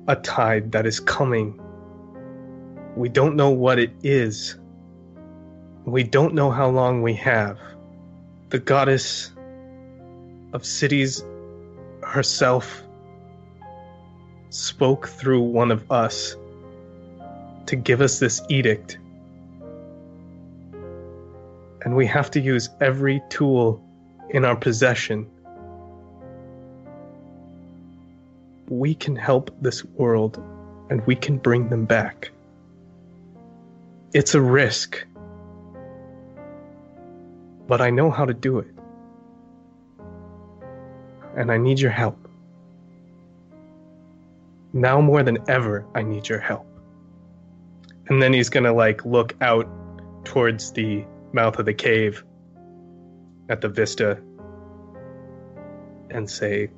a tide that is coming. We don't know what it is. We don't know how long we have. The goddess of cities herself spoke through one of us to give us this edict. And we have to use every tool in our possession. We can help this world and we can bring them back. It's a risk but I know how to do it. And I need your help. Now more than ever, I need your help. And then he's gonna like look out towards the mouth of the cave at the vista and say,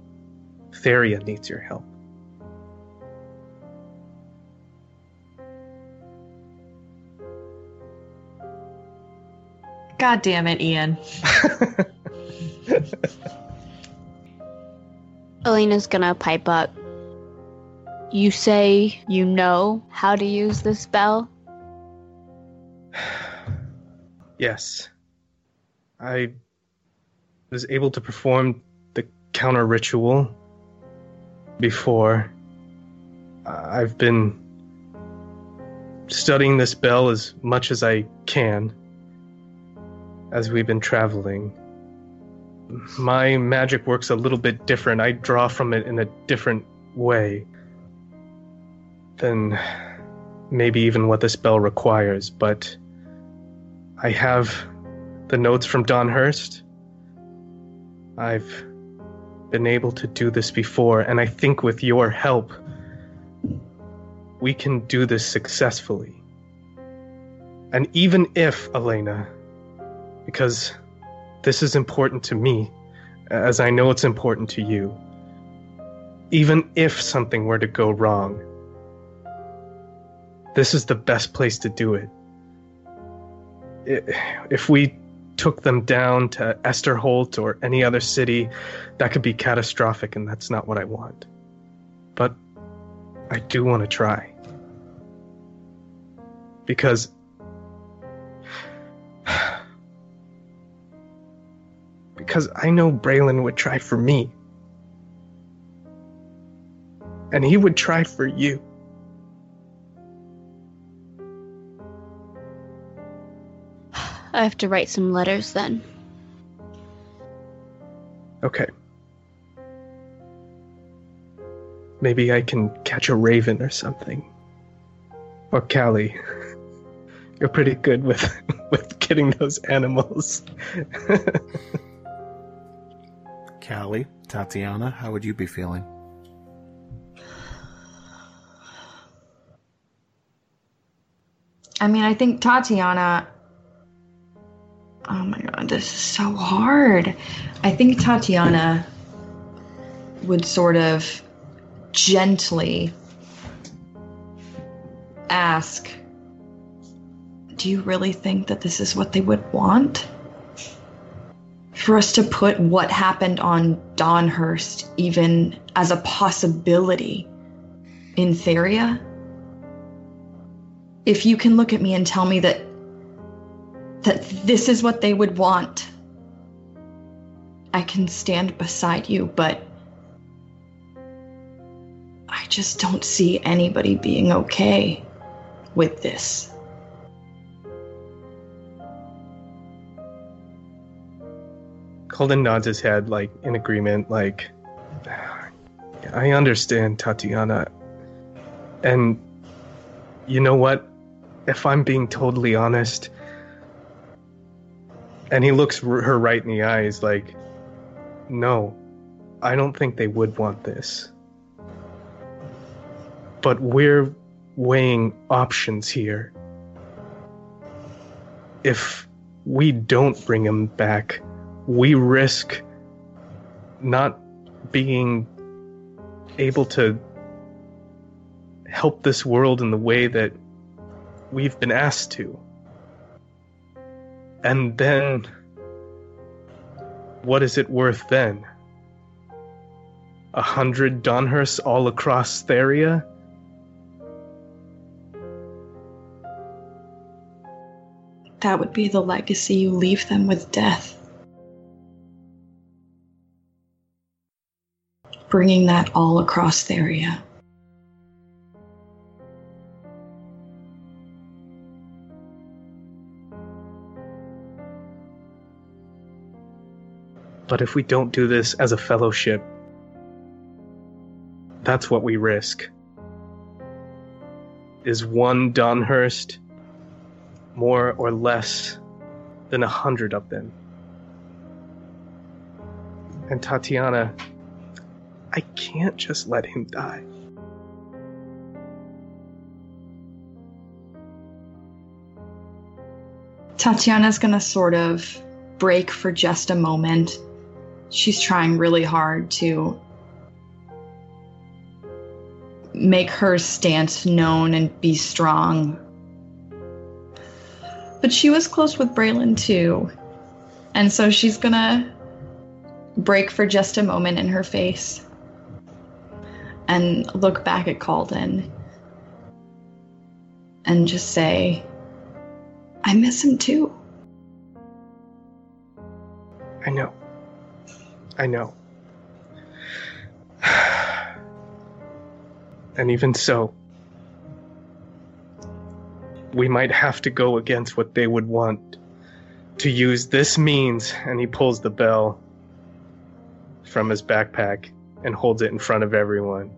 Theria needs your help. God damn it, Ian. Elena's gonna pipe up. You say you know how to use the spell? Yes. I was able to perform the counter ritual before. I've been studying this spell as much as I can as we've been traveling. My magic works a little bit different. I draw from it in a different way than maybe even what this spell requires, but I have the notes from Don Hurst. I've been able to do this before, and I think with your help, we can do this successfully. And even if, Elena, because this is important to me, as I know it's important to you, even if something were to go wrong, this is the best place to do it if we took them down to Esterholt or any other city, that could be catastrophic, and that's not what I want. But I do want to try. Because. [sighs] because I know Braylon would try for me. And he would try for you. I have to write some letters then. Okay. Maybe I can catch a raven or something. Or Kallie. [laughs] You're pretty good with [laughs] with getting those animals. [laughs] Kallie, Tatiyana, how would you be feeling? I mean, I think Tatiyana. Oh my god, this is so hard. I think Tatiyana would sort of gently ask Do you really think that this is what they would want? For us to put what happened on Donhurst even as a possibility in Theria? if you can look at me and tell me that that this is what they would want i can stand beside you but i just don't see anybody being okay with this Kalden nods his head, like in agreement, like, I understand, Tatiyana. And you know what? If I'm being totally honest, and he looks her right in the eyes, like, no, I don't think they would want this. But we're weighing options here. If we don't bring him back, we risk not being able to help this world in the way that we've been asked to. And then, what is it worth then? A hundred Donhursts all across Theria? that would be the legacy you leave them with death bringing that all across the But if we don't do this as a fellowship, that's what we risk. Is one Donhurst more or less than a hundred of them? And Tatiyana, I can't just let him die. Tatiyana's gonna sort of break for just a moment. She's trying really hard to make her stance known and be strong. But she was close with Braylon too. And so she's gonna break for just a moment in her face and look back at Kalden and just say, I miss him too. I know. I know. [sighs] And even so, we might have to go against what they would want to use this means. And he pulls the bell from his backpack and holds it in front of everyone.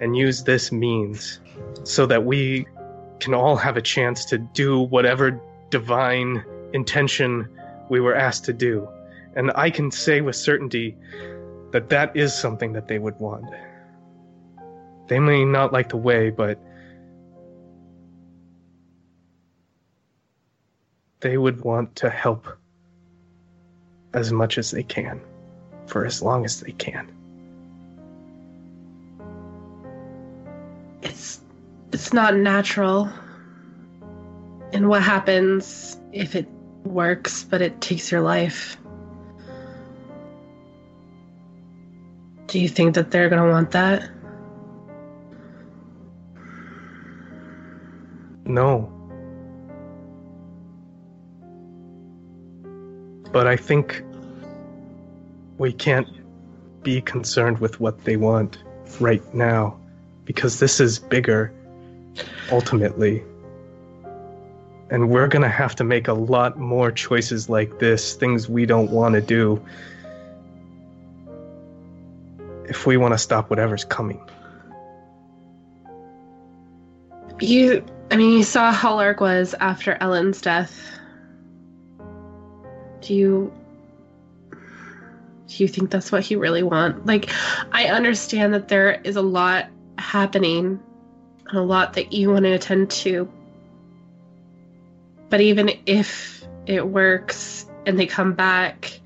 And use this means so that we can all have a chance to do whatever divine intention we were asked to do. And I can say with certainty that that is something that they would want. They may not like the way, but they would want to help as much as they can for as long as they can. It's it's not natural. And what happens if it works but it takes your life? Do you think that they're going to want that? No. but I think we can't be concerned with what they want right now because this is bigger ultimately. And we're going to have to make a lot more choices like this, things we don't want to do, if we want to stop whatever's coming. You, I mean, you saw how Larg was after Ellen's death. Do you, do you think that's what he really want? Like, I understand that there is a lot happening, and a lot that you want to attend to. But even if it works and they come back,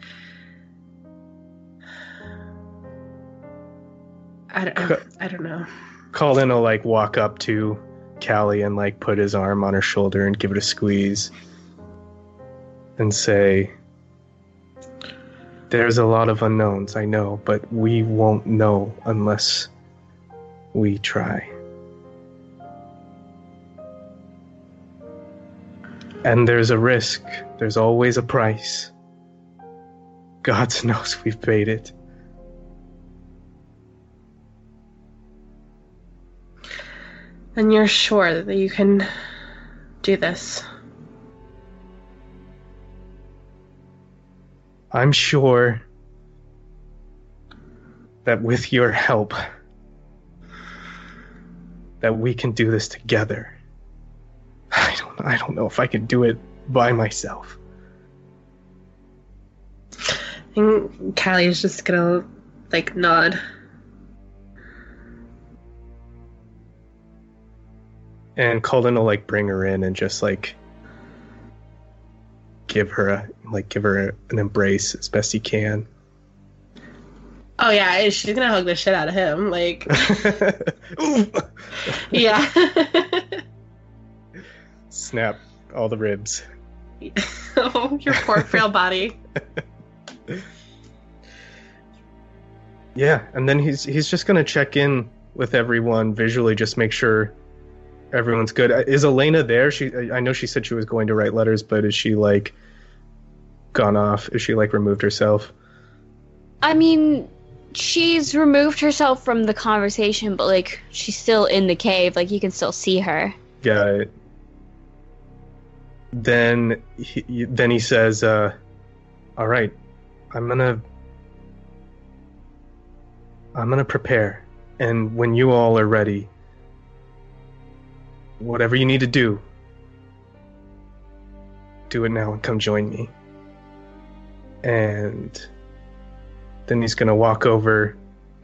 I don't, I don't know. Colin will like walk up to Kallie and like put his arm on her shoulder and give it a squeeze and say, There's a lot of unknowns, I know, but we won't know unless we try. And there's a risk, there's always a price. God [laughs] knows we've paid it. And you're sure that you can do this. I'm sure that with your help that we can do this together. I don't I don't know if I can do it by myself. And Kallie's just gonna like nod. And Colin will like bring her in and just like give her a like give her a, an embrace as best he can. Oh yeah, she's gonna hug the shit out of him. Like, [laughs] yeah. [laughs] Snap all the ribs. [laughs] oh, your poor frail body. Yeah, and then he's he's just gonna check in with everyone visually, just make sure everyone's good. Uh, Is Elena there? She I know she said she was going to write letters, but is she like gone off? Is she like removed herself? I mean, she's removed herself from the conversation, but like she's still in the cave. Like you can still see her. Yeah. Then he then he says, uh, "All right, I'm gonna I'm gonna prepare, and when you all are ready, whatever you need to do, do it now and come join me." And then he's gonna walk over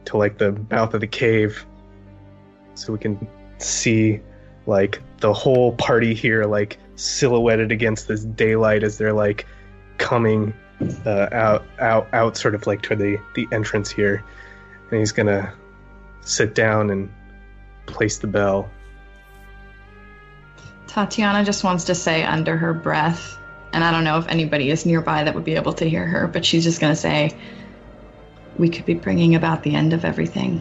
to like the mouth of the cave, so we can see like the whole party here like silhouetted against this daylight as they're like coming uh, out out out sort of like toward the the entrance here. And he's gonna sit down and place the bell Tatiyana just wants to say under her breath, and I don't know if anybody is nearby that would be able to hear her, but she's just going to say, We could be bringing about the end of everything.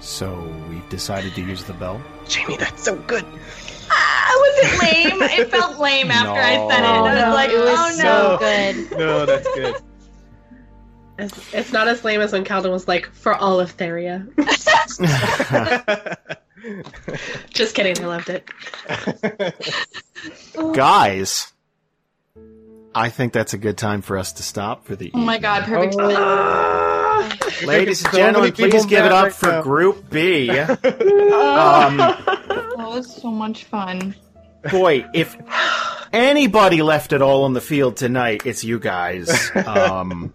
So we've decided to use the bell. jamie that's so good Ah, was it lame? it felt lame [laughs] after I said it. No. I was like, it was oh no. so [laughs] good. no that's good It's, it's not as lame as when Calvin was like, for all of Theria. [laughs] [laughs] Just kidding, I loved it. [laughs] Guys, I think that's a good time for us to stop for the Oh my god, perfect. Ladies and So gentlemen, people please give it mad up right for now. Group B. Oh, [laughs] Um, that was so much fun. boy, if anybody left it all on the field tonight, it's you guys. Um,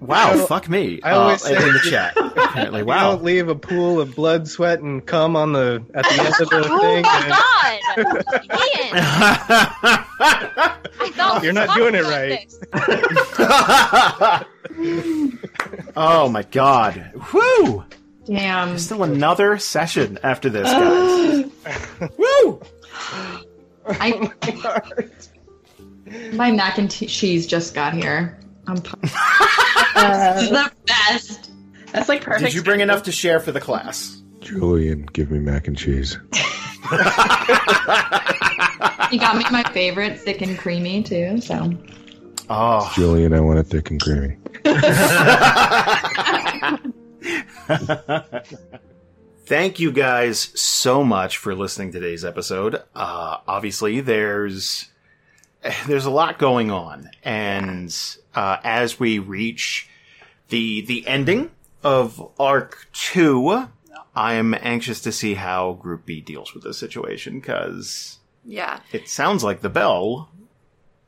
wow, I- fuck me. I always uh, say- in the chat. [laughs] Apparently, you wow. don't leave a pool of blood sweat and cum on the at the end of the Oh thing my and- god! [laughs] Ian, You're not doing it right. [laughs] oh my god. Woo! Damn. Still another session after this, guys. Woo! I, my mac and cheese just got here. I'm pu- [laughs] this is the best. That's like perfect. Did you bring enough to share for the class? Julian, give me mac and cheese. [laughs] You got me my favorite, thick and creamy too. So Oh, Julian, I want it thick and creamy. [laughs] Thank you guys so much for listening to today's episode. Uh, obviously, there's [sighs] there's a lot going on, and uh, as we reach the the ending of Arc Two, I'm anxious to see how Group B deals with this situation because Yeah. it sounds like the bell.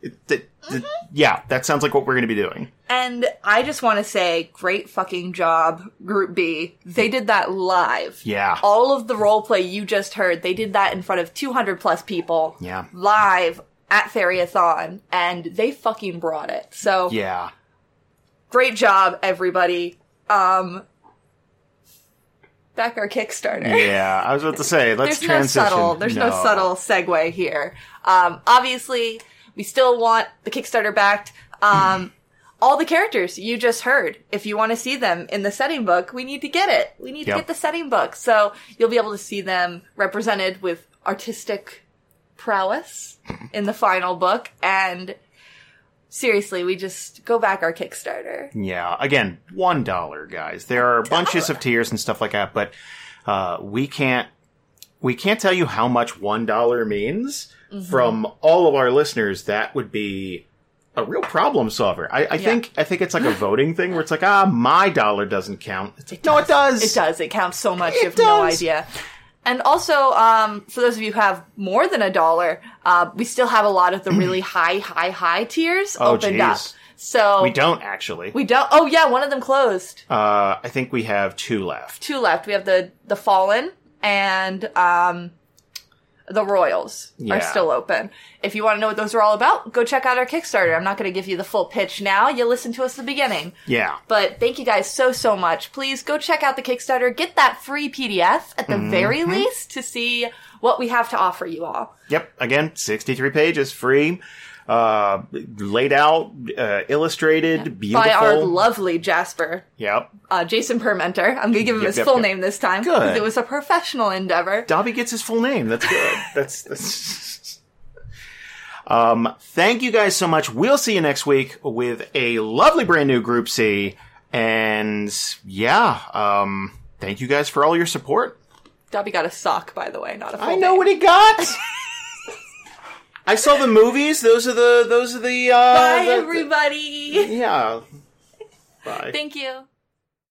It, it- it- yeah, that sounds like what we're going to be doing. And I just want to say, great fucking job, Group B. They did that live. Yeah. All of the role play you just heard, they did that in front of 200 plus people. Yeah. Live at Theriathon, and they fucking brought it. So, Yeah. great job, everybody. Um, back our Kickstarter. Yeah, I was about to say, [laughs] let's there's transition. no subtle there's no. subtle segue here um obviously we still want the kickstarter backed um [clears throat] all the characters you just heard if you want to see them in the setting book we need to get it we need Yep. to get the setting book so you'll be able to see them represented with artistic prowess in the final book and seriously we just go back our kickstarter Yeah, again, one dollar, guys. There are bunches of tiers and stuff like that, but uh, we can't we can't tell you how much one dollar means Mm-hmm. from all of our listeners. That would be a real problem solver. I, I think I think it's like a voting thing where it's like, ah, my dollar doesn't count. It's like, no, it does. It does. It counts so much. you have It no idea. And also, um, for those of you who have more than a dollar, uh, we still have a lot of the really [clears throat] high, high, high tiers Oh, opened geez. up. So We don't actually. We don't. Oh yeah, one of them closed. uh, I think we have two left. Two left. We have the the Fallen and um, the Royals Yeah. are still open. If you want to know what those are all about, go check out our Kickstarter. I'm not going to give you the full pitch now. You listen to us at the beginning. Yeah. But thank you guys so, so much. Please go check out the Kickstarter. Get that free PDF at the mm-hmm. very least to see what we have to offer you all. Yep. Again, 63 pages, free, uh, laid out, uh, illustrated, beautiful. By our lovely Jasper, Yep. uh, Jason Permenter. I'm going to give him Yep, his yep, full yep. name this time. Good. Because it was a professional endeavor. Dobby gets his full name. That's good. [laughs] That's, that's. [laughs] Um, thank you guys so much. We'll see you next week with a lovely brand new Group C. And yeah, um, thank you guys for all your support. Dobby got a sock, by the way, not a full I know name. what he got. [laughs] I saw the movies. Those are the, those are the, uh, Bye, the- everybody. yeah. [laughs] Bye. Thank you.